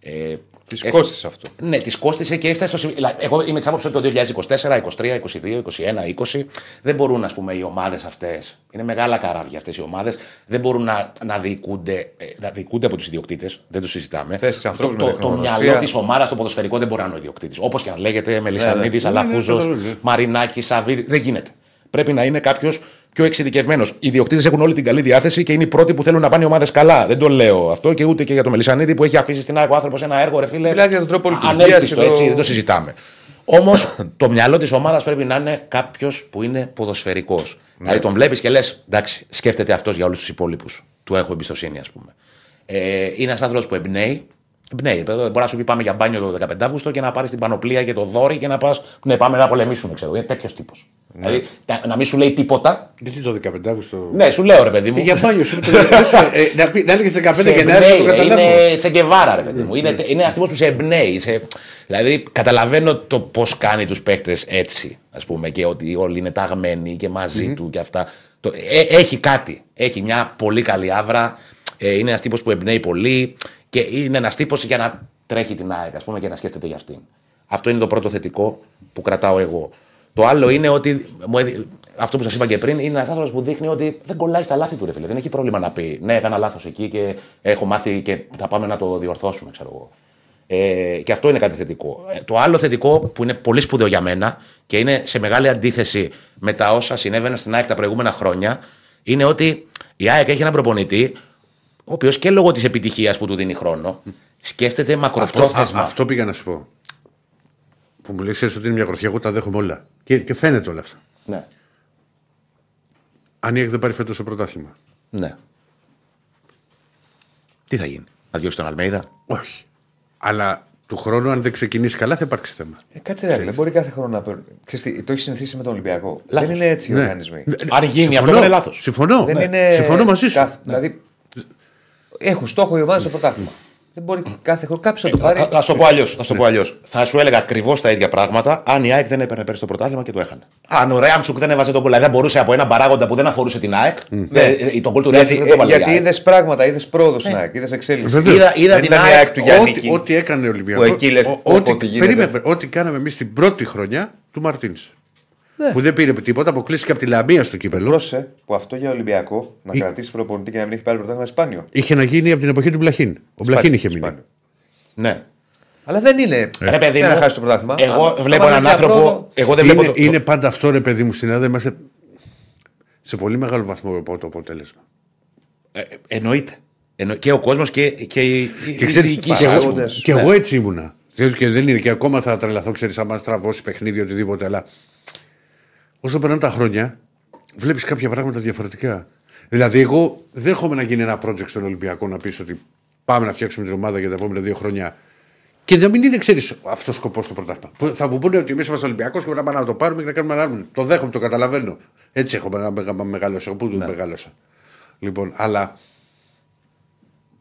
Ε, Τη Ε, κόστησε αυτό. Ναι, τη κόστησε και έφτασε στο σημείο. δηλαδή, Εγώ είμαι της άποψης ότι το 2024, 23, 22, 21, 20 δεν μπορούν ας πούμε, οι ομάδες αυτές. Είναι μεγάλα καράβια αυτές οι ομάδες. Δεν μπορούν να, να, διοικούνται, ε, να διοικούνται από τους ιδιοκτήτες. Δεν το συζητάμε. Θες τις το, ανθρώπους με το, το τεχνογνωσία. μυαλό της ομάδας στο ποδοσφαιρικό δεν μπορεί να είναι ο ιδιοκτήτης. Όπως και να λέγεται, Μελισανίδης, ναι, Αλαφούζος, ναι, ναι. Μαρινάκης, Σαββίδη. Δεν γίνεται. Πρέπει να είναι κάποιος πιο εξειδικευμένος. Οι ιδιοκτήτες έχουν όλη την καλή διάθεση και είναι οι πρώτοι που θέλουν να πάνε οι ομάδες καλά. Δεν το λέω αυτό και ούτε και για τον Μελισανίδη που έχει αφήσει στην ΑΕΚ ο άνθρωπος ένα έργο, ρε φίλε. Μιλάς για τον τρόπο λειτουργίας ανέλπιστο, και το- έτσι, δεν το συζητάμε. Όμως το μυαλό της ομάδας πρέπει να είναι κάποιος που είναι ποδοσφαιρικός. Δηλαδή τον βλέπεις και λες, εντάξει, σκέφτεται αυτός για όλους τους υπόλοιπους. Του έχω εμπιστοσύνη, ας πούμε. Ε, είναι ένας άνθρωπος που εμπνέει. Εμπνέει. παιδί, Μπορεί να σου πει πάμε για μπάνιο το 15 Αύγουστο και να πάρεις την πανοπλία και το δόρυ και να πας. Ναι, πάμε να πολεμήσουμε, ξέρω. Είναι τέτοιος τύπος. Δηλαδή τα- να μην σου λέει τίποτα. Γιατί το 15 Αύγουστο; Ναι, σου λέω ρε παιδί μου. Ε, Για μπάνιο σου. το- ε, Να πει- να έλεγε 15 Σε Γενάρη να το εμπνέει, καταλάβω. Είναι τσεγκεβάρα, ρε παιδί μου. Είναι, είναι ένας τύπος που σε εμπνέει. Σε... Δηλαδή, καταλαβαίνω το πώς κάνει τους παίχτε έτσι, ας πούμε, και ότι όλοι είναι ταγμένοι και μαζί του και αυτά. Το, ε, έχει κάτι. Έχει μια πολύ καλή άβρα. Ε, είναι ένας τύπος που εμπνέει πολύ και είναι ένας τύπος για να τρέχει την ΑΕΚ, ας πούμε, και να σκέφτεται για αυτήν. Αυτό είναι το πρώτο θετικό που κρατάω εγώ. Το άλλο είναι ότι. Μου έδι- αυτό που σας είπα και πριν είναι ένας άνθρωπος που δείχνει ότι δεν κολλάει στα λάθη του, ρε φίλε. Δεν έχει πρόβλημα να πει Ναι, έκανα λάθος εκεί και έχω μάθει και θα πάμε να το διορθώσουμε, ξέρω εγώ. Ε, και αυτό είναι κάτι θετικό. Ε, το άλλο θετικό που είναι πολύ σπουδαίο για μένα και είναι σε μεγάλη αντίθεση με τα όσα συνέβαιναν στην ΑΕΚ τα προηγούμενα χρόνια είναι ότι η ΑΕΚ έχει έναν προπονητή ο οποίος και λόγω της επιτυχίας που του δίνει χρόνο σκέφτεται Αυτό, μακροπρόθεσμα. α- αυτό πήγα να σου πω. Που μου λέει, ξέρεις ότι είναι μια γροθιά, εγώ τα δέχομαι όλα. Και, και φαίνεται όλα αυτά. Ναι. Αν η ΑΕΚ δεν πάρει φέτος το πρωτάθλημα. ναι. Τι θα γίνει, να διώξει τον Αλμέιδα; Όχι. Αλλά του χρόνου, αν δεν ξεκινήσει καλά, θα υπάρξει θέμα. Ε, κάτσε ρε, δεν μπορεί κάθε χρόνο να παίρνει. Ξέρεις τι, το έχεις συνηθίσει με τον Ολυμπιακό. Λάθος. Δεν είναι έτσι οι Ναι. οργανισμοί. Ναι, Αν γίνει αυτό, συμφωνώ. είναι λάθος. Συμφωνώ. Δεν Ναι. είναι. Συμφωνώ μαζί σου. κάθε- Δηλαδή, έχουν στόχο η ομάδα στο πρωτάθλημα. Δεν μπορεί κάθε χρόνο κάποιος να το πάρει. Θα θα σου το πω αλλιώς. Θα, σου το πω αλλιώς. θα σου έλεγα ακριβώς τα ίδια πράγματα αν η ΑΕΚ δεν έπαιρνε πέρυσι το πρωτάθλημα και το έχανε. Αν ο Ρέαμτσουκ δεν έβαζε τον κόλλο, δηλαδή δεν μπορούσε από ένα παράγοντα που δεν αφορούσε την ΑΕΚ. δεν- τον κόλ του Γιατί, Ρέαμτσουκ δεν το ε, βάλε. η γιατί ΑΕΚ. είδες πράγματα, είδες πρόοδο στην ΑΕΚ, είδες εξέλιξη. Βεβαίως. Είδα, είδα Δεν την ήταν η ΑΕΚ. ΑΕΚ του Γιάννη. Ό,τι, ό,τι έκανε ο Ολυμπιακό. Που εκεί λες, πω, πω, τι γίνεται. περίμενε, ό,τι κάναμε εμείς την πρώτη χρονιά του Μαρτίνς. Ναι. Που δεν πήρε τίποτα, αποκλείστηκε από τη Λαμία στο κύπελο. Πρόσεχε που αυτό για Ολυμπιακό να Ή- κρατήσει προπονητή και να μην έχει πάρει πρωτάθλημα σπάνιο. Είχε να γίνει από την εποχή του Μπλαχίν. Ο Μπλαχίν είχε μείνει. Σπάνιο. Ναι. Αλλά δεν είναι. Ρε παιδί δεν μου, να χάσει το πρωτάθλημα. Εγώ Αν- βλέπω άμα έναν δεν έχει άνθρωπο. πρόοδο, Εγώ δεν είναι, βλέπω. το- είναι πάντα αυτό, ρε παιδί μου, στην Ελλάδα είμαστε σε πολύ μεγάλο βαθμό από το αποτέλεσμα. Ε, εννοείται. Εννο- Και ο κόσμος και, και η, Και η ξέρει, διοίκηση, και, ας εγώ, πούμε. και Ναι. εγώ έτσι ήμουνα. Ξέρεις, Και δεν είναι και ακόμα θα τρελαθώ, ξέρεις, αν μα τραβώσει παιχνίδι οτιδήποτε. Αλλά όσο περνάνε τα χρόνια, βλέπεις κάποια πράγματα διαφορετικά. Δηλαδή, εγώ δέχομαι να γίνει ένα project στον Ολυμπιακό να πεις ότι πάμε να φτιάξουμε την ομάδα για τα επόμενα δύο χρόνια. Και δεν μην είναι, ξέρεις, αυτός ο σκοπός στο πρωτάθλημα. Που Θα μου πούνε ότι εμείς είμαστε Ολυμπιακός και μετά πάμε να το πάρουμε και να κάνουμε ένα άρμονο. Το δέχομαι, το καταλαβαίνω. Έτσι έχω μεγα- μεγα- μεγαλώσει. Εγώ που Ναι. μεγάλωσα. Λοιπόν, αλλά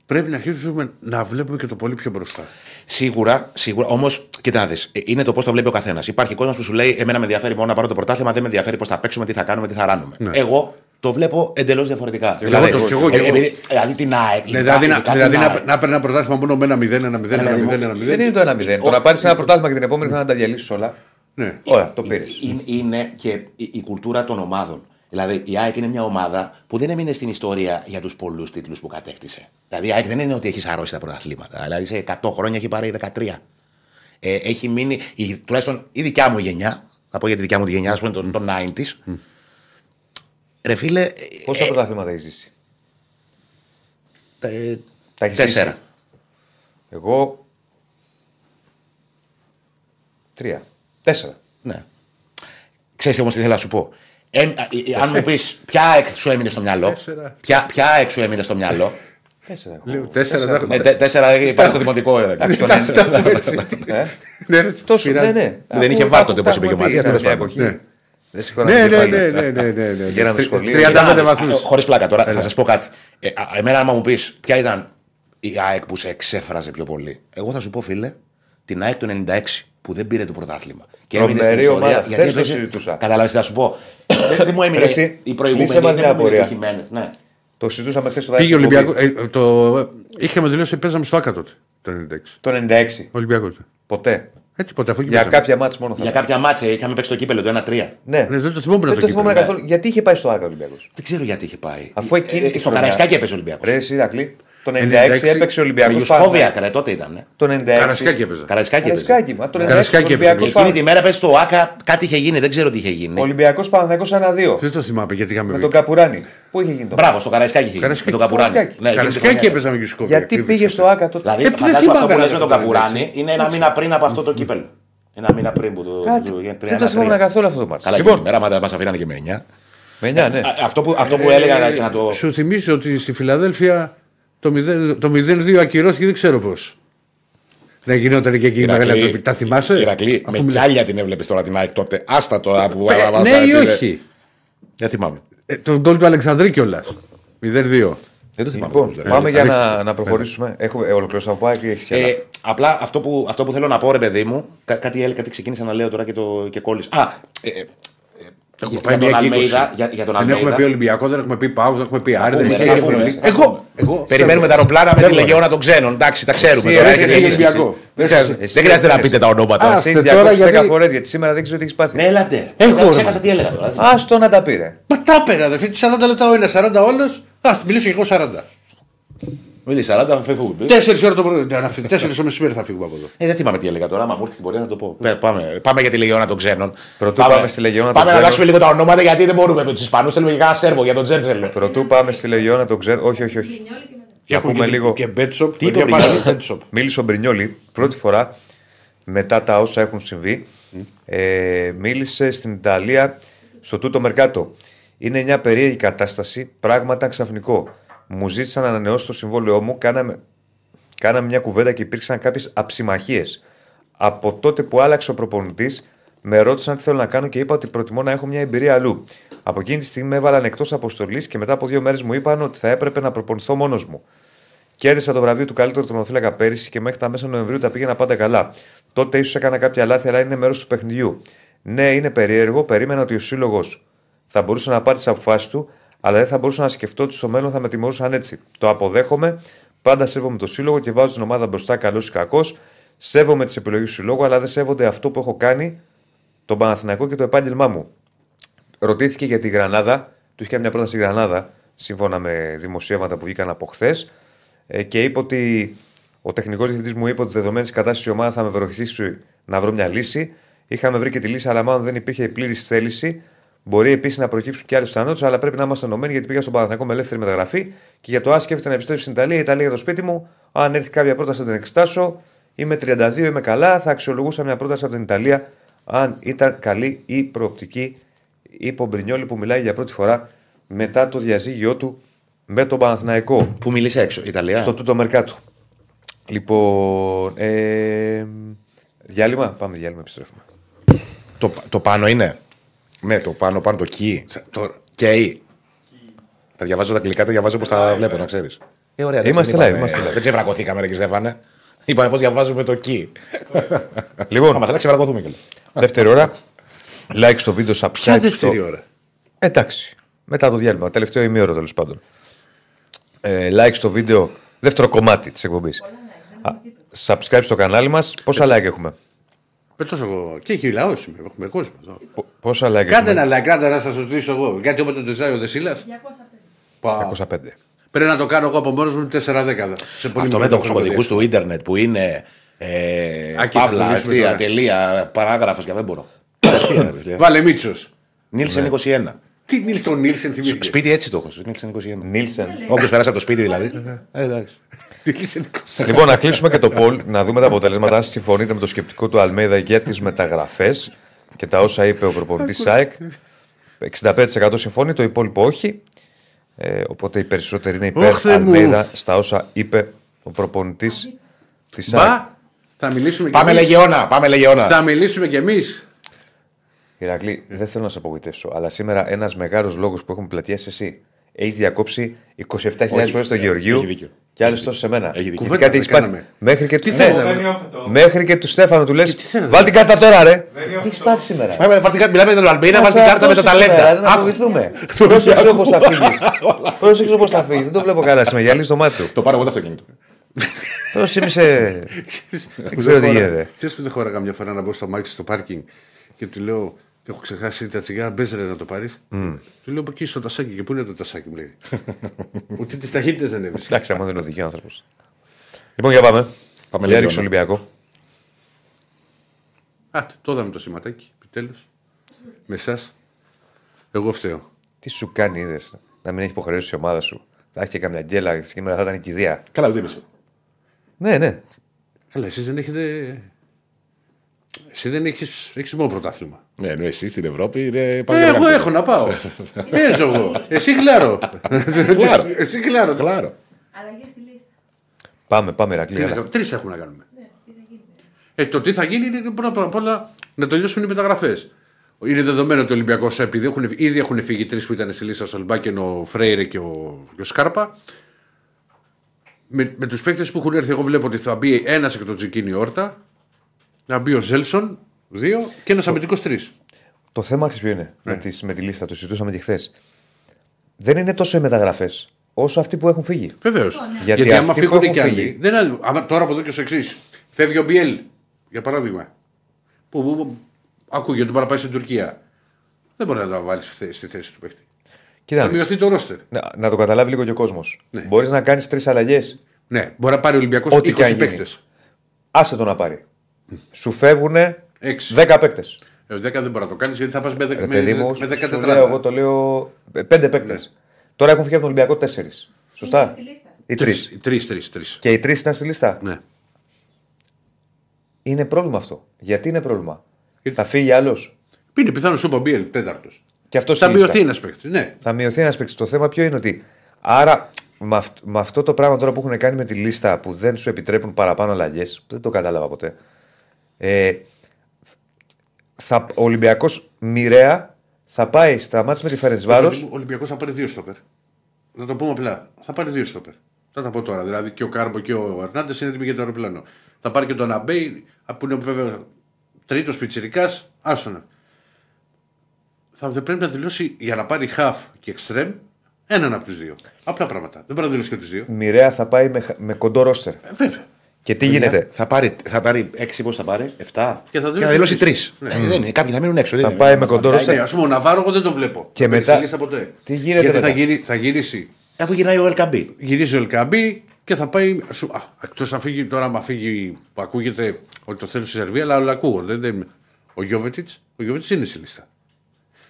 πρέπει να αρχίσουμε να βλέπουμε και το πολύ πιο μπροστά. Σίγουρα, σίγουρα. Όμω, κοιτά να δεις, ε, είναι το πώ το βλέπει ο καθένα. Υπάρχει κόσμο που σου λέει: Εμένα με ενδιαφέρει μόνο να πάρω το πρωτάθλημα, δεν με ενδιαφέρει πώ θα παίξουμε, τι θα κάνουμε, τι θα ράνουμε. Ναι. Εγώ το βλέπω εντελώ διαφορετικά. εγώ το- κι εγώ, κι ε, εγώ. επειδή- δηλαδή την ΑΕΚ. Ναι, ειδικά- δηλαδή, να, ειδικά δηλαδή την να, ΑΕΚ. να παίρνει ένα πρωτάθλημα μόνο με ένα 0, ένα 0, ένα 0, παιδί μου, ένα 0. Δεν είναι το 1-0. Το να πάρει ένα πρωτάθλημα και την επόμενη χρονιά να τα διαλύσει όλα. Ναι. Ωραία, το πήρε. Είναι, είναι και η, η κουλτούρα των ομάδων. Δηλαδή η ΑΕΚ είναι μια ομάδα που δεν έμεινε στην ιστορία για τους πολλούς τίτλους που κατέκτησε. Δηλαδή η ΑΕΚ δεν είναι ότι έχεις σαρώσει τα πρωταθλήματα. Δηλαδή σε 100 χρόνια έχει πάρει 13. Ε, έχει μείνει, η, τουλάχιστον η δικιά μου γενιά, θα πω για τη δικιά μου τη γενιά, ας πούμε, των, των 90s. Ρε φίλε. ε, Πόσα ε, πρωταθλήματα έχεις ζήσει; ε, Τα έχεις τέσσερα. ζήσει. Εγώ. Τρία. Τέσσερα. Ναι. Ξέρεις όμως τι θέλω να σου πω; Ε, ε, ε, αν μου πεις ποια ΑΕΚ σου έμεινε στο μυαλό; Τέσσερα. Ποια, ποια ΑΕΚ σου έμεινε στο μυαλό; Τέσσερα. έχω. Λέω, Τέσσερα δεν Ε, τε- τέσσερα υπάρχει στο δημοτικό. ε, εντάξει. τον Τα- ένα. τα έχουμε έτσι. Ε, Ναι, ρε, Τόσο, ναι, πειράζει. ναι. Δεν είχε Αφού βάρ τα τότε, έχουμε- όπως είπε τα και ο έχουμε πει, Ματίας, ήταν τέλος μια πάντων. εποχή. Ναι. Δεν σηκώναμε Ναι, ναι, κεφάλι. ναι, ναι, ναι, ναι, ναι. Γέραν Τρι- σχολείο. 35 βαθμούς. Χωρίς πλάκα τώρα, Έλα. θα σας πω κάτι. Ε, α, εμένα, άμα μου πεις ποια ήταν η ΑΕΚ που σε εξέφραζε πιο πολύ, εγώ θα σου πω, φίλε, την ΑΕΚ του 96 που δεν πήρε το πρωτάθλημα. Και έμεινε στην Τρομερή ιστορία. ομάδα. Γιατί Χθες το έπαιζε- συζητούσα. Καταλάβεις τι θα σου πω. Δεν δεν μου έμεινε Εσύ, η προηγούμενη. λύσε μας Δεν μια μου έμεινε απορία. το Χιμένεθ. Ναι. Το συζητούσαμε χθες στο Πήγε ο δάχτυλο. Ολυμπιακό. ε, το... Είχαμε δηλώσει ότι παίζαμε στο Άκα τότε. Το 96. Το 96. Ολυμπιακό. Ποτέ. Έτσι ποτέ αφού εκεί Για πέσαμε. κάποια μάτια μόνο θα Για κάποια μάτσα είχαμε παίξει το κύπελο το 1-3. Ναι. Ναι, δεν το θυμόμουν Δεν το το θυμόμαι κύπελο. καθόλου. Γιατί είχε πάει στο Άκα Ολυμπιακός; Δεν ξέρω γιατί είχε πάει. Αφού εκείνη Ε, τη στο χρονιά- Καραϊσκάκι έπαιζε ο Ολυμπιακός. Ρε, Σιρακλή. Το 96 96 έπαιξε ο Με Ολυμπιακός. Ιουσκόβια κρα, τότε ήταν. ε. Το 96. Καρασκάκι έπαιζε. Καραϊσκάκι έπαιζε. Καραϊσκάκι. Μα το 96 Καραϊσκάκι έπαιζε. Ολυμπιακός Εκείνη τη μέρα πες στο ΑΚΑ κάτι είχε γίνει, δεν ξέρω τι είχε γίνει. Ολυμπιακός Παναγιακό 1-2. Δεν το θυμάμαι γιατί είχαμε Με πει. τον Καπουράνη. Πού είχε γίνει το Μπράβο, στο Καραϊσκάκι είχε γίνει. Καραϊσκάκι. Με τον Καπουράνη. Καραϊσκάκι. Ναι, εκείνη τη Καρασκάκι χρονιά. έπαιζα με Γιουσκόβια. Γιατί πήγε στο Άκα τότε. Δηλαδή, Ε, δεν φαντάζομαι θυμάμαι αυτό που λες με καλά τον το Καπουράνη είναι ένα μήνα πριν από αυτό το κύπελο. Ένα μήνα πριν που το. Κάτι. το- για Δεν το θυμόμουν 3-1-3. καθόλου αυτό το μάτι. Καλά, Λοιπόν, λοιπόν, μέρα μα αφήνανε και με 9. με 9, ναι. Αυτό που, αυτό που έλεγα και να το. Σου θυμίζω ότι στη Φιλαδέλφια το 0 το 0-2 ακυρώθηκε δεν ξέρω πώς. Δεν γινόταν και εκεί η μεγάλη ατροπή. Τα θυμάσαι; Ηρακλή, Αφού με μιλάς. κιάλια την έβλεπες τώρα την ΑΕΚ τότε. Άστα τώρα που. Ε, Ναι ή όχι; Δεν θυμάμαι. Ε, Τον γκολ του Αλεξανδρή κιόλας. 0-2. Δεν το θυμάμαι. Λοιπόν, Δεν- πάμε για αλήθεια. να, να προχωρήσουμε. Έχουμε ε, ολοκληρώσει από Άκα και έχει Ε, απλά αυτό που, αυτό που θέλω να πω, ρε παιδί μου, κά- κάτι, έλεγα, κάτι ξεκίνησα να λέω τώρα και, το, και κόλλησα. Α, ε, ε, Έχουμε για, για τον Αλμέιδα. Για, για τον Δεν έχουμε Αλμέιδα. πει Ολυμπιακός, δεν έχουμε πει Πάους, δεν έχουμε πει Άρη, δεν πούμε, έχουμε ρε, πει θα πούμε, Ευρωλίγκα. θα Εγώ, εγώ. Περιμένουμε τα αεροπλάνα με τη λεγεώνα των ξένων. Εντάξει, τα ξέρουμε. Εσύ, τώρα, ρε, έχετε εσύ, σύγχυση. Ολυμπιακό. Δεν χρειάζεται- Εσύ, Δεν χρειάζεται να εσύ. πείτε τα ονόματα. Α, Εσύ Άστε 210 τώρα, γιατί- φορές γιατί σήμερα δεν ξέρω τι έχεις πάθει. Ναι, έλατε. Έχω, Δεν ρε, Ξέχασα μα. τι έλεγα τώρα. Άστο να τα πήρε. Μα τα πέρα, αδερφή, 40 λεπτά ο ένας, 40 όλο. Α, μιλήσω και εγώ 40. Μίλη 40, φεύγουμε. Τέσσερις ώρα το πρωί. Τέσσερις το μεσημέρι θα φύγουμε από εδώ. Ε, δεν θυμάμαι τι έλεγα τώρα. Μα μου έρθεις στην πορεία να το πω. Πέ- Πάμε, πάμε για τη λεγεώνα των ξένων. Πρωτού πάμε στη Λεγεώνα των Πάμε να ξένων. αλλάξουμε λίγο τα ονόματα γιατί δεν μπορούμε με τους Ισπανούς. Θέλουμε και κανένα Σέρβο για τον Τζέρτζελ. Πρωτού πάμε στη Λεγιώνα, το ξέρω. Όχι, όχι, όχι. Λινιόλη και μετά. Και έχουμε πούμε και, λίγο. και Μπέτσοπ. Τι παιδιά, το πάρα βρήκε; πολύ Μπέτσοπ. Μίλησε ο Μπρινιόλη πρώτη φορά μετά τα όσα έχουν συμβεί. Ε, μίλησε στην Ιταλία στο τούτο Μερκάτο. Είναι μια περίεργη κατάσταση, πράγματα ξαφνικό. Μου ζήτησαν να ανανεώσω το συμβόλαιό μου, κάναμε, κάναμε μια κουβέντα και υπήρξαν κάποιες αψημαχίες. Από τότε που άλλαξε ο προπονητής, με ρώτησαν τι θέλω να κάνω και είπα ότι προτιμώ να έχω μια εμπειρία αλλού. Από εκείνη τη στιγμή με έβαλαν εκτός αποστολής και μετά από δύο μέρες μου είπαν ότι θα έπρεπε να προπονηθώ μόνος μου. Κέρδισα το βραβείο του καλύτερου τερματοφύλακα πέρυσι και μέχρι τα μέσα Νοεμβρίου τα πήγαινα πάντα καλά. Τότε ίσως έκανα κάποια λάθη, αλλά είναι μέρος του παιχνιδιού. Ναι, είναι περίεργο. Περίμενα ότι ο σύλλογος θα μπορούσε να πάρει τις αποφάσεις του, αλλά δεν θα μπορούσα να σκεφτώ ότι στο μέλλον θα με τιμωρούσαν έτσι. Το αποδέχομαι. Πάντα σέβομαι το σύλλογο και βάζω την ομάδα μπροστά, καλός ή κακός. Σέβομαι τις επιλογές του συλλόγου, αλλά δεν σέβονται αυτό που έχω κάνει, τον Παναθηναϊκό και το επάγγελμά μου. Ρωτήθηκε για τη Γρανάδα, του είχε κάνει μια πρόταση η Γρανάδα, σύμφωνα με δημοσίευματα που βγήκαν από χθες, και είπε ότι ο τεχνικός διευθυντής μου είπε ότι δεδομένης της κατάστασης η ομάδα θα με βοηθήσει να βρω μια λύση. Είχαμε βρει και τη λύση, αλλά μάλλον δεν υπήρχε η πλήρης θέληση. Μπορεί επίσης να προκύψουν και άλλες πιθανότητες, αλλά πρέπει να είμαστε ενωμένοι γιατί πήγα στον Παναθηναϊκό με ελεύθερη μεταγραφή και για το αν σκέφτεται να επιστρέψει στην Ιταλία, η Ιταλία για το σπίτι μου. Αν έρθει κάποια πρόταση θα την εξετάσω. Είμαι 32, είμαι καλά. Θα αξιολογούσα μια πρόταση από την Ιταλία αν ήταν καλή η προοπτική. Είπε ο Μπρινιόλη που μιλάει για πρώτη φορά μετά το διαζύγιο του με τον Παναθηναϊκό Πού μιλήσε έξω, Ιταλία; στο τούτο Μερκάτο. Λοιπόν. Ε, διάλειμμα. Πάμε διάλειμμα, επιστρέφουμε. Το, το πάνω είναι; Ναι, το πάνω, πάνω το κι. Το κει. Τα διαβάζω τα αγγλικά, τα διαβάζω όπω τα βλέπω, να ξέρεις. Ε, ωραία, δεν Είμαστε είπαμε- live, είμαστε live. Δεν ξεβρακωθήκαμε, ρε κύριε Στέφανε. Είπαμε πώς διαβάζουμε το κι. Λοιπόν, Άμα θέλεις, ξεβρακωθούμε κιόλα. δεύτερη ώρα. Like στο βίντεο, subscribe. Ποια στο- δεύτερη ώρα; Εντάξει. Μετά το διάλειμμα. Τελευταίο ημίωρο τέλος πάντων. Ε, like στο βίντεο. Δεύτερο κομμάτι της εκπομπής. Subscribe στο κανάλι μας. Πόσα like έχουμε; Πέτω εγώ. Και εκεί λαός είμαι. Έχουμε κόσμο εδώ. Πο- Πόσα like Κάντε έχουμε; ένα like, κάντε να σας ρωτήσω εγώ. Γιατί όποτε το ζητάει ο Δεσίλας. 205. 205. Πρέπει να το κάνω εγώ από μόνος μου 4 δέκαδα. Σε πολύ Αυτό με μικρό του χρονικό κωδικού του ίντερνετ που είναι. Ε, Ακεί, θα παύλα, το λύσουμε ευθεία, τώρα. τελεία, παράγραφος και δεν μπορώ. Ευθεία, ρε, παιδιά. Βάλε Μίτσος. Νίλσεν 21. Τι Νίλτον Νίλσεν Σ- θυμήθηκε. Σπίτι έτσι το έχω. Νίλσεν 21. Νίλσεν. Όποιος περάσει από το σπίτι δηλαδή. Ε, εντάξει. Νίλσεν 20. Λοιπόν, να κλείσουμε και το poll, να δούμε τα αποτελέσματα. Αν συμφωνείτε με το σκεπτικό του Αλμέιδα για τις μεταγραφές και τα όσα είπε ο προπονητής ΣΑΕΚ. 65% συμφωνεί, το υπόλοιπο όχι. Ε, οπότε οι περισσότεροι είναι υπέρ Ωχ, Θεέ μου. Αλμέιδα στα όσα είπε ο προπονητής της ΣΑΕΚ. Μπα, θα μιλήσουμε κι Πάμε εμείς. λεγεώνα, πάμε λεγεώνα. Θα μιλήσουμε κι εμείς. Ηρακλή, δεν θέλω να σε απογοητεύσω, αλλά σήμερα ένας μεγάλος λόγος που έχουμε πλατιάσει εσύ έχει διακόψει 27.000 φορές στο Γεωργίου έχει δίκιο. και άλλες τόσες σε μένα. Έχει δίκιο. Γιατί Κουβέντα κάτι δεν έχεις πάθει. κάναμε. Μέχρι και, Τι ναι, θέλετε, Δεν νιώθω μέχρι και τους Στέφανου του λες: θέλετε. Βάλ την κάρτα τώρα, ρε. Δεν Τι νιώθω έχεις πάθει σήμερα; Πάμε, βάλτε κάτι- Μιλάμε με τον Αλμπίνα, βάλτε την Άσε, κάρτα με τα δώσε σήμερα, ταλέντα. Να Άκου. βοηθούμε. Πρόσεξε όπως θα φύγεις. Πρόσεξε όπως θα φύγεις. Δεν το βλέπω καλά σήμερα. Γυαλίζει το μάτι του. Το πάρω εγώ το αυτοκίνητο. Όσοι είμαι σε. Δεν ξέρω τι γίνεται. Ξέρεις που δεν χώραγα μια φορά να μπω στο μάξι στο πάρκινγκ και του λέω Έχω ξεχάσει τα τσιγάρα, μπες ρε να το πάρεις. Του λέω από εκεί στο τασάκι και πού είναι το τασάκι μου λέει. Ούτε τις ταχύτητες δεν έβρισκε. Εντάξει, άμα δεν οδηγεί ο άνθρωπος. Λοιπόν, για πάμε. Πάμε Για λίγο, ρίξω ναι. Ολυμπιακό. Α, το είδαμε το σηματάκι, επιτέλους. Με εσάς. Εγώ φταίω. Τι σου κάνει, είδες να μην έχει υποχρεώσει η ομάδα σου. Θα έχει και καμιά γκέλα, σήμερα θα ήταν κηδεία. Καλά, ούτε είπες. Ναι, ναι. Καλά, εσείς δεν έχετε. Εσύ δεν έχει έχεις μόνο πρωτάθλημα. Ναι, ναι, εσύ στην Ευρώπη είναι Ε, πάλι. εγώ έχω να πάω. Παίζω εγώ. Εσύ κλάρω. Κλάρω. Εσύ κλάρω. Κλάρο. Αλλαγή στη λίστα. Πάμε, πάμε, Ρακλή. έλα. Τρεις έχουμε να κάνουμε. Ναι, τι θα γίνει. Ε, το τι θα γίνει είναι πρώτα απ' όλα να τελειώσουν οι μεταγραφές. Είναι δεδομένο ότι ο Ολυμπιακός επειδή έχουν, ήδη έχουν φύγει τρεις που ήταν στη λίστα, ο Σολμπάκεν, ο Φρέιρε και ο, και ο Σκάρπα. Με, με τους παίκτες που έχουν έρθει, εγώ βλέπω ότι θα μπει ένας εκ των Τζικίνι Όρτα, να μπει ο Ζέλσον, δύο και ένας αμυντικός τρεις. Το θέμα ξέρεις ποιο είναι; Ναι. με, τις, με τη λίστα, το συζητούσαμε και χθες. Δεν είναι τόσο οι μεταγραφές όσο αυτοί που έχουν φύγει. Βεβαίως. ναι. Γιατί Γιατί, άμα αυτοί που φύγουν έχουν και άλλοι. φύγει- Δεν, είναι- άμα, τώρα από εδώ και ως εξής. Φεύγει ο Μπιέλ, για παράδειγμα. Που, που, που ακούγεται ότι μπορεί να πάει στην Τουρκία. Δεν μπορεί να το βάλει στη, στη θέση του παίκτη. Κοίτα, Θα να δεις. μειωθεί το ρόστερ. να, να το καταλάβει λίγο και ο κόσμος. Ναι. Μπορείς να κάνεις τρεις αλλαγές; Ναι, μπορεί να πάρει ο Ολυμπιακός Ό,τι 20 και αν γίνει. παίκτες. Άσε το να πάρει. Σου φεύγουν Έξι. 10 παίκτες. Ε, 10 δεν μπορεί να το κάνεις γιατί θα πας με, Ρε με, παιδί με, μου, με σου 14. λέω, εγώ το λέω. Πέντε παίκτες. Ναι. Τώρα έχουν φύγει από τον Ολυμπιακό 4. Είναι Σωστά. στη λίστα. Οι τρεις. Τρεις, τρεις, τρεις. Και οι τρεις ήταν στη λίστα; Ναι. Είναι πρόβλημα αυτό. Γιατί είναι πρόβλημα; Γιατί- Θα φύγει άλλος; Είναι πιθανός σου Μπιέλ, τέταρτος. Και αυτός Θα μειωθεί ένας παίκτης. Ναι. Θα μειωθεί ένας παίκτης. Το θέμα ποιο είναι ότι. Άρα με, αυτ- με αυτό το πράγμα τώρα που έχουν κάνει με τη λίστα που δεν σου επιτρέπουν παραπάνω αλλαγές, δεν το κατάλαβα ποτέ. Ε, θα, ο Ολυμπιακός μοιραία θα πάει στα μάτια με τη Φερεντσβάρο. Ο Ολυμπιακός θα πάρει δύο στόπερ. Να το πούμε απλά. Θα πάρει δύο στόπερ. Θα τα πω τώρα. Δηλαδή και ο Κάρμπο και ο Ερνάντε είναι έτοιμοι για το αεροπλάνο. Θα πάρει και τον Αμπέι, που είναι βέβαια τρίτος πιτσυρικά. Άστονα. Θα δεν πρέπει να δηλώσει για να πάρει half και extreme έναν από τους δύο. Απλά πράγματα. Δεν μπορεί να δηλώσει και τους δύο. Μοιραία θα πάει με, χα- με κοντό ρόστερ. Ε, βέβαια. Και τι γίνεται; Θα πάρει, θα πάρει 6 πώς θα πάρει, 7 Και θα δηλώσει δηλώσει 3. τρεις. Ναι. δεν είναι. Κάποιοι θα μείνουν έξω. Θα δεν πάει είναι. με κοντό Ναι, ρόστερ. ας πούμε, ο Ναβάρο εγώ δεν το βλέπω. Και Δεν μετά- παίξει λίστα ποτέ. Τι γίνεται Γιατί θα, μετά; γυρι, θα γυρίσει Αφού γυρνάει ο LKB. γυρίζει ο Ελκαμπή και θα πάει. Σου, α, εκτός να φύγει τώρα, άμα φύγει που ακούγεται ότι το θέλει στη Σερβία, αλλά όλα ακούγονται. Δεν, ο Γιώβετιτ ο Γιώβετιτς είναι στη λίστα.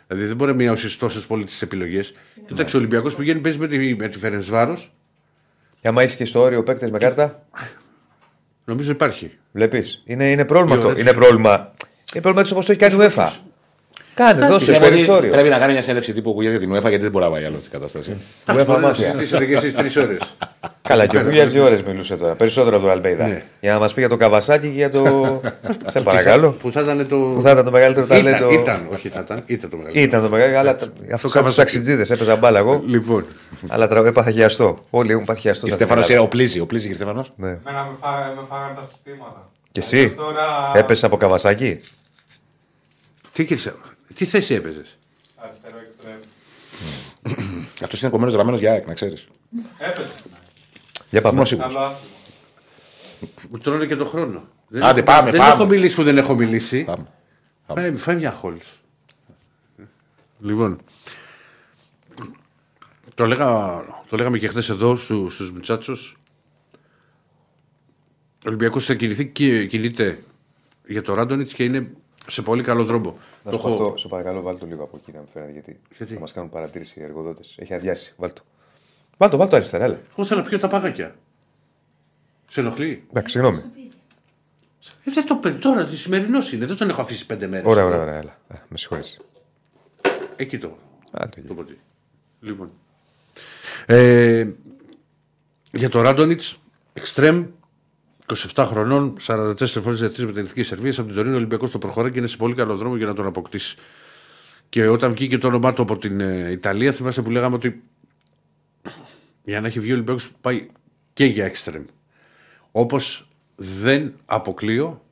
Δηλαδή δεν μπορεί να μειώσει τόσε πολύ τι επιλογές. Κοίταξε, ο Ολυμπιακός πηγαίνει παίζει με τη, με τη Φερενσβάρο. Και άμα έχεις και στο όριο παίκτες με κάρτα, Νομίζω υπάρχει. βλέπεις. Είναι, είναι πρόβλημα Η αυτό. ώρα Είναι πρόβλημα. Είναι πρόβλημα έτσι όπως το έχει κάνει η UEFA. Κάνε, δώσε Πιστεύω ότι περιθώριο. Πρέπει να κάνει μια συνέντευξη τύπου που για την UEFA γιατί δεν μπορεί να πάει άλλο στην κατάσταση. UEFA Μπορείς να μάτια. συζητήσετε και εσείς τρεις ώρες. Καλά, και ο Κούγια δύο ώρες μιλούσε τώρα. Περισσότερο από τον Αλμπέιδα. Ναι. Για να μας πει για το Καβασάκι και για το. Σε παρακαλώ. Που θα ήταν το. Που θα ήταν το μεγαλύτερο Ήταν, ταλέντο. ήταν, όχι θα ήταν. Ήταν το μεγαλύτερο. Ήταν το μεγαλύτερο, αλλά αυτό από του Καβασάκι. αξιτζίδε έπαιζα μπάλα εγώ. Λοιπόν. Αλλά τρα- έπαθα χιαστό. Όλοι έχουν πάθει χιαστό. Και στα Στέφανο φινάλε. ο Πλίζη, ο Πλίζη κύριε Στέφανο. Ναι. Εμένα με, φά, με φάγανε τα συστήματα. Και εσύ Αλλιώς Τώρα... έπεσες από Καβασάκι; Τι, κύριε, τι θέση έπαιζες; Αριστερό εξτρέμ. Αυτός είναι κομμένος γραμμένος για ΑΕΚ, να ξέρεις. Έπαιζες. Για πάμε. Είμαι σίγουρο. Καλό άθλημα. Μου τρώνε και το χρόνο. Δεν Άντε, έχω- πάμε, δεν πάμε. έχω μιλήσει που δεν έχω μιλήσει. Πάμε. Φάει, φάει μια χόλς. Λοιπόν. Το, λέγα, το λέγαμε και χθες εδώ στου, στους Μιτσάτσους. Ο Ολυμπιακός θα κινηθεί και κινείται για το Ράντονιτς και είναι σε πολύ καλό δρόμο. Να Το σου πω έχω- αυτό, σε παρακαλώ, βάλ το λίγο από εκεί να με φέρετε. Γιατί, Γιατί; θα μας κάνουν παρατήρηση οι εργοδότες. Έχει αδειάσει. Βάλ το. Βάλ το, βάλ το αριστερά, έλα. Εγώ θέλω να πιω τα παγάκια. Σε ενοχλεί; Εντάξει, συγγνώμη. Ε, δεν το παίρνει τώρα, τη σημερινός είναι. Δεν τον έχω αφήσει πέντε μέρες. Ωραία, ωραία, ωραία, έλα. Ε, Με συγχωρείς. Εκεί το. Α, το Το ποτήρι. Λοιπόν. Ε, για το Ράντονιτς, εξτρέμ, 27 χρονών, 44 φορές διευθυντή με την Εθνική Σερβία. Από την Τωρίνο Ολυμπιακός το προχωρά και είναι σε πολύ καλό δρόμο για να τον αποκτήσει. Και όταν βγήκε το όνομά του από την ε, Ιταλία, θυμάστε που λέγαμε ότι για να έχει βγει ο Ολυμπιακός πάει και για εξτρέμ. Όπως δεν αποκλείω,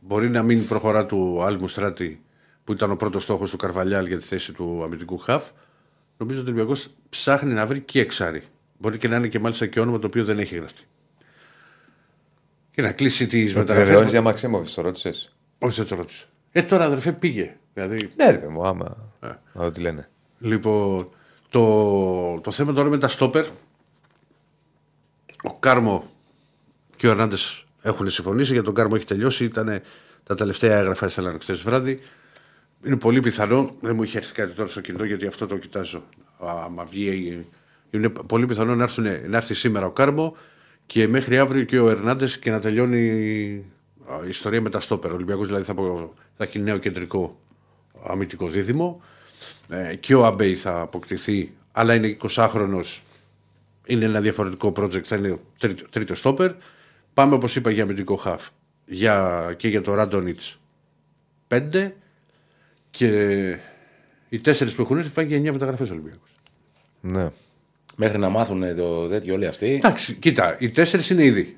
μπορεί να μην προχωρά του Άλμου Στράτη που ήταν ο πρώτος στόχος του Καρβαλιάλ για τη θέση του αμυντικού χαφ. Νομίζω ότι ο Ολυμπιακός ψάχνει να βρει και εξάρι. Μπορεί και να είναι και μάλιστα και όνομα το οποίο δεν έχει γραφτεί. Και να κλείσει τις Με μεταγραφές. βεβαιώνει για Μαξίμοβιτ, το ρώτησες; Όχι, δεν το ρώτησα. Ε, τώρα αδερφέ πήγε. Δηλαδή, Ναι, ρε μου, άμα. Ε. Να δω τι λένε. Λοιπόν, το, το θέμα τώρα με τα στόπερ. Ο Κάρμο και ο Ερνάντες έχουν συμφωνήσει. Για τον Κάρμο έχει τελειώσει. Ήταν τα τελευταία έγγραφα έστελαν χθες βράδυ. Είναι πολύ πιθανό, δεν μου είχε έρθει κάτι τώρα στο κινητό γιατί αυτό το κοιτάζω. Άμα βγει, είναι πολύ πιθανό να, έρθουν, να έρθει σήμερα ο Κάρμο και μέχρι αύριο και ο Ερνάντες και να τελειώνει α, η ιστορία με τα στόπερ. Ο Ολυμπιακός δηλαδή θα, απο- θα έχει νέο κεντρικό αμυντικό δίδυμο. Ε, και ο Αμπέι θα αποκτηθεί, αλλά είναι 20χρονο. Είναι ένα διαφορετικό project, θα είναι τρίτο, τρίτος στόπερ. Πάμε όπως είπα για αμυντικό χαφ. Για, και για το Ράντονιτς 5 και οι τέσσερις που έχουν έρθει πάνε για 9 μεταγραφές Ολυμπιακού. Ναι. Μέχρι να μάθουν το τέτοιο όλοι αυτοί. Εντάξει, κοίτα, οι τέσσερις είναι ήδη.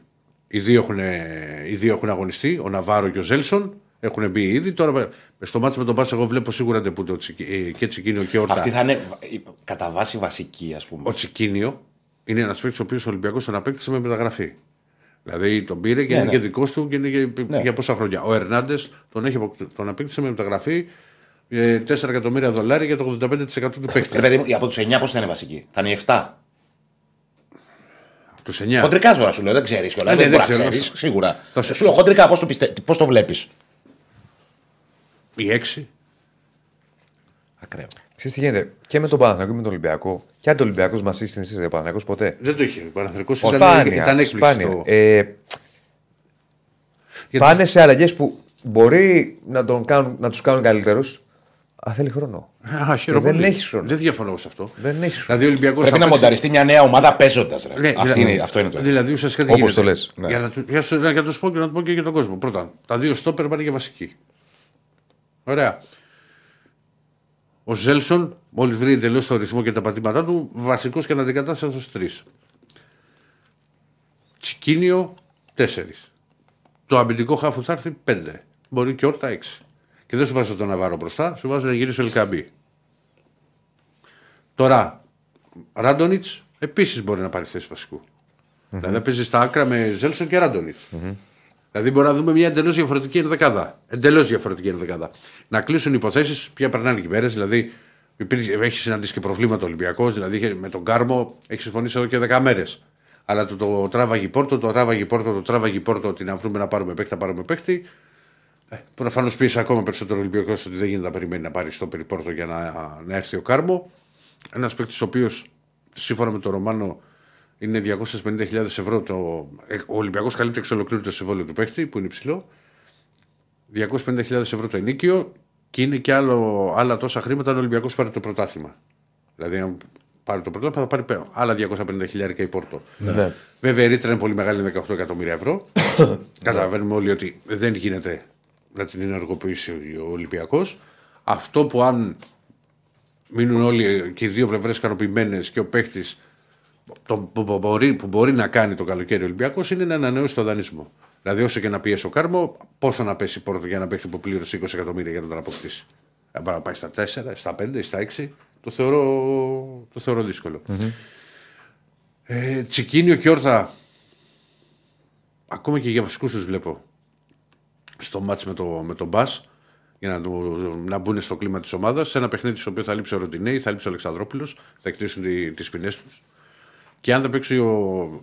Οι δύο, έχουν, οι δύο έχουν αγωνιστεί, ο Ναβάρο και ο Ζέλσον έχουν μπει ήδη. Τώρα στο μάτσο με τον Πάσα, εγώ βλέπω σίγουρα που το Τσικ- ε, και Τσικίνιο και Ορτά. Αυτή θα είναι κατά βάση βασική, ας πούμε. Ο Τσικίνιο είναι ένας παίκτης ο οποίος ο Ολυμπιακός τον απέκτησε με μεταγραφή. Δηλαδή τον πήρε και Ναι, είναι ναι. και δικός του και είναι για, Ναι. για πόσα χρόνια. Ο Ερνάντες τον, έχει αποκ- τον απέκτησε με μεταγραφή ε, 4 εκατομμύρια δολάρια για το 85% του παίκτη. Ρε παιδί μου, από τους 9 πώς θα είναι βασική. Θα είναι 7. Τους 9. Χοντρικά τώρα σου λέω, δεν ξέρεις κιόλας. Ναι, δεν ναι, μπορείς να δεν ξέρω. ξέρεις, σίγουρα. Θα σου- Σου λέω χοντρικά πώς το, πιστε... πώς το βλέπεις; Οι 6. Ακραίο. Ξέρεις τι γίνεται; Και με τον Παναθηναϊκό και με τον Ολυμπιακό. Και αν το Ολυμπιακός μας είσαι στην ο Παναθηναϊκός ποτέ; Δεν το είχε. Ο Παναθρικό Ο, ήταν, σπάνια, ήταν έκπληξη. σπάνια. το- Ε, Γιατί- πάνε σε αλλαγές που μπορεί να, τον κάνουν, να τους κάνουν καλύτερους, αλλά θέλει χρόνο. Α, χαίρομαι δεν πολύ. έχεις χρόνο. Δεν διαφωνώ σε αυτό. Δεν έχει χρόνο. Δηλαδή ο Ολυμπιακός. Πρέπει να μονταριστεί μια νέα ομάδα παίζοντας. Ναι, Αυτή δηλαδή- είναι, αυτό είναι το. Δηλαδή ουσιαστικά τι Όπως γίνεται. το λες. Ναι. Για να, του- για, σου- για να τους πω και να το πω και για τον κόσμο. Πρώτα, τα δύο στόπερ πάνε για βασική. Ωραία. Ο Ζέλσον, μόλις βρει εντελώς το ρυθμό και τα πατήματά του, βασικός και αναντικατάστατο στου τρεις. Τσικίνιο, τέσσερις. Το αμυντικό χάφο θα έρθει πέντε. Μπορεί και όρτα έξι. Και δεν σου βάζω τον Ναβάρο μπροστά, σου βάζω να γυρίσει ο Ελκαμπή. Τώρα, Ράντονιτς επίσης μπορεί να πάρει θέση βασικού. Δηλαδή παίζει στα άκρα με Ζέλσον και ραντονιτ Δηλαδή μπορεί να δούμε μια εντελώς διαφορετική ενδεκάδα. Εντελώς διαφορετική ενδεκάδα. Να κλείσουν υποθέσεις, πια περνάνε και οι μέρες. Δηλαδή υπήρχε, έχει συναντήσει και προβλήματα ο Ολυμπιακός. Δηλαδή είχε- με τον Κάρμο έχει συμφωνήσει εδώ και 10 μέρες. Αλλά το, το τράβαγε η πόρτο, το τράβαγε η πόρτο, το τράβαγε η πόρτο ότι να βρούμε να πάρουμε παίχτη, να πάρουμε παίχτη. Ε, Προφανώς πίεσε ακόμα περισσότερο ο Ολυμπιακός ότι δεν γίνεται να περιμένει να πάρει στο περιπόρτο για να, να έρθει ο Κάρμο. Ένας παίκτης ο οποίος σύμφωνα με τον Ρωμάνο είναι 250.000 ευρώ. Το, ε, ο Ολυμπιακός καλύπτει εξ ολοκλήρου το συμβόλαιο του παίκτη που είναι υψηλό. 250.000 ευρώ το ενίκιο και είναι και άλλο, άλλα τόσα χρήματα αν ο Ολυμπιακός πάρει το πρωτάθλημα. Δηλαδή, αν πάρει το πρωτάθλημα θα πάρει πέρα. Άλλα 250.000 η Πόρτο. Ναι. Βέβαια η ρήτρα είναι πολύ μεγάλη, είναι 18 εκατομμύρια ευρώ. Καταλαβαίνουμε όλοι ότι δεν γίνεται να την ενεργοποιήσει ο Ολυμπιακός. Αυτό που αν μείνουν όλοι και οι δύο πλευρές ικανοποιημένες και ο παίχτης που, που μπορεί, που μπορεί να κάνει το καλοκαίρι ο Ολυμπιακός είναι να ανανεώσει το δανεισμό. Δηλαδή, όσο και να πιέσει ο Κάρμο, πόσο να πέσει πρώτο για ένα παίχτη που πλήρωσε 20 εκατομμύρια για να τον αποκτήσει. Αν μπορεί να πάει στα 4, στα 5, στα 6, το θεωρώ, το θεωρώ δύσκολο. Ε, Τσικίνιο και όρθα, ακόμα και για βασικούς τους βλέπω στο μάτς με, το, με τον Μπα για να, το, να μπουν στο κλίμα της ομάδας. Σε ένα παιχνίδι στο οποίο θα λείψει ο Ροντινέη, θα λείψει ο Αλεξανδρόπουλος, θα εκτίσουν τις ποινές τους. Και αν δεν παίξει ο,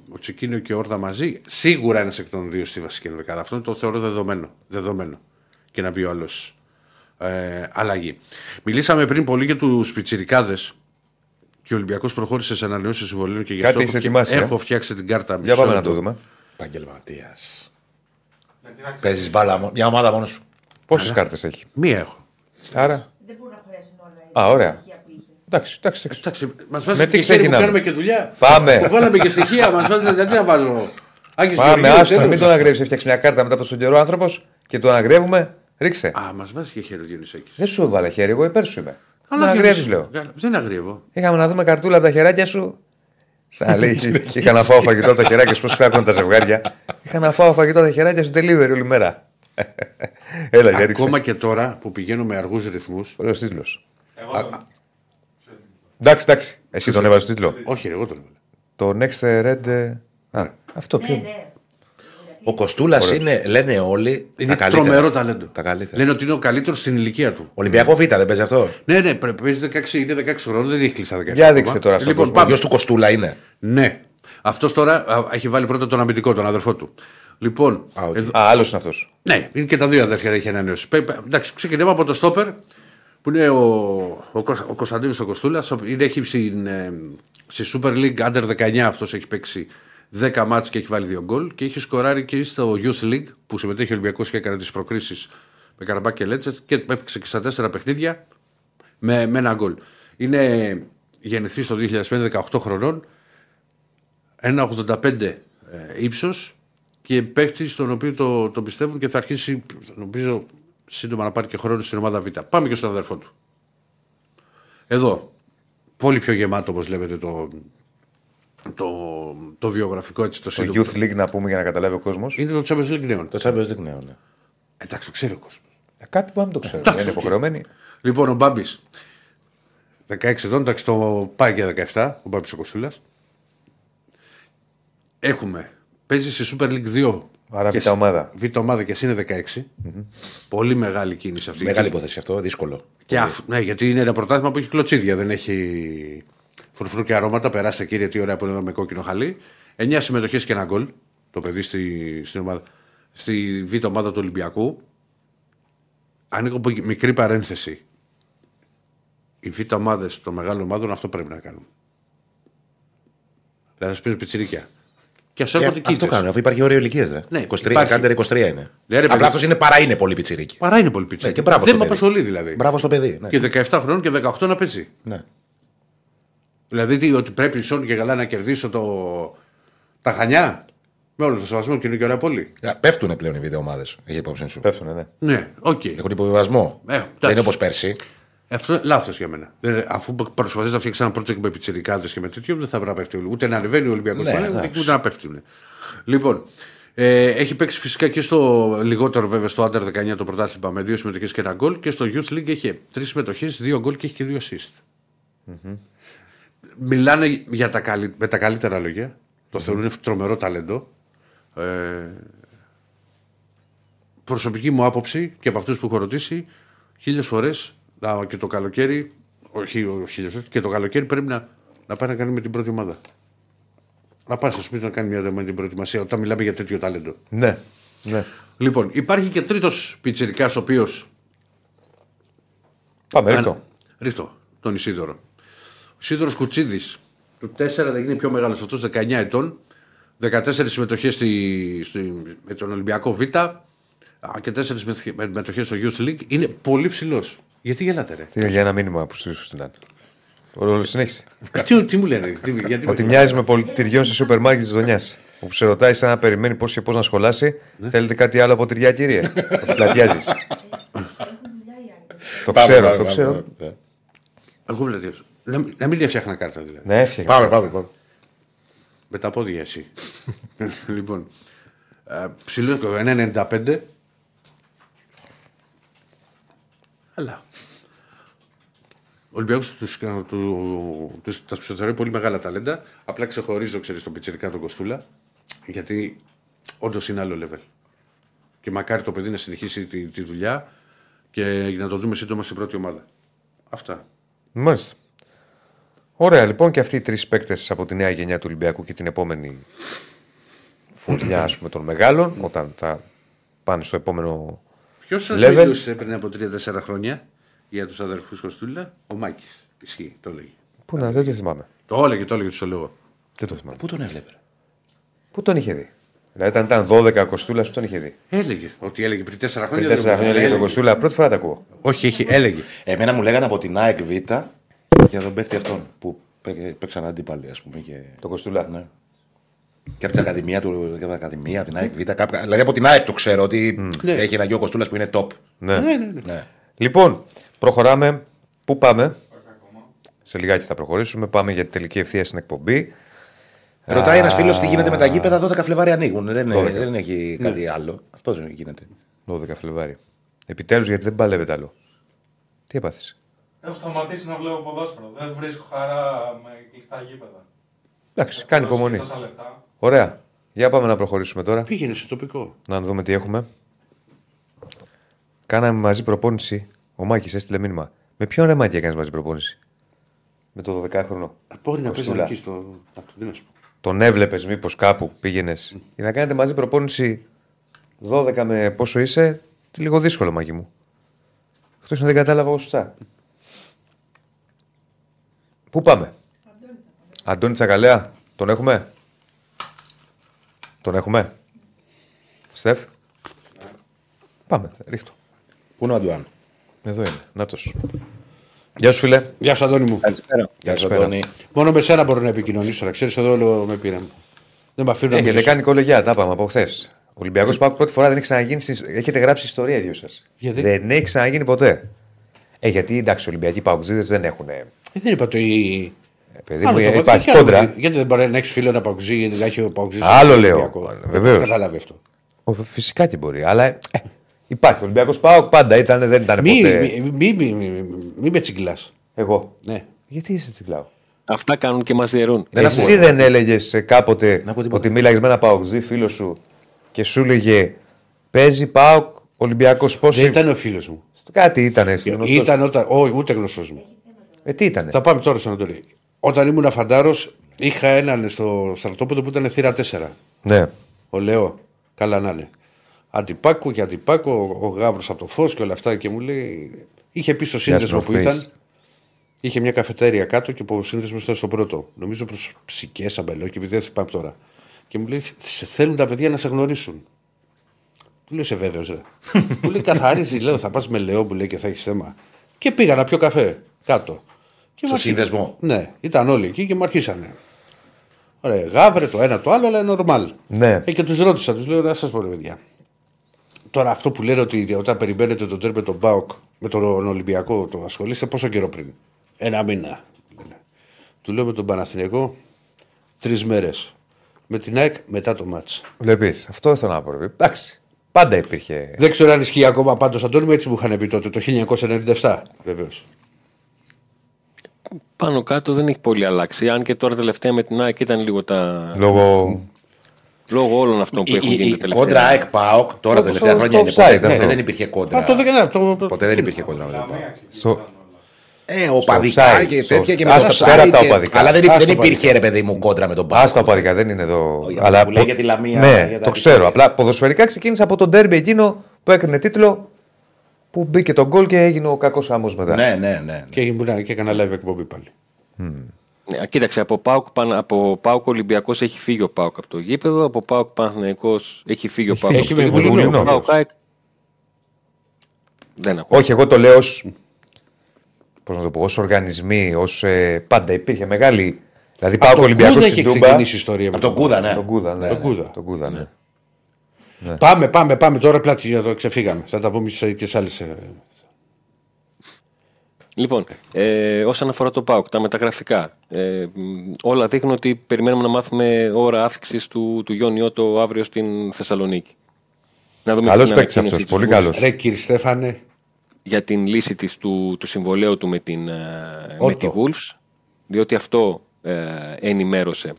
ο Τσικίνιο και ο Όρδα μαζί, σίγουρα ένας εκ των δύο στη βασική ενδεκάδα. Αυτό το θεωρώ δεδομένο. δεδομένο. Και να μπει ο άλλος ε, αλλαγή. Μιλήσαμε πριν πολύ για τους πιτσιρικάδες και ο Ολυμπιακός προχώρησε σε ανανεώσεις συμβολίων και γι' Κάτι αυτό έχεις έχω, ετοιμάσει, έχω ε; φτιάξει την κάρτα. Για πάμε μισό να το λεπτό. δούμε. Επαγγελματίας. Ναι, τι να ξέρεις. Παίζεις μπάλα, μο- μια ομάδα μόνος σου. Πόσες κάρτες έχει; Μία έχω. Άρα. Δεν μπορούν να χωρέσουν όλα. Α, τα ωραία. στοιχεία που είχες. Εντάξει, εντάξει. εντάξει. Εντάξει, μας Με βάζετε τι και χέρι που ξεκινάμε; κάνουμε και δουλειά. Πάμε. Που βάλαμε και στοιχεία, μας βάζετε γιατί να βάζω. Άγιος Πάμε, Γεωργίου, άστο, τέλος. μην τον αγρεύει. Φτιάξει μια κάρτα μετά από τόσο καιρό άνθρωπος και τον αγρεύουμε. Ρίξε. Α, μας βάζει και χέρι ο Διονυσάκης. Δεν σου έβαλε χέρι, εγώ υπέρ σου είμαι. Αλλά να αγρεύεις, Διονύση- λέω. Δεν αγρεύω. Είχαμε να δούμε καρτούλα από τα χεράκια σου. Σαν λέει, είχα να φάω φαγητό από τα χεράκια σου, πώς φτιάχνουν τα ζευγάρια. Είχα να φάω φαγητό από τα χεράκια σου delivery όλη μέρα. Έλα, για ρίξε. Ακόμα και τώρα που πηγαίνω με αργούς ρυθμούς. Ωραίο τίτλος. Εγώ τον- Εντάξει, εντάξει. Εσύ τον έβαζες τίτλο. Όχι, ρε, εγώ τον έβαλα. Το Next Red. ε, Α, αυτό Ναι, ποιο. Ναι. Ο Κοστούλας είναι, λένε όλοι. Είναι τα καλύτερα. τρομερό ταλέντο. Τα καλύτερα. Λένε ότι είναι ο καλύτερος στην ηλικία του. Ολυμπιακό Β δεν παίζει αυτός; Ναι, ναι, πρέπει παίζει 16, είναι 16 χρόνων, δεν έχει κλείσει τα 17. Για ακόμα. δείξτε τώρα στον Λοιπόν, κόσμο. Ο πάμε. γιος του Κοστούλα είναι. Ναι. Αυτός τώρα α, έχει βάλει πρώτα τον αμυντικό, τον αδερφό του. Λοιπόν, Α, οκ. εδώ- Α, άλλος είναι αυτός. ναι, είναι και τα δύο αδέρφια έχει ανανεώσει. Πε- πε- Εντάξει, ξεκινάμε από το στόπερ που είναι ο, ο, Κωσ- ο Κωνσταντίνος ο Κοστούλας. Έχει στην, ε, στη Super League Under 19 αυτός έχει παίξει 10 ματς και έχει βάλει 2 γκολ και έχει σκοράρει και στο Youth League που συμμετέχει ο Ολυμπιακός και έκανε τις προκρίσεις με Καραμπάκ και Λέτσε και έπαιξε και στα 4 παιχνίδια με, με ένα γκολ. Είναι γεννηθεί το 2005, 18 χρονών, 1,85 ε, ύψος και παίκτη στον οποίο το, το πιστεύουν και θα αρχίσει, νομίζω, σύντομα να πάρει και χρόνο στην ομάδα Β. Πάμε και στον αδερφό του. Εδώ, πολύ πιο γεμάτο όπως λέτε το, το, το βιογραφικό έτσι το Το σύντομο. Youth League να πούμε για να καταλάβει ο κόσμος. Είναι το Champions League νέων. Το Champions League ναι, ναι. Εντάξει, το ξέρει ο κόσμος. Κάτι που να μην το ξέρω. Δεν είναι υποχρεωμένοι. Λοιπόν, ο Μπάμπης. 16 ετών, εντάξει, το πάει για 17, ο Μπάμπης ο Κοστούλας. Έχουμε. Παίζει στη Super League 2. Άρα και β' συ- ομάδα. Β' ομάδα και εσύ είναι 16. Πολύ μεγάλη κίνηση αυτή. Μεγάλη Και- υπόθεση αυτό, δύσκολο. Και αφ- ναι, γιατί είναι ένα πρωτάθλημα που έχει κλωτσίδια, δεν έχει φουρφρού και αρώματα. Περάστε κύριε, τι ωραία που είναι εδώ με κόκκινο χαλί. 9 συμμετοχές και ένα γκολ. Το παιδί στη, στην ομάδα, στη β' ομάδα του Ολυμπιακού. Ανοίγω από εκεί μικρή παρένθεση. Οι β' ομάδες των μεγάλων ομάδων αυτό πρέπει να κάνουν. Δηλαδή, ας παίζουν πιτσιρίκια. Και ας Και έρχονται αυτό κοίτες. κάνουν, αφού υπάρχει όριο ηλικίας. Ναι. Ναι, 23, υπάρχει. κάντερ 23 είναι. Ναι, ρε, παιδί. Απλά αυτός είναι παρά είναι πολύ πιτσιρίκι. Παρά είναι πολύ πιτσιρίκια. Ναι, και μπράβο δεν στο με παιδί. απασχολεί δηλαδή. Μπράβο στο παιδί. Ναι. Και 17 χρόνων και 18 να παίζει. Ναι. Δηλαδή τι, ότι πρέπει σώνει και καλά να κερδίσω το... τα Χανιά; Με όλο το σεβασμό και είναι και ωραία πόλη. Πέφτουν πλέον οι Β' ομάδες. Έχε υπόψη σου. Πέφτουν, ναι. Ναι, οκ. Έχουν υποβιβασμό. Ε, εντάξει. Δεν είναι όπως πέρσι. Αυτό είναι λάθος για μένα. Δεν, αφού προσπαθείς να φτιάξεις ένα project με πιτσιρικάδες και με τέτοιο, δεν θα πρέπει να πέφτει. ο- Ούτε να ανεβαίνει ο Ολυμπιακός Ναι, ναι, εντάξει. ούτε να πέφτει. ναι. Λοιπόν, ε, έχει παίξει φυσικά και στο λιγότερο βέβαια στο Under 19 το πρωτάθλημα με δύο συμμετοχές και ένα γκολ και στο Youth League έχει τρεις συμμετοχές, δύο γκολ και έχει και δύο assist. Μιλάνε για τα καλύ- με τα καλύτερα λόγια. Το θεωρούν τρομερό ταλέντο. Ε, προσωπική μου άποψη και από αυτούς που έχω ρωτήσει, χίλιες φορές και το καλοκαίρι, όχι ο χίλιες φορές, και το καλοκαίρι πρέπει να, να πάει να κάνει με την πρώτη ομάδα. Να πάει στο σπίτι να κάνει μια με την προετοιμασία όταν μιλάμε για τέτοιο ταλέντο. Ναι. ναι. Λοιπόν, υπάρχει και τρίτος πιτσερικά ο οποίο. Πάμε, ρίχτω. Ρίχτω, τον Ισίδωρο. Ο Ισίδωρο Κουτσίδης, του 4 δεν είναι πιο μεγάλο αυτό, 19 ετών. 14 συμμετοχές στη, στη, με τον Ολυμπιακό Β α, και 4 συμμετοχέ στο Youth League. Είναι πολύ ψηλός. Γιατί γελάτε, ρε; Τι, Για ένα μήνυμα που σου στείλαν. Όλο συνέχισε. τι, τι μου λένε, τι, γιατί Ότι μοιάζει με πολιτηριών σε σούπερ μάρκετ της Δονιά. Όπου σε ρωτάει σαν να περιμένει πώς και πώς να σχολάσει. Θέλετε κάτι άλλο από τυριά, κύριε; Ότι πλατιάζεις. Το ξέρω, το ξέρω. Εγώ πλατιάζω. Να, μην- να μην έφτιαχνα κάρτα δηλαδή. Ναι, έφτιαξε. Πάμε, πάμε. πάμε. Με τα πόδια εσύ. λοιπόν. ε, Ψηλός 1,95. Αλλά. Ο Ολυμπιακός του, του, τους, τα τους θεωρεί πολύ μεγάλα ταλέντα. Απλά ξεχωρίζω, ξέρεις, τον πιτσερικά τον Κοστούλα. Γιατί όντως είναι άλλο level. Και μακάρι το παιδί να συνεχίσει τη, τη δουλειά και να το δούμε σύντομα στην πρώτη ομάδα. Αυτά. Μάλιστα. Ωραία, λοιπόν, και αυτοί οι τρεις παίκτες από τη νέα γενιά του Ολυμπιακού και την επόμενη φωτιά ας πούμε, των μεγάλων, όταν θα πάνε στο επόμενο. Ποιος σας Level. μιλούσε πριν από 3-4 χρόνια για τους αδερφούς Κοστούλα, ο Μάκης. Ισχύει, το έλεγε. Πού να, δεν το θυμάμαι. Το έλεγε, το έλεγε, του το λέω. Δεν το θυμάμαι. Πού τον έβλεπε; Πού τον είχε δει. Δηλαδή, όταν ήταν 12 Κοστούλα, που τον είχε δει. Έλεγε ότι έλεγε πριν 4 χρόνια. Πριν δεν 4 μου- χρόνια έλεγε τον Κοστούλα, πρώτη φορά τα ακούω. Όχι, έχει, έλεγε. Εμένα μου λέγανε από την ΑΕΚ Β για τον παίκτη αυτόν που παί- παίξαν αντίπαλοι, ας πούμε. Και... Τον Κοστούλα. Ναι. Και από την Ακαδημία του, και από την Ακαδημία, από την ΑΕΚ Β. Κάποια... Δηλαδή από την ΑΕΚ το ξέρω ότι Ναι. έχει ένα γιο Κοστούλας που είναι top. Ναι. ναι, ναι, ναι. Ναι. Λοιπόν, προχωράμε. Πού πάμε; Όχι ακόμα. Σε λιγάκι θα προχωρήσουμε. Πάμε για τη τελική ευθεία στην εκπομπή. Ρωτάει ένας φίλος τι γίνεται με τα γήπεδα 12 Φλεβάρι ανοίγουν. Δεν, είναι- 12. δεν έχει κάτι άλλο. Αυτός γίνεται. 12 Φλεβάρι. Επιτέλους, γιατί δεν παλεύεται άλλο. Τι έπαθες; Έχω σταματήσει να βλέπω ποδόσφαιρο. Δεν βρίσκω χαρά με κλειστά γήπεδα. Εντάξει, κάνει Δώσει υπομονή. Τόσα λεφτά. Ωραία. Για πάμε να προχωρήσουμε τώρα. Πήγαινε σε τοπικό. Να δούμε τι έχουμε. Κάναμε μαζί προπόνηση. Ο Μάκης έστειλε μήνυμα. Με ποιον ρε Μάκη έκανες μαζί προπόνηση; Με το 12χρονο. Μπορεί να παίζει Κοστούλα. εκεί στο. να το- τι να σου πω. Τον έβλεπες μήπως κάπου πήγαινες. Για να κάνετε μαζί προπόνηση 12 με πόσο είσαι, λίγο δύσκολο Μάκη μου. Αυτός δεν κατάλαβα εγώ σωστά. Πού πάμε; Αντώνη Τσακαλέα, τον έχουμε; Τον έχουμε. Στεφ; Πάμε, ρίχτω. Πού είναι ο Αντουάν; Εδώ είναι. Νάτος. Γεια σου φίλε. Γεια σου, Αντώνη μου. Καλησπέρα. Γεια σου, Καλησπέρα. Αντώνη. Μόνο με σένα μπορώ να επικοινωνήσω. Να ξέρεις, εδώ όλο με πήρε. Δεν με αφήνουν να Έχετε μιλήσω. κάνει κολεγιά, τα είπαμε από χθες. Ολυμπιακός Πάοκ πρώτη φορά δεν έχει ξαναγίνει. στις- Έχετε γράψει ιστορία οι δύο σας. Γιατί; Δεν έχει ξαναγίνει ποτέ. Ε, γιατί εντάξει, οι Ολυμπιακοί Παουτζίδε δεν έχουν. Ε, Ε, δεν είπα το. η- παιδί Άλλο μου, το ε, είπα, υπάρχει τι άλλο, κόντρα. Γιατί δεν μπορεί να έχεις φίλο να παουξεί, να έχει ο παουξή. Άλλο λέω. Βεβαίως. Καταλάβει αυτό. Ο, φυσικά και μπορεί. Αλλά ε, υπάρχει. Ο Ολυμπιακός Πάοκ πάντα ήταν, δεν ήταν Μη, ποτέ. μη, μη, μη, μη, μη με τσιγκλάς. Εγώ. Ναι. Γιατί είσαι τσιγκλάω. Αυτά κάνουν και μας διαιρούν. Δεν Εσύ ακούω. δεν έλεγες κάποτε Να ακούω τίποτα. ότι μίλαγες με ένα Παοξδί φίλος σου και σου έλεγε Παίζει Πάοκ Ολυμπιακός Δεν πόσο. ήταν ο φίλος μου. Κάτι ήταν. Ήταν όταν. Όχι, ούτε γνωστός μου. Ε, τι ήταν. Θα πάμε τώρα στον Ανατολή. Όταν ήμουν φαντάρο, είχα έναν στο στρατόπεδο που ήταν θύρα 4. Ναι. Ο Λεό. Καλά να είναι. Αντιπάκο και αντιπάκο, ο, ο Γάβρος από το φως και όλα αυτά. Και μου λέει. Είχε πει στο σύνδεσμο που Άσπρο face. ήταν. Είχε μια καφετέρια κάτω και ο σύνδεσμος ήταν στο πρώτο. Νομίζω προς ψικέ, αμπελό και επειδή δεν θυμάμαι τώρα. Και μου λέει: «Σε Θέλουν τα παιδιά να σε γνωρίσουν. Του λέω: Σε βέβαιος, ρε. μου λέει: Καθαρίζεις, λέω: Θα πας με Λεό, μου λέει και θα έχεις θέμα. Και πήγα να πιω καφέ κάτω. Και Στο μου αρχί- σύνδεσμο. Ναι, ήταν όλοι εκεί και μου αρχίσανε. Ωραία, γάβρε το ένα το άλλο, αλλά νορμάλ. Ναι. Ε, και τους ρώτησα, τους λέω: Να σας πω, ρε παιδιά. Τώρα αυτό που λένε ότι όταν περιμένετε τον τέρ με τον Μπάουκ, με τον Ολυμπιακό, το ασχολείστε πόσο καιρό πριν; Ένα μήνα. λένε. Του λέω με τον Παναθηναϊκό τρεις μέρες. Με την ΑΕΚ μετά το μάτς. Βλέπεις. Αυτό θέλω να πω. ρε. Εντάξει. Πάντα υπήρχε. Δεν ξέρω αν ισχύει ακόμα πάντως, Αντώνη μου έτσι μου είχαν πει τότε, το 1997 βεβαίως. Πάνω κάτω δεν έχει πολύ αλλάξει. Αν και τώρα τελευταία με την ΑΕΚ ήταν λίγο τα. Λόγω. λόγω όλων αυτών που Η- έχουν η- γίνει η τα τελευταία. Κόντρα ΑΕΚ ΠΑΟΚ τώρα Στο- τα τελευταία στο- χρόνια στο είναι. offside ποτέ- αυτό. Δεν υπήρχε κόντρα. Α, το, δεν- το, Ποτέ δεν υπήρχε κόντρα. με τον ΠΑΟΚ. Στο... Ε, οπαδικά offside, και στο- τέτοια και με Άστα, το πέρα offside τα και- οπαδικά. Αλλά δεν, υπ- Άστα δεν υπήρχε οπαδικά. ρε παιδί μου κόντρα με τον ΠΑΟΚ. Άστα οπαδικά δεν είναι εδώ. Για αλλά που λέει για τη Λαμία, Ναι, για τα το τέτοια. ξέρω. Απλά ποδοσφαιρικά ξεκίνησε από τον ντέρμπι εκείνο που έκανε τίτλο που μπήκε τον γκολ και έγινε ο κακός άμμο μετά. Ναι, ναι, ναι. και, ήμουν- και έκανα live εκπομπή πάλι. Ναι, κοίταξε, από ΠΑΟΚ, Παν- από ΠΑΟΚ Ολυμπιακός έχει φύγει ο ΠΑΟΚ από το γήπεδο, από ΠΑΟΚ Παναθηναϊκός έχει φύγει ο ΠΑΟΚ έχει από το με γήπεδο. Βουλινό. Από ΠΑΟΚ ΑΕΚ δεν ακούω. Όχι, εγώ το λέω ως, πώς να το πω, ως οργανισμοί, ως, ε, πάντα υπήρχε μεγάλη. Δηλαδή πάω Από ο τον Ολυμπιακός Κούδα στην έχει Τούμπα. ξεκινήσει η ιστορία. με Από τον Κούδα, ναι. Τον Κούδα, ναι. Τον ναι, Κούδα. Τον Κούδα, ναι. Πάμε, πάμε, πάμε τώρα πλάτη για το ξεφύγαμε. Θα τα πούμε σε- και σε άλλες. Λοιπόν, ε, όσον αφορά το ΠΑΟΚ, τα μεταγραφικά, ε, μ, όλα δείχνουν ότι περιμένουμε να μάθουμε ώρα άφηξης του, του Γιώργου Ιώτο αύριο στην Θεσσαλονίκη. Να δούμε Καλός την παίκτης ανακοίνωση αυτός, της πολύ Wolves καλός. Ρε κύριε Στέφανε, Για την λύση της, του, του συμβολέου του με, την, ε, με Ότο. τη Wolves, διότι αυτό ε, ενημέρωσε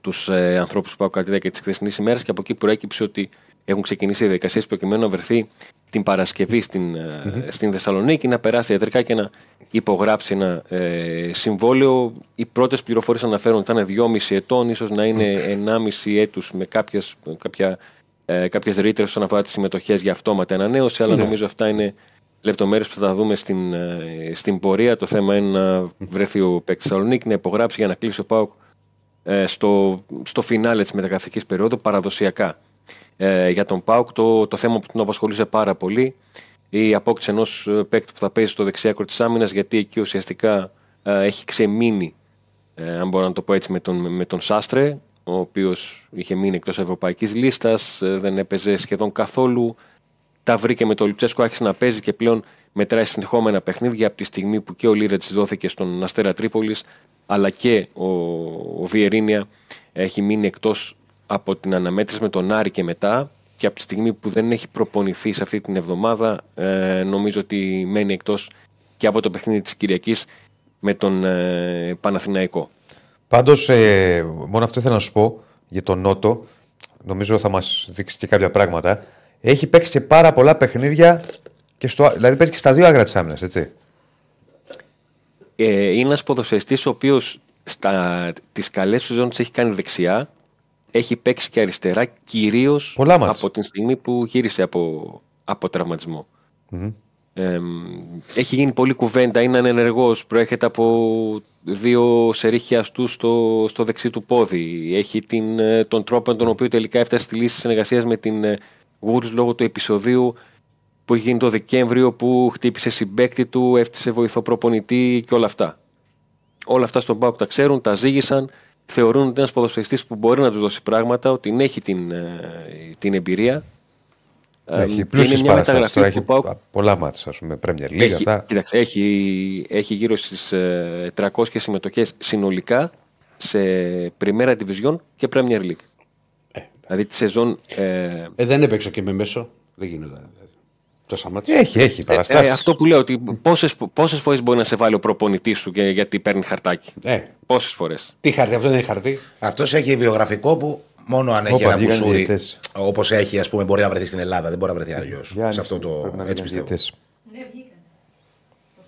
τους ε, ανθρώπους που πάω κατά τη διάρκεια της χθεσινής ημέρας και από εκεί προέκυψε ότι έχουν ξεκινήσει οι διαδικασίες προκειμένου να βρεθεί την Παρασκευή στην, ε, στην Θεσσαλονίκη, να περάσει ιατρικά και να υπογράψει ένα ε, συμβόλαιο. Οι πρώτες πληροφορίες αναφέρουν ότι θα είναι 2,5 ετών, ίσως να είναι 1,5 έτους με κάποιες, κάποια, ε, κάποιες ρήτρες όσον αφορά τις συμμετοχές για αυτόματα ανανέωση, αλλά νομίζω αυτά είναι λεπτομέρειες που θα δούμε στην, ε, στην πορεία. Το θέμα είναι να βρεθεί ο παίκτης Θεσσαλονίκη, να υπογράψει για να κλείσει ο ΠΑΟΚ ε, στο, στο φινάλε της μεταγραφικής περίοδου παραδοσιακά. Ε, για τον ΠΑΟΚ το, το θέμα που τον απασχολούσε πάρα πολύ η απόκτηση ενός παίκτη που θα παίζει στο δεξιάκρο της άμυνας γιατί εκεί ουσιαστικά ε, έχει ξεμείνει ε, αν μπορώ να το πω έτσι με τον, με τον Σάστρε ο οποίος είχε μείνει εκτός ευρωπαϊκής λίστας ε, δεν έπαιζε σχεδόν καθόλου τα βρήκε με το Λιψέσκο, άρχισε να παίζει και πλέον μετράει συνεχόμενα παιχνίδια από τη στιγμή που και ο Λίρετς δόθηκε στον Αστέρα Τρίπολης αλλά και ο, ο Βιερίνια έχει μείνει εκτός από την αναμέτρηση με τον Άρη και μετά και από τη στιγμή που δεν έχει προπονηθεί σε αυτή την εβδομάδα ε, νομίζω ότι μένει εκτός και από το παιχνίδι της Κυριακής με τον ε, Παναθηναϊκό. Πάντως, ε, μόνο αυτό ήθελα να σου πω για τον Νότο. Νομίζω θα μας δείξει και κάποια πράγματα. Έχει παίξει και πάρα πολλά παιχνίδια. Και στο, δηλαδή παίζει και στα δύο άκρα της άμυνας, έτσι. Ε, είναι ένας ποδοσφαιριστής ο οποίος τις καλές του ζώνες έχει κάνει δεξιά. Έχει παίξει και αριστερά, κυρίως Πολλά μάτς. από την στιγμή που γύρισε από, από τραυματισμό. Ε, έχει γίνει πολλή κουβέντα, είναι ανενεργός, προέρχεται από δύο σερίχια του στο, στο δεξί του πόδι. Έχει την, ε, τον τρόπο με τον οποίο τελικά έφτασε στη λύση συνεργασίας με την ε, Wolves λόγω του επεισοδίου που έχει γίνει το Δεκέμβριο που χτύπησε συμπέκτη του, έφτιασε βοηθό προπονητή και όλα αυτά. Όλα αυτά στον Πάουκ τα ξέρουν, τα ζήγησαν. Θεωρούν ότι είναι ένας ποδοσφαιριστής που μπορεί να τους δώσει πράγματα, ότι έχει την, ε, την εμπειρία. Ε, έχει και πλούσιες είναι μια παραστάσεις. μεταγραφή Τώρα του έχει ΠΑΟΚ πολλά μάτια, ας πούμε, Premier League. έχει, αυτά. κοίταξε, έχει, έχει γύρω στις ε, 300 συμμετοχές συνολικά σε Primera Division και Premier League. δηλαδή τη σεζόν... Ε, Ε, δεν έπαιξα και με μέσο. Δεν γίνονταν. Δηλαδή. Τόσα μάτια. Έχει, έχει ε, παραστάσεις. ε, αυτό που λέω ότι πόσες, πόσες φορές μπορεί να σε βάλει ο προπονητής σου για- γιατί παίρνει χαρτάκι; Ε, Πόσες φορές; τι χαρτί, αυτό δεν είναι χαρτί. Αυτός έχει βιογραφικό που μόνο αν έχει Όπα, ένα βγήκαν κουσούρι διαιτητές. όπως έχει, ας πούμε, μπορεί να βρεθεί στην Ελλάδα. Δεν μπορεί να βρεθεί αλλιώς. Γιάννης, Σε αυτό το. πρέπει να Έτσι βγουν πιστεύω. διαιτητές.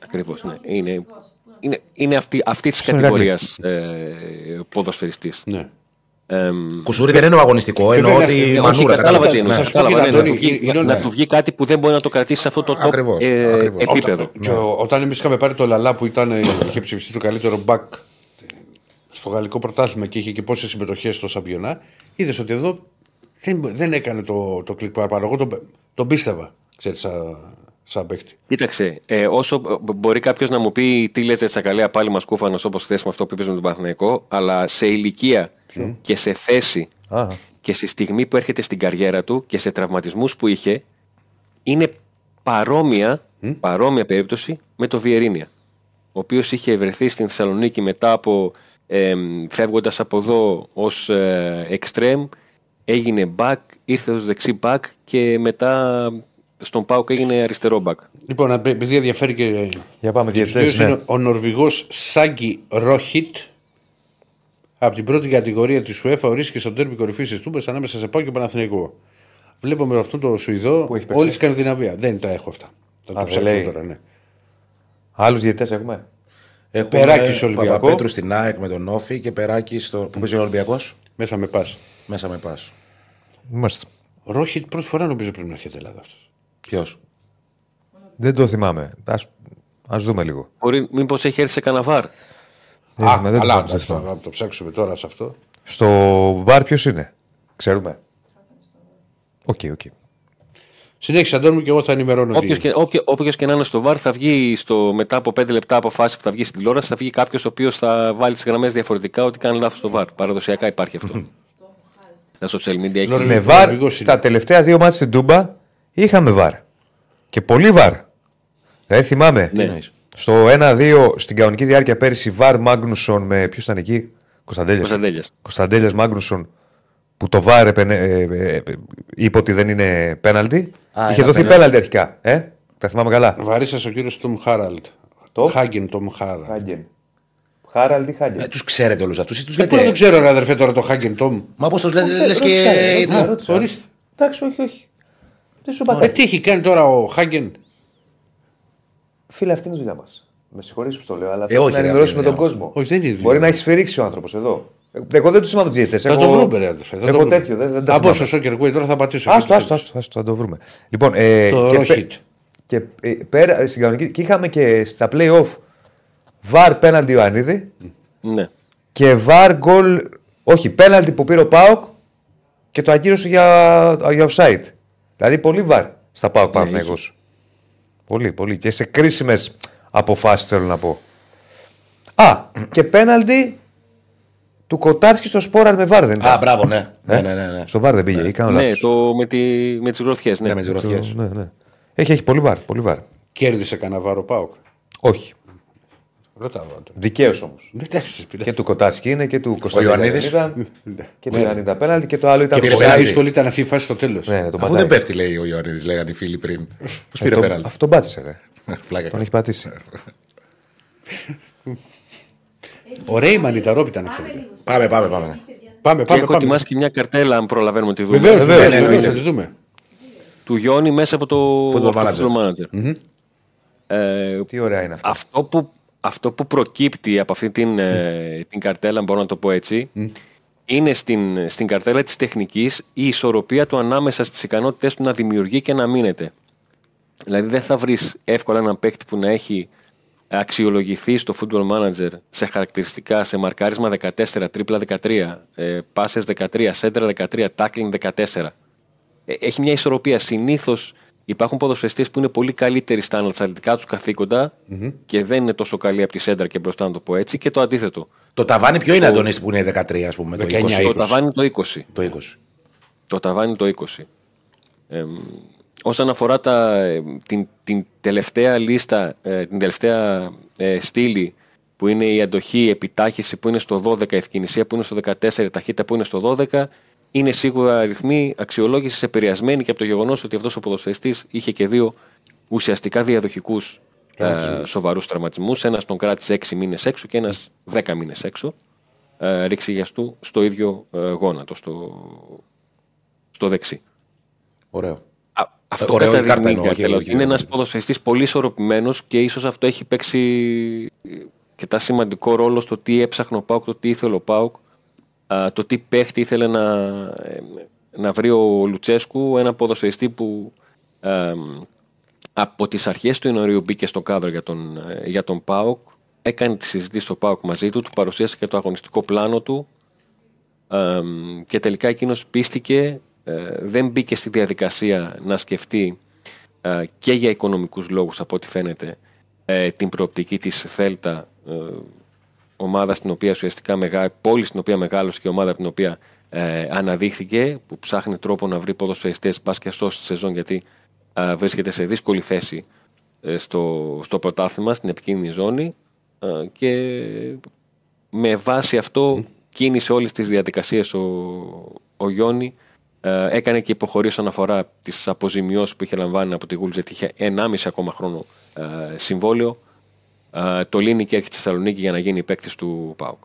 Ακριβώς, ναι. Είναι, είναι, είναι αυτή, αυτή της Στον κατηγορίας ε, ποδοσφαιριστής. Ναι. Κουσούρι δεν είναι ο αγωνιστικό, εννοώ Βέβαια, ότι όχι, Όχι, μανούρα. κατάλαβα τι κατάλαβα. εννοείς. Θα σου πω, Κατάλαβα, κύριε ναι, να, Αντώνη, του βγει, είναι- να ναι. του βγει κάτι που δεν μπορεί να το κρατήσει σε αυτό το top Ακριβώς, ε, ακριβώς. επίπεδο. Και ο- όταν εμείς είχαμε πάρει το Λαλά που ήταν, είχε ψηφιστεί το καλύτερο μπακ στο γαλλικό πρωτάθλημα και είχε και πόσες συμμετοχές στο Σαμπιονά, είδες ότι εδώ δεν, δεν έκανε το, το κλικ παραπάνω. Εγώ τον, τον πίστευα, ξέρεις, σαν, σαν παίχτη. Κοίταξε, ε, όσο μπ- μπορεί κάποιος να μου πει τι λες Τσακαλέα, πάλι μας κούφανος όπως χθε με αυτό που είπες με τον Παναθηναϊκό, αλλά σε ηλικία και σε θέση Α, και στη στιγμή που έρχεται στην καριέρα του και σε τραυματισμούς που είχε, είναι παρόμοια, παρόμοια περίπτωση με το Βιερίνια. Ο οποίος είχε βρεθεί στην Θεσσαλονίκη μετά από ε, φεύγοντας από εδώ ως ε, extreme, έγινε back, ήρθε ως δεξί back και μετά στον Πάουκ έγινε αριστερό back. Λοιπόν, απε- επειδή ενδιαφέρει και. Για πάμε και τους διαιτητές, δύο, ναι. είναι ο Νορβηγός Σάγκη Ρόχιτ. Από την πρώτη κατηγορία της UEFA ορίστηκε στον τέρμι κορυφής της Τούμπε ανάμεσα σε Πάο και Παναθηναϊκό. Βλέπω με αυτόν τον Σουηδό έχει παίξει; όλη τη Σκανδιναβία. Δεν τα έχω αυτά. Θα το δεν ψάξω λέει. τώρα, ναι. Άλλους διαιτητές έχουμε; Έχουμε Περάκης στο Ολυμπιακό. Παπαπέτρου στην ΑΕΚ με τον Όφη και περάκι στο. Πού παίζει ο Ολυμπιακός. Μέσα με πας. Μέσα με πας. Είμαστε. Ρόχιτ πρώτη φορά νομίζω πρέπει να έρχεται Ελλάδα αυτός. Ποιος; Δεν το θυμάμαι. Ας, ας δούμε λίγο. Μπορεί, μήπως έχει έρθει σε καναβάρ. Δεν Α, θυμάμαι, δεν το καλά, θυμάμαι, εντάξει, δεν θα θα το ψάξουμε τώρα σε αυτό. Στο βαρ ποιος είναι; Ξέρουμε; Οκ, οκ. Συνέχισε Αντώνη μου και εγώ θα ενημερώνω. τι Όποιο και, όποιο, όποιος και να είναι στο βαρ, θα βγει στο, μετά από 5 λεπτά από φάση που θα βγει στην τηλεόραση, θα βγει κάποιος ο οποίος θα βάλει τι γραμμές διαφορετικά ότι κάνει λάθος στο βαρ. Παραδοσιακά υπάρχει αυτό. Τα social media έχει. Νορβηγός. Με βαρ, Νορβηγός είναι. στα τελευταία δύο μάτια στην Τούμπα είχαμε βαρ. Και πολύ βαρ. Δηλαδή θυμάμαι. Ναι. Στο 1-2 στην κανονική διάρκεια πέρυσι βαρ Μάγνουσον με. Ποιο ήταν εκεί, Κωνσταντέλια. Κωνσταντέλιας. Κωνσταντέλια Μάγνουσον που το βάρ επενε, ε, ε, ε, είπε ότι δεν είναι πέναλτι. Α, Είχε ένα δοθεί πέναλτι. πέναλτι αρχικά. Ε? Τα θυμάμαι καλά. Βαρύσα ο κύριο Τόμ Χάραλτ. Το? Χάγκεν Τόμ Χάραλτ. Χάγκεν. Χάραλντ ή Χάγκεν. Ε, του ξέρετε όλου αυτού ή του Ε, Πού να το λέτε. ξέρω, ρε αδερφέ, τώρα το Χάγκεν Τόμ. Μα πώ του λέτε, λε Ρώτησα, και. ρώτησα, ρώτησα. Ορίστε. Εντάξει, όχι, όχι. Δεν σου Ε, είπα τι έχει κάνει τώρα ο Χάγκεν. Φίλε, αυτή είναι η δουλειά μας. Με συγχωρείτε που το λέω, αλλά Ε, πρέπει όχι, να ρε, ενημερώσουμε αυτή τον είναι η κόσμο. Όχι, δεν είναι η δουλειά Μπορεί να μας. έχεις σφυρίξει ο άνθρωπος εδώ. Ε, Εγώ δεν τους θυμάμαι τους διαιτητές. Θα το βρούμε, ρε αδερφέ. θα το Εγώ βρούμε. τέτοιο δεν, δεν τα Θα μπω θυμάμαι. στο Soccer Way, τώρα θα πατήσω. Άστο, εκεί. άστο, άστο, άστο, θα το βρούμε. Λοιπόν, ε, Το και, Ρόχιτ. και ε, πέρα, ε, στην κανονική, και είχαμε και στα play-off βαρ πέναλτι Ιωαννίδη Ναι. και βαρ γκολ, όχι, πέναλτι που πήρε ο Πάοκ και το ακύρωσε για, για offside. Δηλαδή πολύ βαρ στα Πάοκ Ναι, Παναθηναϊκός. Πολύ, πολύ. Και σε κρίσιμες αποφάσεις θέλω να πω. Α, και πέναλτι του Κοτάρσκι στο Σπόραρ με βαρ δεν ήταν. Α, μπράβο, ναι. Ε; Ναι, ναι, ναι. ναι. Στο βαρ δεν πήγε, ή κάνω Ναι, λάθος. το, με, τη, με τις γροθιές. Ναι. Ναι, με τις γροθιές. Ναι, ναι. Έχει, έχει πολύ βαρ, πολύ βαρ. Κέρδισε κανένα βάρο Πάοκ. Όχι. Ρωτάω. Άντων. Δικαίως όμως. Ναι, Εντάξει, πειράζει. Και του Κοτάρσκι είναι και του Κωνσταντίνου. Ιωαννίδης. Ήταν, και του Ιωαννίδη πέναλτι και το άλλο ήταν Και το πήρε Πολύ πέναλτι. δύσκολη ήταν αυτή η φάση στο τέλος. Ναι, ναι, το Αφού πατάει. δεν πέφτει, λέει ο Ιωαννίδης, λέγανε οι φίλοι πριν. Πώς πήρε το- πέναλτι; Αυτό πάτησε, ρε. Πλάκα. Τον έχει πατήσει. Ο Ρέιμαν η Ταρόπιτα να ξέρετε. Πάμε, πάμε, πάμε. Πάμε, Και πάμε. έχω πάμε. ετοιμάσει και μια καρτέλα, αν προλαβαίνουμε τη δούμε. Βεβαίως, Βεβαίως, βεβαίω. εννοείται. Θα τη δούμε. Του Γιώνη μέσα από το Football από το Manager. Football Manager. Ε, Τι ωραία είναι αυτό. αυτό, που, αυτό που προκύπτει από αυτή την, ε, την καρτέλα, μπορώ να το πω έτσι, είναι στην, στην καρτέλα της τεχνικής η ισορροπία του ανάμεσα στις ικανότητες του να δημιουργεί και να μείνεται. Δηλαδή δεν θα βρεις εύκολα έναν παίκτη που να έχει αξιολογηθεί στο Football Manager σε χαρακτηριστικά, σε μαρκάρισμα 14, τρίπλα 13, ε, πάσες 13, σέντρα 13, tackling 14. Ε, έχει μια ισορροπία. Συνήθως υπάρχουν ποδοσφαιριστές που είναι πολύ καλύτεροι στα αναλυτικά τους καθηκοντα και δεν είναι τόσο καλοί από τη σέντρα και μπροστά, να το πω έτσι. Και το αντίθετο. Το ταβάνι ποιο είναι, Αντώνης, που είναι 13, ας πούμε, το 19. 20. Το ταβάνι το 20. Το 20. Το ταβάνι το 20. Ε, όσον αφορά τα, ε, την, την τελευταία λίστα, ε, την τελευταία ε, στήλη που είναι η αντοχή, η επιτάχυση που είναι στο 12, η ευκαινησία που είναι στο 14, η ταχύτητα που είναι στο 12, είναι σίγουρα αριθμοί αξιολόγησης επηρεασμένοι και από το γεγονός ότι αυτός ο ποδοσφαιριστής είχε και δύο ουσιαστικά διαδοχικούς ε, σοβαρούς τραυματισμούς. Ένας τον κράτησε 6 μήνες έξω και ένας 10 μήνες έξω. Ε, ρήξιγιαστού στο ίδιο ε, γόνατο, στο, στο δεξί. Ωραίο. Α, αυτό ωραίο η κάρτα καταδεικνύει εννοώ, η όχι καρτέλα, όχι, ότι είναι δεν- ένας ποδοσφαιριστής πολύ ισορροπημένος και ίσως αυτό έχει παίξει και τα σημαντικό ρόλο στο τι έψαχνε ο Πάουκ, το τι ήθελε ο Πάουκ, α, το τι παίχτη ήθελε να, ε, να βρει ο Λουτσέσκου, ένα ποδοσφαιριστή που ε, από τις αρχές του Ιανουαρίου μπήκε στο κάδρο για τον, ε, για τον ΠΑΟΚ, έκανε τη συζήτηση στο ΠΑΟΚ μαζί του, του παρουσίασε και το αγωνιστικό πλάνο του ε, και τελικά εκείνος πίστηκε, ε, δεν μπήκε στη διαδικασία να σκεφτεί ε, και για οικονομικούς λόγους από ό,τι φαίνεται ε, την προοπτική της Θέλτα ε, ομάδα στην οποία ουσιαστικά μεγά, πόλη στην οποία μεγάλωσε και ομάδα από την οποία ε, αναδείχθηκε που ψάχνει τρόπο να βρει ποδοσφαιριστές πας και σώσει τη σεζόν γιατί ε, βρίσκεται σε δύσκολη θέση ε, στο, στο πρωτάθλημα, στην επικίνδυνη ζώνη ε, και με βάση αυτό κίνησε όλες τις διαδικασίες ο, ο Γιώνη ε, έκανε και υποχωρεί όσον αφορά τις αποζημιώσεις που είχε λαμβάνει από τη Γούλτ γιατί είχε 1,5 ακόμα χρόνο ε, συμβόλαιο. ε, το λύνει και έρχεται στη Θεσσαλονίκη για να γίνει παίκτης του ΠΑΟΚ.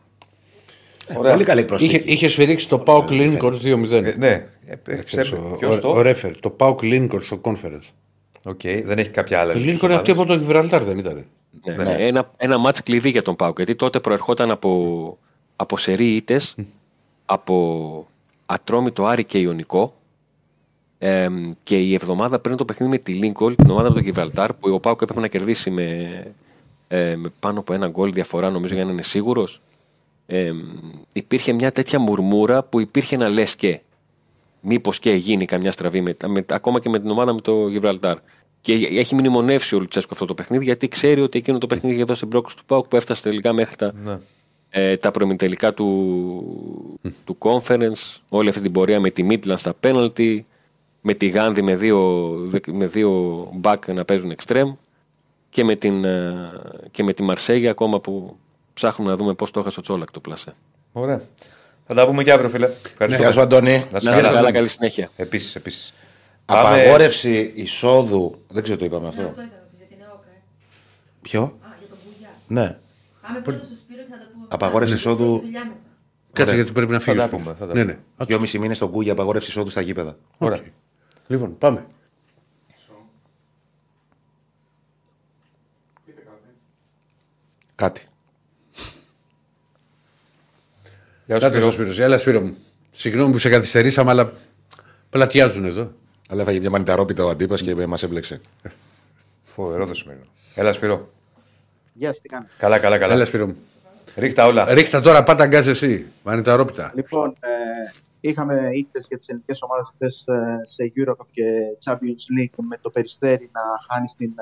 Πολύ καλή προσθήκη. Είχε, είχε σφυρίξει το ΠΑΟΚ Λίνκολν 2-0. Ε, ναι, ε, Ξέρεις, ξέρετε, ο- ποιος ο- το; Ο ρέφερι, το ΠΑΟΚ Λίνκολν στο conference. OK, δεν έχει κάποια άλλα. Το Λίνκολν είναι αυτή από το Γιβραλτάρ, δεν ήταν. Ναι, ναι. Ένα, ένα ματς κλειδί για τον ΠΑΟΚ γιατί τότε προερχόταν από, από σερί ήττες, από Ατρόμητο Άρη και Ιωνικό ε, και η εβδομάδα πριν το παιχνίδι με τη Λίνκολ, την ομάδα από το Γιβραλτάρ που ο ΠΑΟΚ έπρεπε να κερδίσει με, ε, με πάνω από ένα γκολ διαφορά νομίζω για να είναι σίγουρος ε, υπήρχε μια τέτοια μουρμούρα που υπήρχε ένα λες και μήπως και γίνει καμιά στραβή με, με, ακόμα και με την ομάδα με το Γιβραλτάρ. Και έχει μνημονεύσει ο Λουτσέσκο αυτό το παιχνίδι γιατί ξέρει ότι εκείνο το παιχνίδι είχε δώσει πρόκληση του Πάουκ που έφτασε τελικά μέχρι τα, ε, τα προημιτελικά του, του conference. Όλη αυτή την πορεία με τη Midland στα penalty, με τη Γάνδη με δύο, με δύο back να παίζουν extreme και με, την, ε, και με τη Μαρσέγια ακόμα που ψάχνουμε να δούμε πώς το έχασε ο Τσόλακ το πλασέ. Ωραία. Θα τα πούμε και αύριο, φίλε. Ευχαριστώ. Γεια σου, Αντώνη. Να είσαι Να είστε καλά. καλά, καλή συνέχεια. Επίσης, επίσης. Απαγόρευση εισόδου. Δεν ξέρω το είπαμε αυτό. Αυτό ήταν να πεις για την ΕΟΚ, ε. Ποιο; Α, για τον Μπουλιά. Ναι. Πάμε πρώτα στο Σπύρο και θα τα πούμε. μετά. Απαγόρευση Έχει εισόδου. δουλειά μετά. Κάτσε γιατί πρέπει να Θα φύγει. τα πούμε. Θα τα Ναι, πούμε. ναι. Δυόμιση μήνες στον Κούγια απαγόρευση εισόδου στα γήπεδα. Ωραία. Λοιπόν, πάμε. Κάτι. Γεια σου, Κάτσε Σπύρο. στο Σπύρος. Έλα, Σπύρο μου. Συγγνώμη που σε καθυστερήσαμε, αλλά πλατιάζουν εδώ. Αλλά έφαγε μια μανιταρόπιτα ο αντίπας και μας έμπλεξε. Φοβερό το σημερινό. Έλα, Σπύρο. Γεια σας, τι κάνετε. Καλά, καλά, Έλα, καλά. Σπύρο μου. Ρίχτα όλα. Ρίχτα τώρα, πάτα γκάζ εσύ. Μανιταρόπιτα. Λοιπόν, ε, είχαμε ήττες για τις ελληνικές ομάδες χθες ε, σε Eurocup και Champions League με το Περιστέρι να χάνεις στην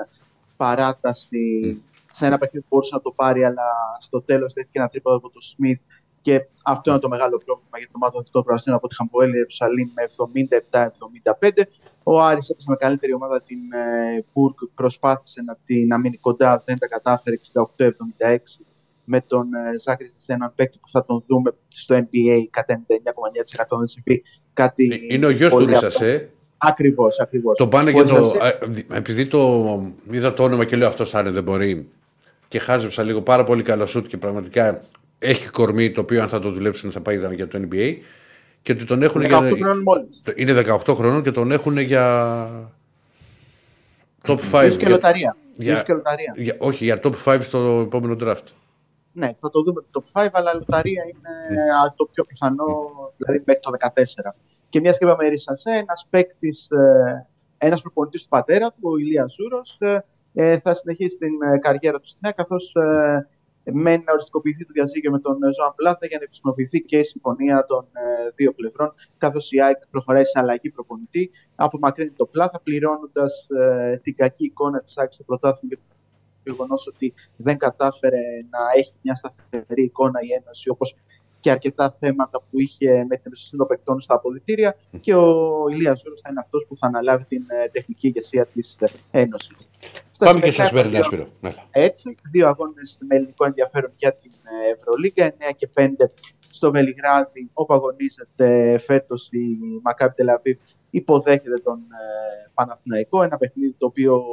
παράταση σε ένα παιχνίδι που μπορούσε να το πάρει, αλλά στο τέλος δέχτηκε ένα τρίποδο από τον Σμιθ και αυτό είναι το μεγάλο πρόβλημα για την ομάδα των Δυτικών Πρασίνων από τη Χαμποέλη Ιερουσαλήμ με 77-75. Ο Άρης έπαιζε με καλύτερη ομάδα την ε, Μπουργκ, προσπάθησε να, την, να μείνει κοντά, δεν τα κατάφερε 68-76 με τον ε, Ζάκρη σε έναν παίκτη που θα τον δούμε στο NBA κατά 99,9% δεν συμβεί κάτι. Είναι ο γιος του Ρίσας, ε. Ακριβώς, ακριβώς. Το πάνε και το. ε, Επειδή το είδα το όνομα και λέω αυτό άρε δεν μπορεί. Και χάζεψα λίγο πάρα πολύ καλό σουτ και πραγματικά έχει κορμί το οποίο αν θα το δουλέψουν θα πάει για το NBA και ότι τον έχουν 18 για... χρόνων μόλις. Είναι 18 χρονών και τον έχουν για top 5. Ίσως και Για, λοταρία. για- Ίσως και λοταρία. για- όχι, για top 5 στο επόμενο draft. Ναι, θα το δούμε το top 5, αλλά η λοταρία είναι α, το πιο πιθανό, δηλαδή μέχρι το 14. Και μιας και είπαμε Ρισασέ, ένας παίκτης, ένας προπονητής του πατέρα του, ο Ηλίας Ζούρος, ε, θα συνεχίσει την ε, καριέρα του στην ΑΕΚ, καθώς μένει να οριστικοποιηθεί το διαζύγιο με τον ε, Ζωάν Πλάθα για να επισημοποιηθεί και η συμφωνία των ε, δύο πλευρών, καθώς η ΑΕΚ προχωράει σε αλλαγή προπονητή. Απομακρύνει το Πλάθα, πληρώνοντας την κακή εικόνα της ΑΕΚ στο πρωτάθλημα και το γεγονός ότι δεν κατάφερε να έχει μια σταθερή εικόνα η Ένωση, όπως και αρκετά θέματα που είχε με την εμπιστοσύνη των παικτών στα αποδυτήρια. Και ο Ηλίας Ζούρος θα είναι αυτός που θα αναλάβει την ε, τεχνική ηγεσία της Ένωσης. Πάμε και στα σημερινά, Σπύρο. Έλα. Έτσι, δύο αγώνες με ελληνικό ενδιαφέρον για την ε, Ευρωλίγκα, 9 και 5 στο Βελιγράδι, όπου αγωνίζεται φέτος η Μακάπη Τελαβίβ, υποδέχεται τον ε, Παναθηναϊκό. Ένα παιχνίδι το οποίο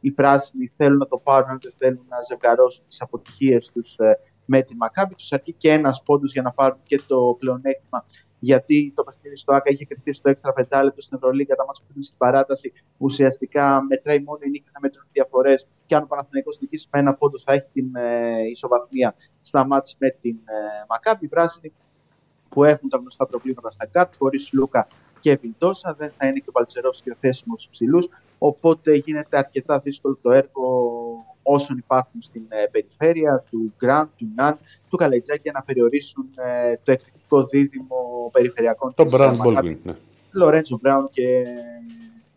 οι πράσινοι θέλουν να το πάρουν, αν δεν θέλουν να ζευγαρώσουν τις αποτυχίες τους ε, με τη Μακάμπη. Τους αρκεί και ένας πόντος για να πάρουν και το πλεονέκτημα. Γιατί το παιχνίδι στο ΑΚΑ είχε κρυφτεί στο έξτρα πεντάλεπτο στην Ευρωλίγκα, τα μάτια που είναι στην παράταση. Ουσιαστικά μετράει μόνο η νίκη, θα μετρούν διαφορές. Και αν ο Παναθηναϊκός νικήσει με ένα πόντος, θα έχει την ε, ισοβαθμία στα μάτια με την ε, Μακάμπη. Οι πράσινοι που έχουν τα γνωστά προβλήματα στα κάρτ, χωρίς Λούκα και Βιλτόσα, δεν θα είναι και ο Παλτσερόφσκι διαθέσιμο στου ψηλούς. Οπότε γίνεται αρκετά δύσκολο το έργο όσων υπάρχουν στην ε, περιφέρεια του Γκραντ, του Ναν, του Καλετζάκη για να περιορίσουν ε, το εκρηκτικό δίδυμο περιφερειακών Το της, Brown ε, Μακάμπι. Baldwin. Ναι. Λορέντζο Μπράουν και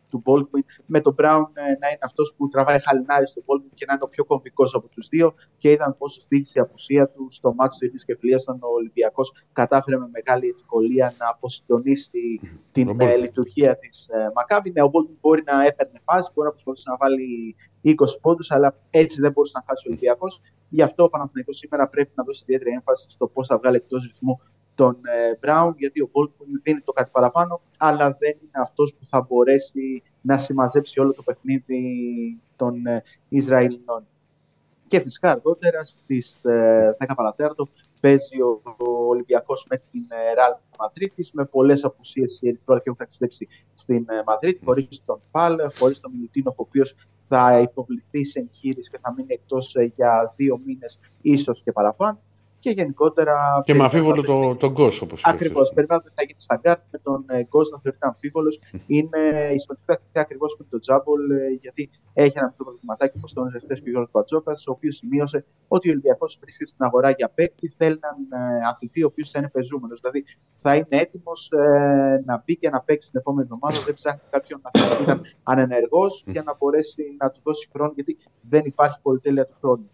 του Baldwin. Με τον Brown ε, να είναι αυτός που τραβάει χαλινάρι στον Baldwin και να είναι ο πιο κομβικός από τους δύο. Και είδαν πόσο στήριξε η απουσία του στο μάτι του Ειρήνη και Φιλία ο Ολυμπιακός κατάφερε με μεγάλη ευκολία να αποσυντονίσει την Ο ε, Baldwin. λειτουργία της ε, Μακάβη. Ναι, ο Baldwin μπορεί να έπαιρνε φάση, μπορεί να προσπαθήσει να βάλει 20 πόντους, αλλά έτσι δεν μπορούσε να χάσει ο Ολυμπιακός. Γι' αυτό ο Παναθηναϊκός σήμερα πρέπει να δώσει ιδιαίτερη έμφαση στο πώς θα βγάλει εκτός ρυθμού τον ε, Brown, γιατί ο Baldwin δίνει το κάτι παραπάνω, αλλά δεν είναι αυτός που θα μπορέσει να συμμαζέψει όλο το παιχνίδι των ε, Ισραηλινών. Και φυσικά αργότερα στις ε, 10 παρατέταρτο παίζει ο, ο Ολυμπιακός με την ε, Ραλ Μαδρίτη με πολλές απουσίες οι Ερυθρόλοι και έχουν ταξιδέψει στην ε, Μαδρίτη, χωρίς τον Παλ, χωρίς τον Μιλουτίνο, ο οποίος θα υποβληθεί σε εγχείρηση και θα μείνει εκτός για δύο μήνες, ίσως και παραπάνω. Και γενικότερα. Και με περιμένουμε αμφίβολο να το, τον Γκος, όπως Ακριβώς. Περιμένουμε ότι θα γίνει στα γκάρτ με τον Γκος να θεωρείται αμφίβολος. Είναι η σημαντική ακριβώς με τον Τζάμπολ, ε, γιατί έχει ένα μικρό προβληματάκι όπως τον χθες και ο Γιώργος Πατζόκα, ο οποίος σημείωσε ότι ο Ολυμπιακός βρίσκεται στην αγορά για παίκτη. Θέλει έναν ε, αθλητή ο οποίος θα είναι πεζούμενος. Δηλαδή θα είναι έτοιμος ε, να μπει και να παίξει την επόμενη εβδομάδα. Δεν ψάχνει κάποιον να θα ήταν ανενεργός για να μπορέσει να του δώσει χρόνο, γιατί δεν υπάρχει πολυτέλεια του χρόνου.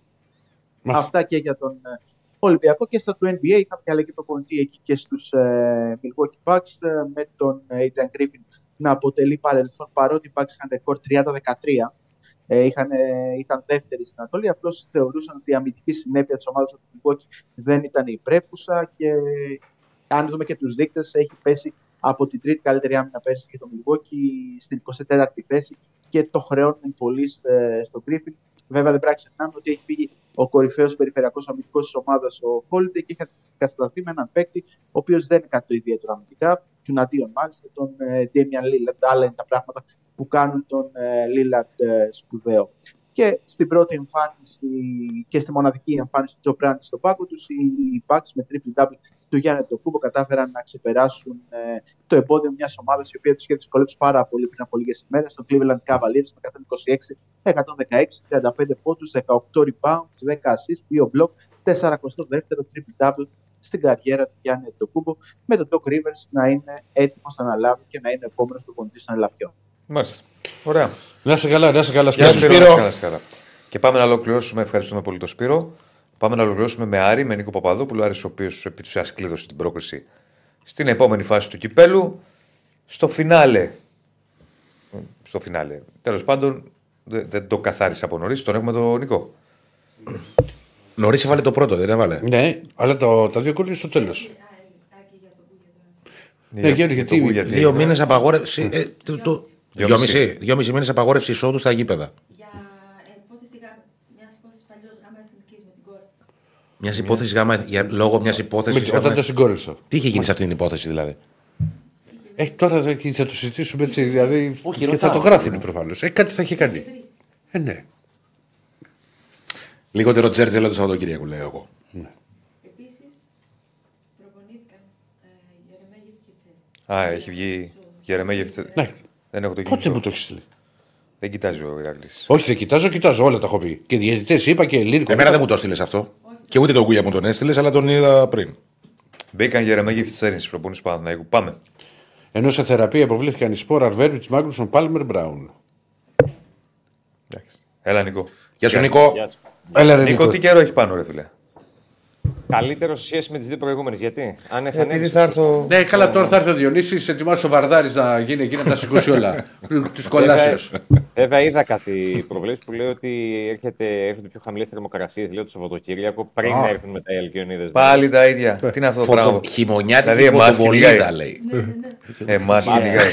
Μάλιστα. Αυτά και για τον ε, Ολυμπιακό και στα του NBA. Είχαμε και αλλαγή προπονητή εκεί και στους ε, Milwaukee Bucks ε, με τον ε, Adrian Griffin να αποτελεί παρελθόν παρότι οι Bucks είχαν ρεκόρ 30-13. Ε, είχαν, ε, ήταν δεύτεροι στην Ανατολή. Απλώς θεωρούσαν ότι η αμυντική συνέπεια της ομάδας του Milwaukee δεν ήταν υπρέπουσα και αν δούμε και τους δείκτες, έχει πέσει από την τρίτη καλύτερη άμυνα πέρσι και το Milwaukee στην 24η θέση και το χρεώνουν πολύ ε, στον Griffin. Βέβαια, δεν πρέπει να ξεχνάμε ότι έχει φύγει ο κορυφαίος περιφερειακός αμυντικός της ομάδας, ο Holiday, και έχει κατασταθεί με έναν παίκτη, ο οποίος δεν είναι κάτι το ιδιαίτερο αμυντικά. Του αντίον, μάλιστα, τον ε, Damian Lillard. Άλλα είναι τα πράγματα που κάνουν τον ε, Lillard ε, σπουδαίο. Και στην πρώτη εμφάνιση και στη μοναδική εμφάνιση του Τζο Μπράντι στον πάγκο τους, οι Bucks με triple double του Γιάννη Τοκούμπο κατάφεραν να ξεπεράσουν ε, το εμπόδιο μιας ομάδας η οποία τους είχε δυσκολέψει πάρα πολύ πριν από λίγες ημέρες, το Cleveland Cavaliers με 126, 116, 35 πόντους, 18 rebounds, 10 assist, 2 block, 42ο triple double στην καριέρα του Γιάννη Τοκούμπο, με τον Doc Rivers να είναι έτοιμος να αναλάβει και να είναι ο επόμενος προπονητής των Ελαφιών. Μάλιστα. Ωραία. Να είσαι καλά, να είσαι καλά. Γεια Σπύρο. σου, Σπύρο. να είσαι καλά, να είσαι καλά. Και πάμε να ολοκληρώσουμε. Ευχαριστούμε πολύ τον Σπύρο. Πάμε να ολοκληρώσουμε με Άρη, με Νίκο Παπαδόπουλο. Άρης, ο οποίος επί του ουσία κλείδωσε την πρόκριση στην επόμενη φάση του κυπέλου. Στο φινάλε. Στο φινάλε. Τέλος πάντων, δεν, δεν το καθάρισε από νωρίς. Τον έχουμε τον Νικό. Νωρίς έβαλε το πρώτο, δεν έβαλε. Ναι, αλλά το, τα δύο γκολ είναι στο τέλος. Ναι, Γιώργο, γιατί- το Γκου, Δύο μήνες απαγόρευση. Ε, το- το- Δυόμιση. Δυόμιση. Δυόμιση μήνες απαγόρευση εισόδου στα γήπεδα. Για υπόθεση, μιας υπόθεσης παλιός γάμα εθνικής με την κόρη. Μιας υπόθεσης γάμα για, λόγω μιας υπόθεσης. Με- Όταν το συγκόρυψα. Τι είχε γίνει σε αυτή την υπόθεση δηλαδή; Ε, τώρα θα θα το συζητήσουμε έτσι. Δηλαδή, Όχι, και ρωτάω. θα το γράφουν προφανώς. Ε, κάτι θα έχει κάνει. Ε, ναι. Λιγότερο Τζέρτζελ το Σαββατοκύριακο, λέω εγώ. Επίσης, προπονήθηκαν ε, Γερεμέγεφ και Τσέρι. Α, έχει βγει Γερεμέγεφ. Ναι. Δεν έχω το Πότε κινητό. μου το έχεις στείλει; Δεν κοιτάζει ο Ηράκλη. Όχι, δεν κοιτάζω, κοιτάζω. Όλα τα έχω πει. Και διαιτητές είπα και λύρικο. Εμένα δεν μου το έστειλε αυτό. Και ούτε τον Κούγια μου τον έστειλες, αλλά τον είδα πριν. Μπήκαν Γερεμέγεφ και Τσέριν στι προπονήσει του Παναθηναϊκού. Πάμε. Ενώ σε θεραπεία υποβλήθηκαν οι σπόρα Αρβέρβιτς, Μάγνουσον, Πάλμερ, Μπράουν. Εντάξει. Έλα, Νικό. Γεια σου, Νικό. Γεια σου. Έλα, ρε Νικό, Νίκο. τι καιρό έχει πάνω, ρε φίλε; Καλύτερο σε σχέση με τις δύο προηγούμενες. Γιατί, αν Επειδή εφανέλει. θα έρθω. Ναι, καλά, τώρα θα έρθει ο Διονύσης, ετοιμάσει ο Βαρδάρης να γίνει εκεί να τα σηκώσει όλα. Του κολλάσεω. Βέβαια, είδα κάτι προβλέψεις που λέει ότι έρχεται, έρχονται πιο χαμηλές θερμοκρασίες λέω το Σαββατοκύριακο πριν Α. να έρθουν μετά οι Αλκιονίδες. Πάλι τα ίδια. Τι είναι αυτό το Φωτο... πράγμα; Χειμωνιάτικη Δηλαδή, εμάς φωτοβολίδα, κυνηγάει. λέει. Εμάς κυνηγάει.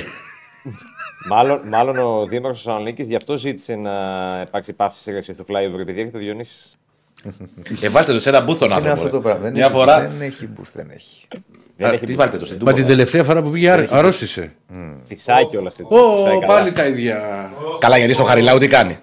Μάλλον, μάλλον ο Δήμαρχος Θεσσαλονίκης γι' αυτό ζήτησε να υπάρξει πάυση εργασία του flyover, επειδή έρχεται ο Διονύσης. Ε, βάλτε το σε ένα μπούθ τον Τι είναι άνθρωπο. αυτό το ρε. πράγμα. Δεν Μια έχει- φορά. Δεν έχει μπουθ, δεν έχει. Δεν Α, έχει Τι βάλτε το στην Μα την Τούμπα. τελευταία φορά που πήγε αρ- αρρώστησε. Φυσάει κιόλας στην Ω, πάλι τα ίδια. Καλά, γιατί στο Χαριλάου τι κάνει;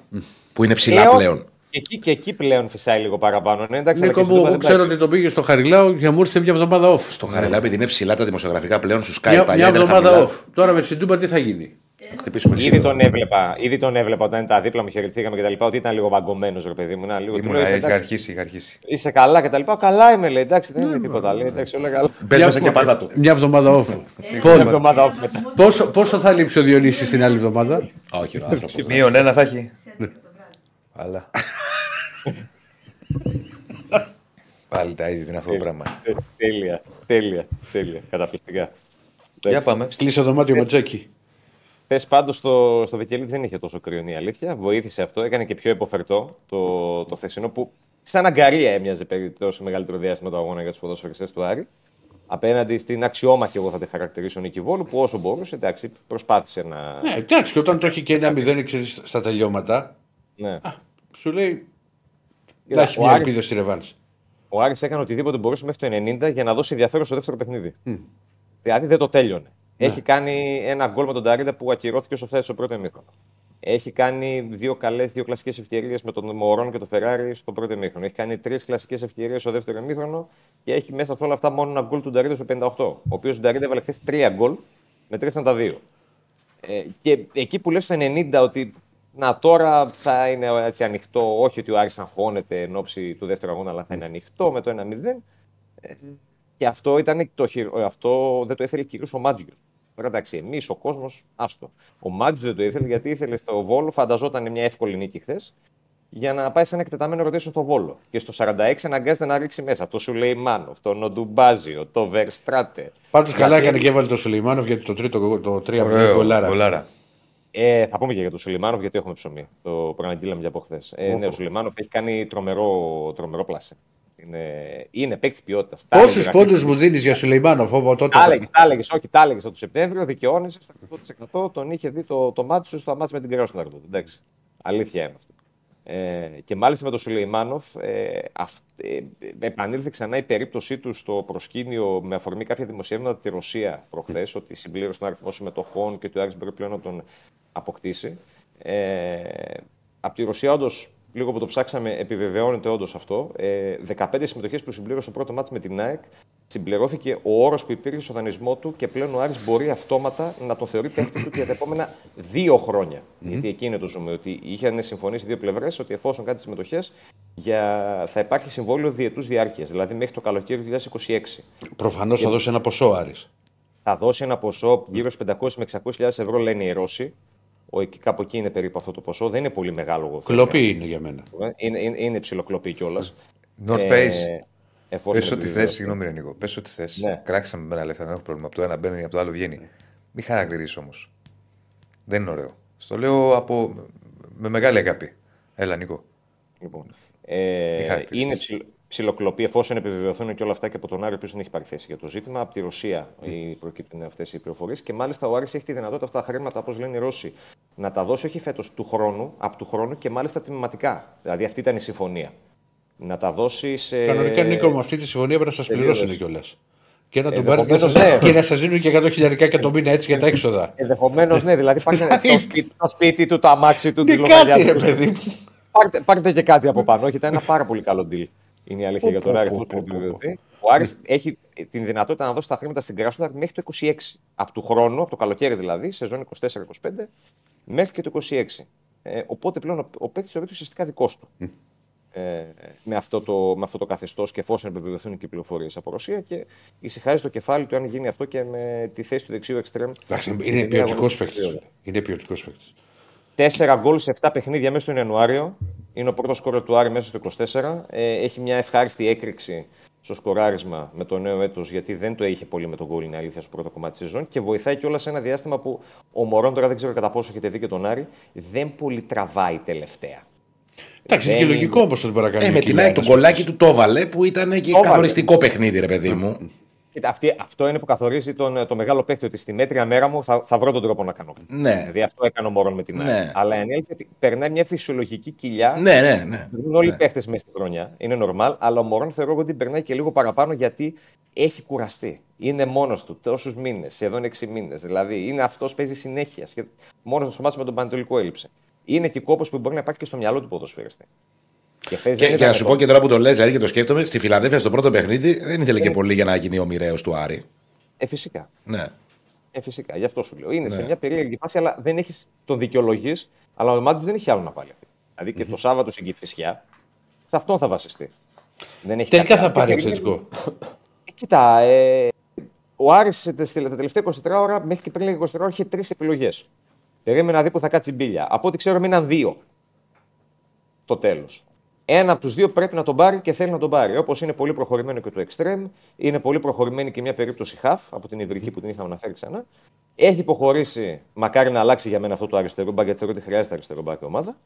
Που είναι ψηλά Ε, όχι. πλέον. Και εκεί, και εκεί πλέον φυσάει λίγο παραπάνω. Ναι, εντάξει, αλλά Νίκο και στην μου, Τούμπα εγώ δεν ξέρω πάει. ότι τον πήγε στο Χαριλάου για μου ήρθε μια εβδομάδα off. Στο Χαριλάου, επειδή είναι ψηλά τα δημοσιογραφικά πλέον σου σκάει Μια, παλιά. μια ήταν εβδομάδα χαμηλά. off. Τώρα με την Τούμπα τι θα γίνει; Χτυπήσουμε Ήδη ξύλο. τον έβλεπα, ήδη τον έβλεπα όταν ήταν δίπλα μου, χαιρετήκαμε και τα λοιπά, ότι ήταν λίγο βαγκωμένος ρε παιδί μου. Να, λίγο, του Ήμουνα, λέω, «Είσαι έχει εντάξει, αρχίσει, έχει αρχίσει. είσαι καλά και τα λοιπά. Καλά είμαι, λέει. Εντάξει, δεν είναι τίποτα. Λέει, εντάξει, όλα καλά. Μπες μέσα και πάντα του. Μια εβδομάδα off. Μια Πόλ. εβδομάδα off μετά. Πόσο, πόσο θα λείψει ο Διονύσης την άλλη εβδομάδα; Όχι, ο άνθρωπος. Μείον ένα θα έχει. Σέντρα το βράδυ. Αλλά. Πάλι τα ίδια είναι αυτό το πράγμα. Ε, Τέλεια, τέλεια, τέλεια. Καταπληκτικά. Για πάμε. Κλείσε δωμάτιο Ματζέκι. Χθε πάντως στο, στο Βικελίδη δεν είχε τόσο κρυωνή αλήθεια. Βοήθησε αυτό, έκανε και πιο υποφερτό το, το θεσινό που σαν αγκαρία έμοιαζε περί τόσο μεγαλύτερο διάστημα το αγώνα για τους ποδοσφαιριστές του Άρη. Απέναντι στην αξιόμαχη, εγώ θα τη χαρακτηρίσω Νίκη Βόλου, που όσο μπορούσε, εντάξει, προσπάθησε να. Ναι, εντάξει, και όταν το έχει και ένα 0 ξέρεις, στα τελειώματα, Ναι. σου λέει. Κοίτα, Θα έχει ο μια Άρης- ελπίδα στη ρεβάνς. Ο Άρης έκανε οτιδήποτε μπορούσε μέχρι το 90 για να δώσει ενδιαφέρον στο δεύτερο παιχνίδι. Δηλαδή δεν το τέλειωνε. Έχει κάνει ένα γκολ με τον Ταρίντα που ακυρώθηκε στο φτάσει στο πρώτο ημίχρονο. Έχει κάνει δύο καλές, δύο κλασικές ευκαιρίες με τον Μωρόν και τον Φεράρι στο πρώτο ημίχρονο. Έχει κάνει τρεις κλασικές ευκαιρίες στο δεύτερο ημίχρονο και έχει μέσα σε όλα αυτά μόνο ένα γκολ του Νταρίντα στο 58. Ο οποίος ο Νταρίντα έβαλε χθες τρία γκολ, μετρήσαν τα δύο. Ε, και εκεί που λες στο 90 ότι να τώρα θα είναι έτσι ανοιχτό, όχι ότι ο Άρης αγχώνεται εν ώψη του δεύτερου αγώνα, αλλά θα είναι ανοιχτό με το 1-0. Ε, και αυτό, ήταν το, χειρο- ε, αυτό δεν το ήθελε κυρίως ο Μάτζιος. Τώρα εντάξει, εμείς ο κόσμος, άστο. Ο Μάτζιο δεν το ήθελε γιατί ήθελε στο Βόλο, φανταζόταν μια εύκολη νίκη χθες, για να πάει σε ένα εκτεταμένο rotation στο Βόλο. Και στο 46 αναγκάζεται να ρίξει μέσα το Σουλεϊμάνοφ, τον Οντουμπάζιο, το Βερστράτε. Πάντως καλά Γιατί- έκανε και έβαλε το Σουλεϊμάνοφ γιατί το τρίτο το 3 Ωραίο, γκολάρα. γκολάρα. Ε, θα πούμε και για τον Σουλημάνοφ, γιατί έχουμε ψωμί. Το προαναγγείλαμε για από χθες. Ε, ναι, ο Σουλημάνοφ έχει κάνει τρομερό, τρομερό πλάσε. Είναι, είναι παίκτης ποιότητας. Πόσου πόντους μου δίνεις για Σουλεϊμάνοφ από τότε. Τα έλεγες, τα έλεγες, όχι, τα έλεγες από το Σεπτέμβριο, δικαιώνεσαι στο 100%. Τον είχε δει το, το μάτι σου στο μάτι με την Κρέο στην Αρντούδη. Εντάξει. Αλήθεια είναι αυτό. Ε, και μάλιστα με τον Σουλεϊμάνοφ ε, αυ, ε, επανήλθε ξανά η περίπτωσή του στο προσκήνιο με αφορμή κάποια δημοσιεύματα από τη Ρωσία προχθές, ότι συμπλήρωσε τον αριθμό συμμετοχών και ότι ο Άρης μπορεί πλέον να τον αποκτήσει. Ε, από τη Ρωσία, όντως, λίγο που το ψάξαμε, επιβεβαιώνεται όντως αυτό. Ε, 15 συμμετοχές που συμπλήρωσε το πρώτο μάτι με την ΑΕΚ, συμπληρώθηκε ο όρος που υπήρχε στο δανεισμό του και πλέον ο Άρης μπορεί αυτόματα να τον θεωρεί παίκτης του για τα επόμενα δύο χρόνια. Γιατί εκεί είναι το ζούμε, ότι είχαν συμφωνήσει οι δύο πλευρές ότι εφόσον κάτι συμμετοχές θα υπάρχει συμβόλαιο διετούς διάρκειας, δηλαδή μέχρι το καλοκαίρι του 2026. Προφανώς θα δώσει ένα ποσό Άρης. Θα δώσει ένα ποσό γύρω στους 500 με 600.000 ευρώ, λένε οι Ρώσοι. Ο, εκεί, κάπου εκεί είναι περίπου αυτό το ποσό. Δεν είναι πολύ μεγάλο. εγώ θέλω Κλοπή να είναι για μένα. πω. Είναι, είναι, είναι ψηλοκλοπή κιόλας. North Face. εφόσον Πες ό,τι θες, επιβεβαιωθεί. συγγνώμη, Ρενικό. Πες ό,τι θες. Ναι. Κράξαμε με ένα λεφτά, δεν έχω πρόβλημα. Από το ένα μπαίνει, από το άλλο βγαίνει. Μην χαρακτηρίσει όμως. Δεν είναι ωραίο. Στο λέω από... με μεγάλη αγάπη. Έλα, Νίκο. Λοιπόν, Μη ε, χαρακτηρίζεις. είναι ψιλο, ψιλοκλοπή εφόσον επιβεβαιωθούν και όλα αυτά και από τον Άρη, ο οποίος δεν έχει πάρει θέση για το ζήτημα. Από τη Ρωσία οι προκύπτουν αυτές οι πληροφορίες. Και μάλιστα ο Άρης έχει τη δυνατότητα αυτά τα χρήματα, όπως λένε οι Ρώσοι, να τα δώσει όχι φέτος του χρόνου, από του χρόνου και μάλιστα τιμηματικά. Δηλαδή αυτή ήταν η συμφωνία. να τα δώσει σε. Κανονικά, Νίκο, με αυτή τη συμφωνία πρέπει να σας τελείως. πληρώσουν κιόλας. Και να τον Ενδεχομένως, πάρετε και να σας- ναι. και να σας δίνουν και 100 χιλιάρικα και το μήνα έτσι για τα έξοδα. Ενδεχομένως, ναι, δηλαδή πάρτε Δηλαδή- το, σπίτι, το σπίτι του, το αμάξι του, Ναι, τη λογαριασμό κάτι ρε του. παιδί μου. Πάρτε, πάρτε και κάτι από πάνω. Όχι, ήταν ένα πάρα πολύ καλό deal. Είναι η αλήθεια για τον Άρη αυτό που έχει επιβεβαιωθεί. Ο Άρης έχει την δυνατότητα να δώσει τα χρήματα στην Κράσνοδαρ μέχρι το 26. Από του χρόνου, από το καλοκαίρι δηλαδή, σεζόν 24-25, μέχρι και το 26. Ε, οπότε πλέον ο, ο παίκτης θεωρείται ουσιαστικά δικός του. Ε, με, αυτό το, με αυτό το καθεστώς και εφόσον επιβεβαιωθούν και οι πληροφορίες από Ρωσία και ησυχάζει το κεφάλι του αν γίνει αυτό και με τη θέση του δεξιού εξτρέμ. Εντάξει, στην Είναι νέα ποιοτικός αγωνιστική παίκτης. περίοδο. Είναι ποιοτικός παίκτης. Τέσσερα γκολ σε 7 παιχνίδια μέσα στον Ιανουάριο. Είναι ο πρώτος σκόρερ του Άρη μέσα στο 24. Ε, έχει μια ευχάριστη έκρηξη στο σκοράρισμα με το νέο έτος, γιατί δεν το είχε πολύ με τον γκολ, είναι αλήθεια, στο πρώτο κομμάτι της σεζόν. Και βοηθάει κιόλας σε ένα διάστημα που ο Μωρόν, τώρα δεν ξέρω κατά πόσο έχετε δει και τον Άρη, δεν πολύ τραβάει τελευταία. Εντάξει, είναι και Δεν λογικό όμω ότι μπορεί να κάνει. Ε, με εκεί την ένα ΑΕΚ το ένας κολλάκι του το έβαλε που ήταν και Το καθοριστικό παιχνίδι, ρε παιδί μου. Κοίτα, αυτή, αυτό είναι που καθορίζει τον, το μεγάλο παίκτη ότι στη μέτρια μέρα μου θα, θα βρω τον τρόπο να κάνω. κάτι. Ναι. Δηλαδή αυτό έκανε ο Μωρόν με την Ναι. Άρη. Αλλά εν έλθει ότι περνάει μια φυσιολογική κοιλιά Ναι, ναι, ναι. Περνούν όλοι οι παίχτες μέσα στη χρονιά. Είναι normal. Αλλά ο Μωρόν θεωρώ ότι περνάει και λίγο παραπάνω γιατί έχει κουραστεί. Είναι μόνος του τόσους μήνες, σχεδόν 6 μήνες. Δηλαδή είναι αυτός παίζει συνέχεια. Μόνος στο μάτι με τον Πανετολικό έλειψε. Είναι και κόπος που μπορεί να υπάρχει και στο μυαλό του ποδοσφαιριστή. Και, παίζει, Και, δεν και ήταν να σου εδώ. πω και τώρα που το λες, δηλαδή και το σκέφτομαι, στη Φιλαδέλφια στο πρώτο παιχνίδι δεν ήθελε και πολύ για να γίνει ο μοιραίος του Άρη. Ε, φυσικά. Ναι. Ε, φυσικά. Γι' αυτό σου λέω. Είναι σε Ναι. μια περίεργη φάση, αλλά δεν έχεις τον δικαιολογείς. Αλλά ο μάτι του δεν έχει άλλο να βάλει. Δηλαδή και το Σάββατο στην Κυφυσιά, σε αυτόν θα βασιστεί. Δεν έχει Τελικά κάτι θα άλλο. πάρει Και περιμένει- επιθετικό. Ε, Κοίτα, ε, ο Άρης τα τα τελευταία 24 ώρα, μέχρι και πριν λίγα 24 ώρα, είχε τρεις επιλογές. Περίμενα να δει που θα κάτσει η μπίλια. Από ό,τι ξέρω, μείναν δύο. Το τέλος. Ένα από τους δύο πρέπει να τον πάρει και θέλει να τον πάρει. Όπως είναι πολύ προχωρημένο και το Extreme, είναι πολύ προχωρημένη και μια περίπτωση half από την Ιβρική που την είχαμε αναφέρει ξανά. Έχει υποχωρήσει, μακάρι να αλλάξει για μένα αυτό το αριστερό μπακ, γιατί θεωρώ ότι χρειάζεται αριστερό μπακ η ομάδα.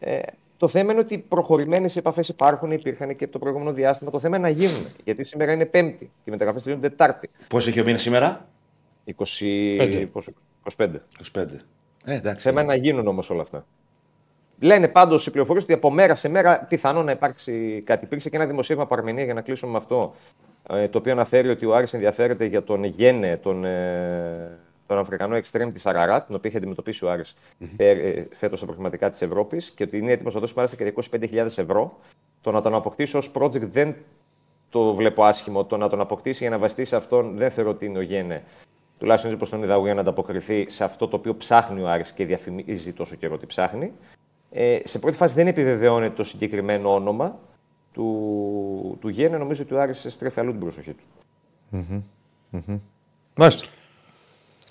Ε, το θέμα είναι ότι προχωρημένες επαφές υπάρχουν, υπήρχαν και από το προηγούμενο διάστημα. Το θέμα είναι να γίνουν. Γιατί σήμερα είναι Πέμπτη και οι μεταγραφές τελειώνουν Τετάρτη. Πώς έχει ο μήνα σήμερα, 20... πόσο- 25. 25. Ε, εντάξει. Θέμα είναι να γίνουν όμως όλα αυτά. Λένε πάντως οι πληροφορίες ότι από μέρα σε μέρα πιθανό να υπάρξει κάτι. Υπήρξε και ένα δημοσίευμα παραμενία για να κλείσουμε με αυτό, ε, το οποίο αναφέρει ότι ο Άρης ενδιαφέρεται για τον Γένε, τον, ε, τον Αφρικανό εξτρέμ της Αραράτ, την οποία έχει αντιμετωπίσει ο Άρης ε, φέτος στα προγραμματικά της Ευρώπης και ότι είναι έτοιμος να δώσει μάλιστα και 25.000 ευρώ. Το να τον αποκτήσει ως project δεν το βλέπω άσχημο. Το να τον αποκτήσει για να βασιστεί σε αυτόν δεν θεωρώ ότι είναι ο Γένε. Τουλάχιστον έτσι όπως τον είδα εγώ για να ανταποκριθεί σε αυτό το οποίο ψάχνει ο Άρης και διαφημίζει τόσο καιρό ότι ψάχνει. Ε, σε πρώτη φάση δεν επιβεβαιώνεται το συγκεκριμένο όνομα του, του Γένε. Νομίζω ότι ο Άρης στρέφει αλλού την προσοχή του. Μάλιστα.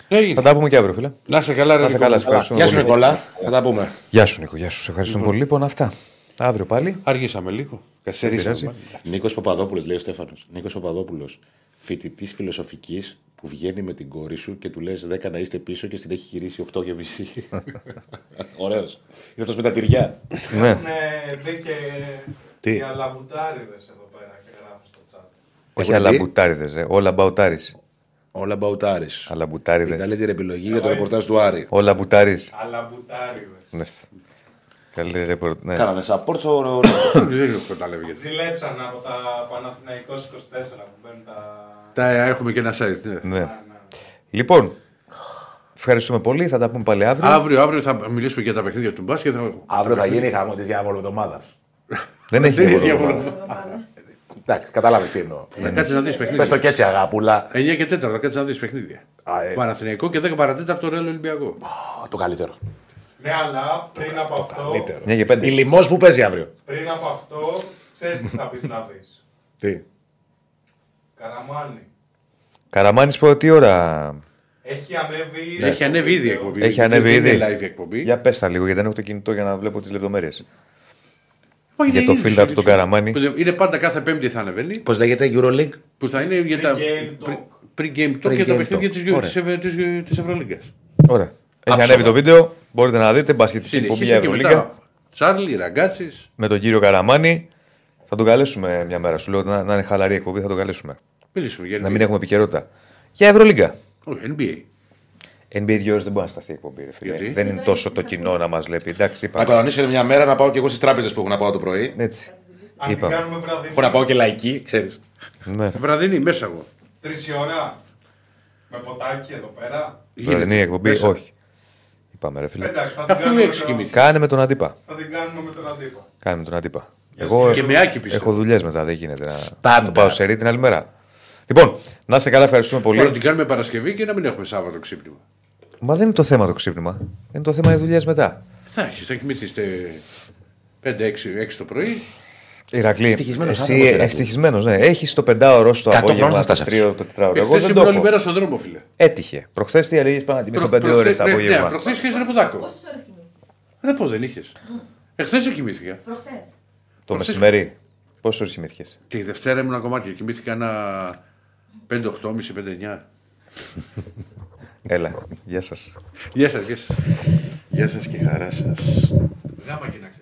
Έγινε. Θα τα πούμε και αύριο, φίλε. Να είσαι καλά, ρε Να σε Νίκο. καλά, σε ευχαριστούμε Γεια σου, πολύ. Νικόλα. Θα τα πούμε. Γεια σου, Νίκο. Γεια σου. Σε ευχαριστούμε πολύ. Λοιπόν, αυτά. Αύριο πάλι. Αργήσαμε λίγο. Καθυστερήσαμε. πειράζει. μάλλον. Νίκος Παπαδόπουλος, λέει ο Στέφανος. Νίκος Παπαδόπουλος, φοιτητής φιλοσοφικής που βγαίνει με την κόρη σου και του λες 10 να είστε πίσω και στην έχει γυρίσει 8 και μισή. Ωραίος. Είναι αυτός με τα τυριά. Ναι. Έχουν μπει και Τι; οι αλαβουτάριδες εδώ πέρα και γράφουν στο chat. Όχι Έχουν δει. αλαμπουτάριδες. Όλα μπαουτάρι. Όλα μπαουτάρι. Η Αλαμπουτάριδε. καλύτερη επιλογή για το ρεπορτάζ του Άρη. Όλα μπουτάρι. Αλαβουτάριδες. Ναι. Καλύτερη ρεπορτ. Ναι. Κάνανε support στο. Δεν καταλαβαίνω γιατί. Ζηλέψαν από τα Παναθηναϊκός 24 που μπαίνουν τα... Τα έχουμε και ένα site. ναι. Ναι. Ναι, ναι. Λοιπόν, ευχαριστούμε πολύ. Θα τα πούμε πάλι αύριο. Αύριο, αύριο θα μιλήσουμε για τα παιχνίδια του μπάσκετ. Θα... Αύριο θα γίνει χαμό της διάβολη εβδομάδας. Δεν έχει Δεν είναι τίποτα. διάβολο. Εντάξει, κατάλαβε τι εννοώ. Να κάτσει να δεις Πες το παιχνίδια. και έτσι, αγάπουλα. 9 και 4 θα κάτσει να δεις παιχνίδια. Α, ε. Παναθηναϊκό και 10 παρατέταρτο Ρεάλ Ολυμπιακό. Α, Το καλύτερο. Ναι, αλλά πριν από αυτό, Καλύτερο. Μια και πέντε. Η λιμό που παίζει αύριο. πριν από αυτό, ξέρεις τι θα πεις να δεις. Τι; Καραμάνι. Καραμάνης πω τι ώρα. Έχει ανέβει... Ναι. Έχει ανέβει ήδη η εκπομπή. Έχει ανέβει Δεν είναι ήδη. live η εκπομπή. Για πες τα λίγο, γιατί δεν έχω το κινητό για να βλέπω τις λεπτομέρειες. Όχι, για είναι το ήδη filter στο του τον YouTube. Καραμάνη. Που Είναι πάντα κάθε Πέμπτη θα ανεβαίνει. Πώς λέγεται Euroleague; Που θα είναι για τα. Pre-game talk. Pre-game talk για τα Pre-game παιχνίδια talk. της- Ωραία. της Ευ- της της Ευρωλίγκας. Ωραία. Έχει Άψογα. ανέβει το βίντεο. Μπορείτε να δείτε. Μπασχετική εκπομπή για Συνεχίζει και Ευρωλίγκα. μετά. Τσάρλι, Ραγκάτσης. Με τον κύριο Καραμάνη. Θα τον καλέσουμε μια μέρα. Σου λέω να, να είναι χαλαρή εκπομπή. Θα τον καλέσουμε. Μιλήσουμε για Να NBA. μην έχουμε επικαιρότητα. Για Ευρωλίγκα. Όχι, NBA. NBA δύο ώρες δεν μπορεί να σταθεί η εκπομπή. Ρε, φίλε. Γιατί; Δεν είναι τόσο το κοινό να μας βλέπει. Εντάξει, Να είπα. κανονίσει μια μέρα να πάω και εγώ στις τράπεζες που έχω να πάω το πρωί. Έτσι. Αν Είπα. την κάνουμε βραδινή. Έχω να πάω και λαϊκή, ξέρεις. Ναι. Βραδινή, μέσα εγώ. Τρεις η ώρα. Με ποτάκι εδώ πέρα. Βραδινή εκπομπή, Μέσα. όχι. Είπαμε, ρε φίλε. Εντάξει, θα την Αφού κάνουμε. έξι με τον- κοιμήθηκε. Κάνε με τον αντίπα. Θα την κάνουμε με τον αντίπα. Κάνε με τον αντίπα. Εγώ Και με άκη πιστεύω. έχω δουλειές μετά, δεν γίνεται να Στάνταρ. το πάω σε ρί την άλλη μέρα. Λοιπόν, να είστε καλά, ευχαριστούμε Μπορεί να πολύ. την κάνουμε Παρασκευή και να μην έχουμε Σάββατο ξύπνημα. Μα δεν είναι το θέμα το ξύπνημα. Είναι το θέμα οι δουλειέ μετά. Θα έχεις, θα κοιμηθείς 5-6 το πρωί. Ηρακλή, Ευτυχισμένος εσύ άνθρωπος, Ηρακλή. ευτυχισμένος, ναι. Έχεις το πεντάωρο στο 100 απόγευμα, χρόνια το θα φτάσεις. τρίο, το τετράωρο. Εγώ Εχθές δεν το ήμουν όλη έχω. μέρα στον δρόμο, φίλε. Έτυχε. Προχθές τι έλεγες πάνω να κοιμήσω Προ- πέντε προχθές- ώρε το ναι, Ναι, απόγευμα. προχθές είχες ένα πουδάκο. Πόσες ώρες κοιμήθηκες; Δεν πω, δεν είχες. Εχθές δεν κοιμήθηκα. προχθές. Το μεσημέρι. Πόσες ώρες κοιμήθηκες; Και η Δευτέρα ήμουν κομμάτια. Κοιμήθηκα ένα 5-8,5-5-9. Έλα, γεια σας. Γεια σας, γεια σας. Γεια σας και χαρά σας. Γάμα και να ξέρετε.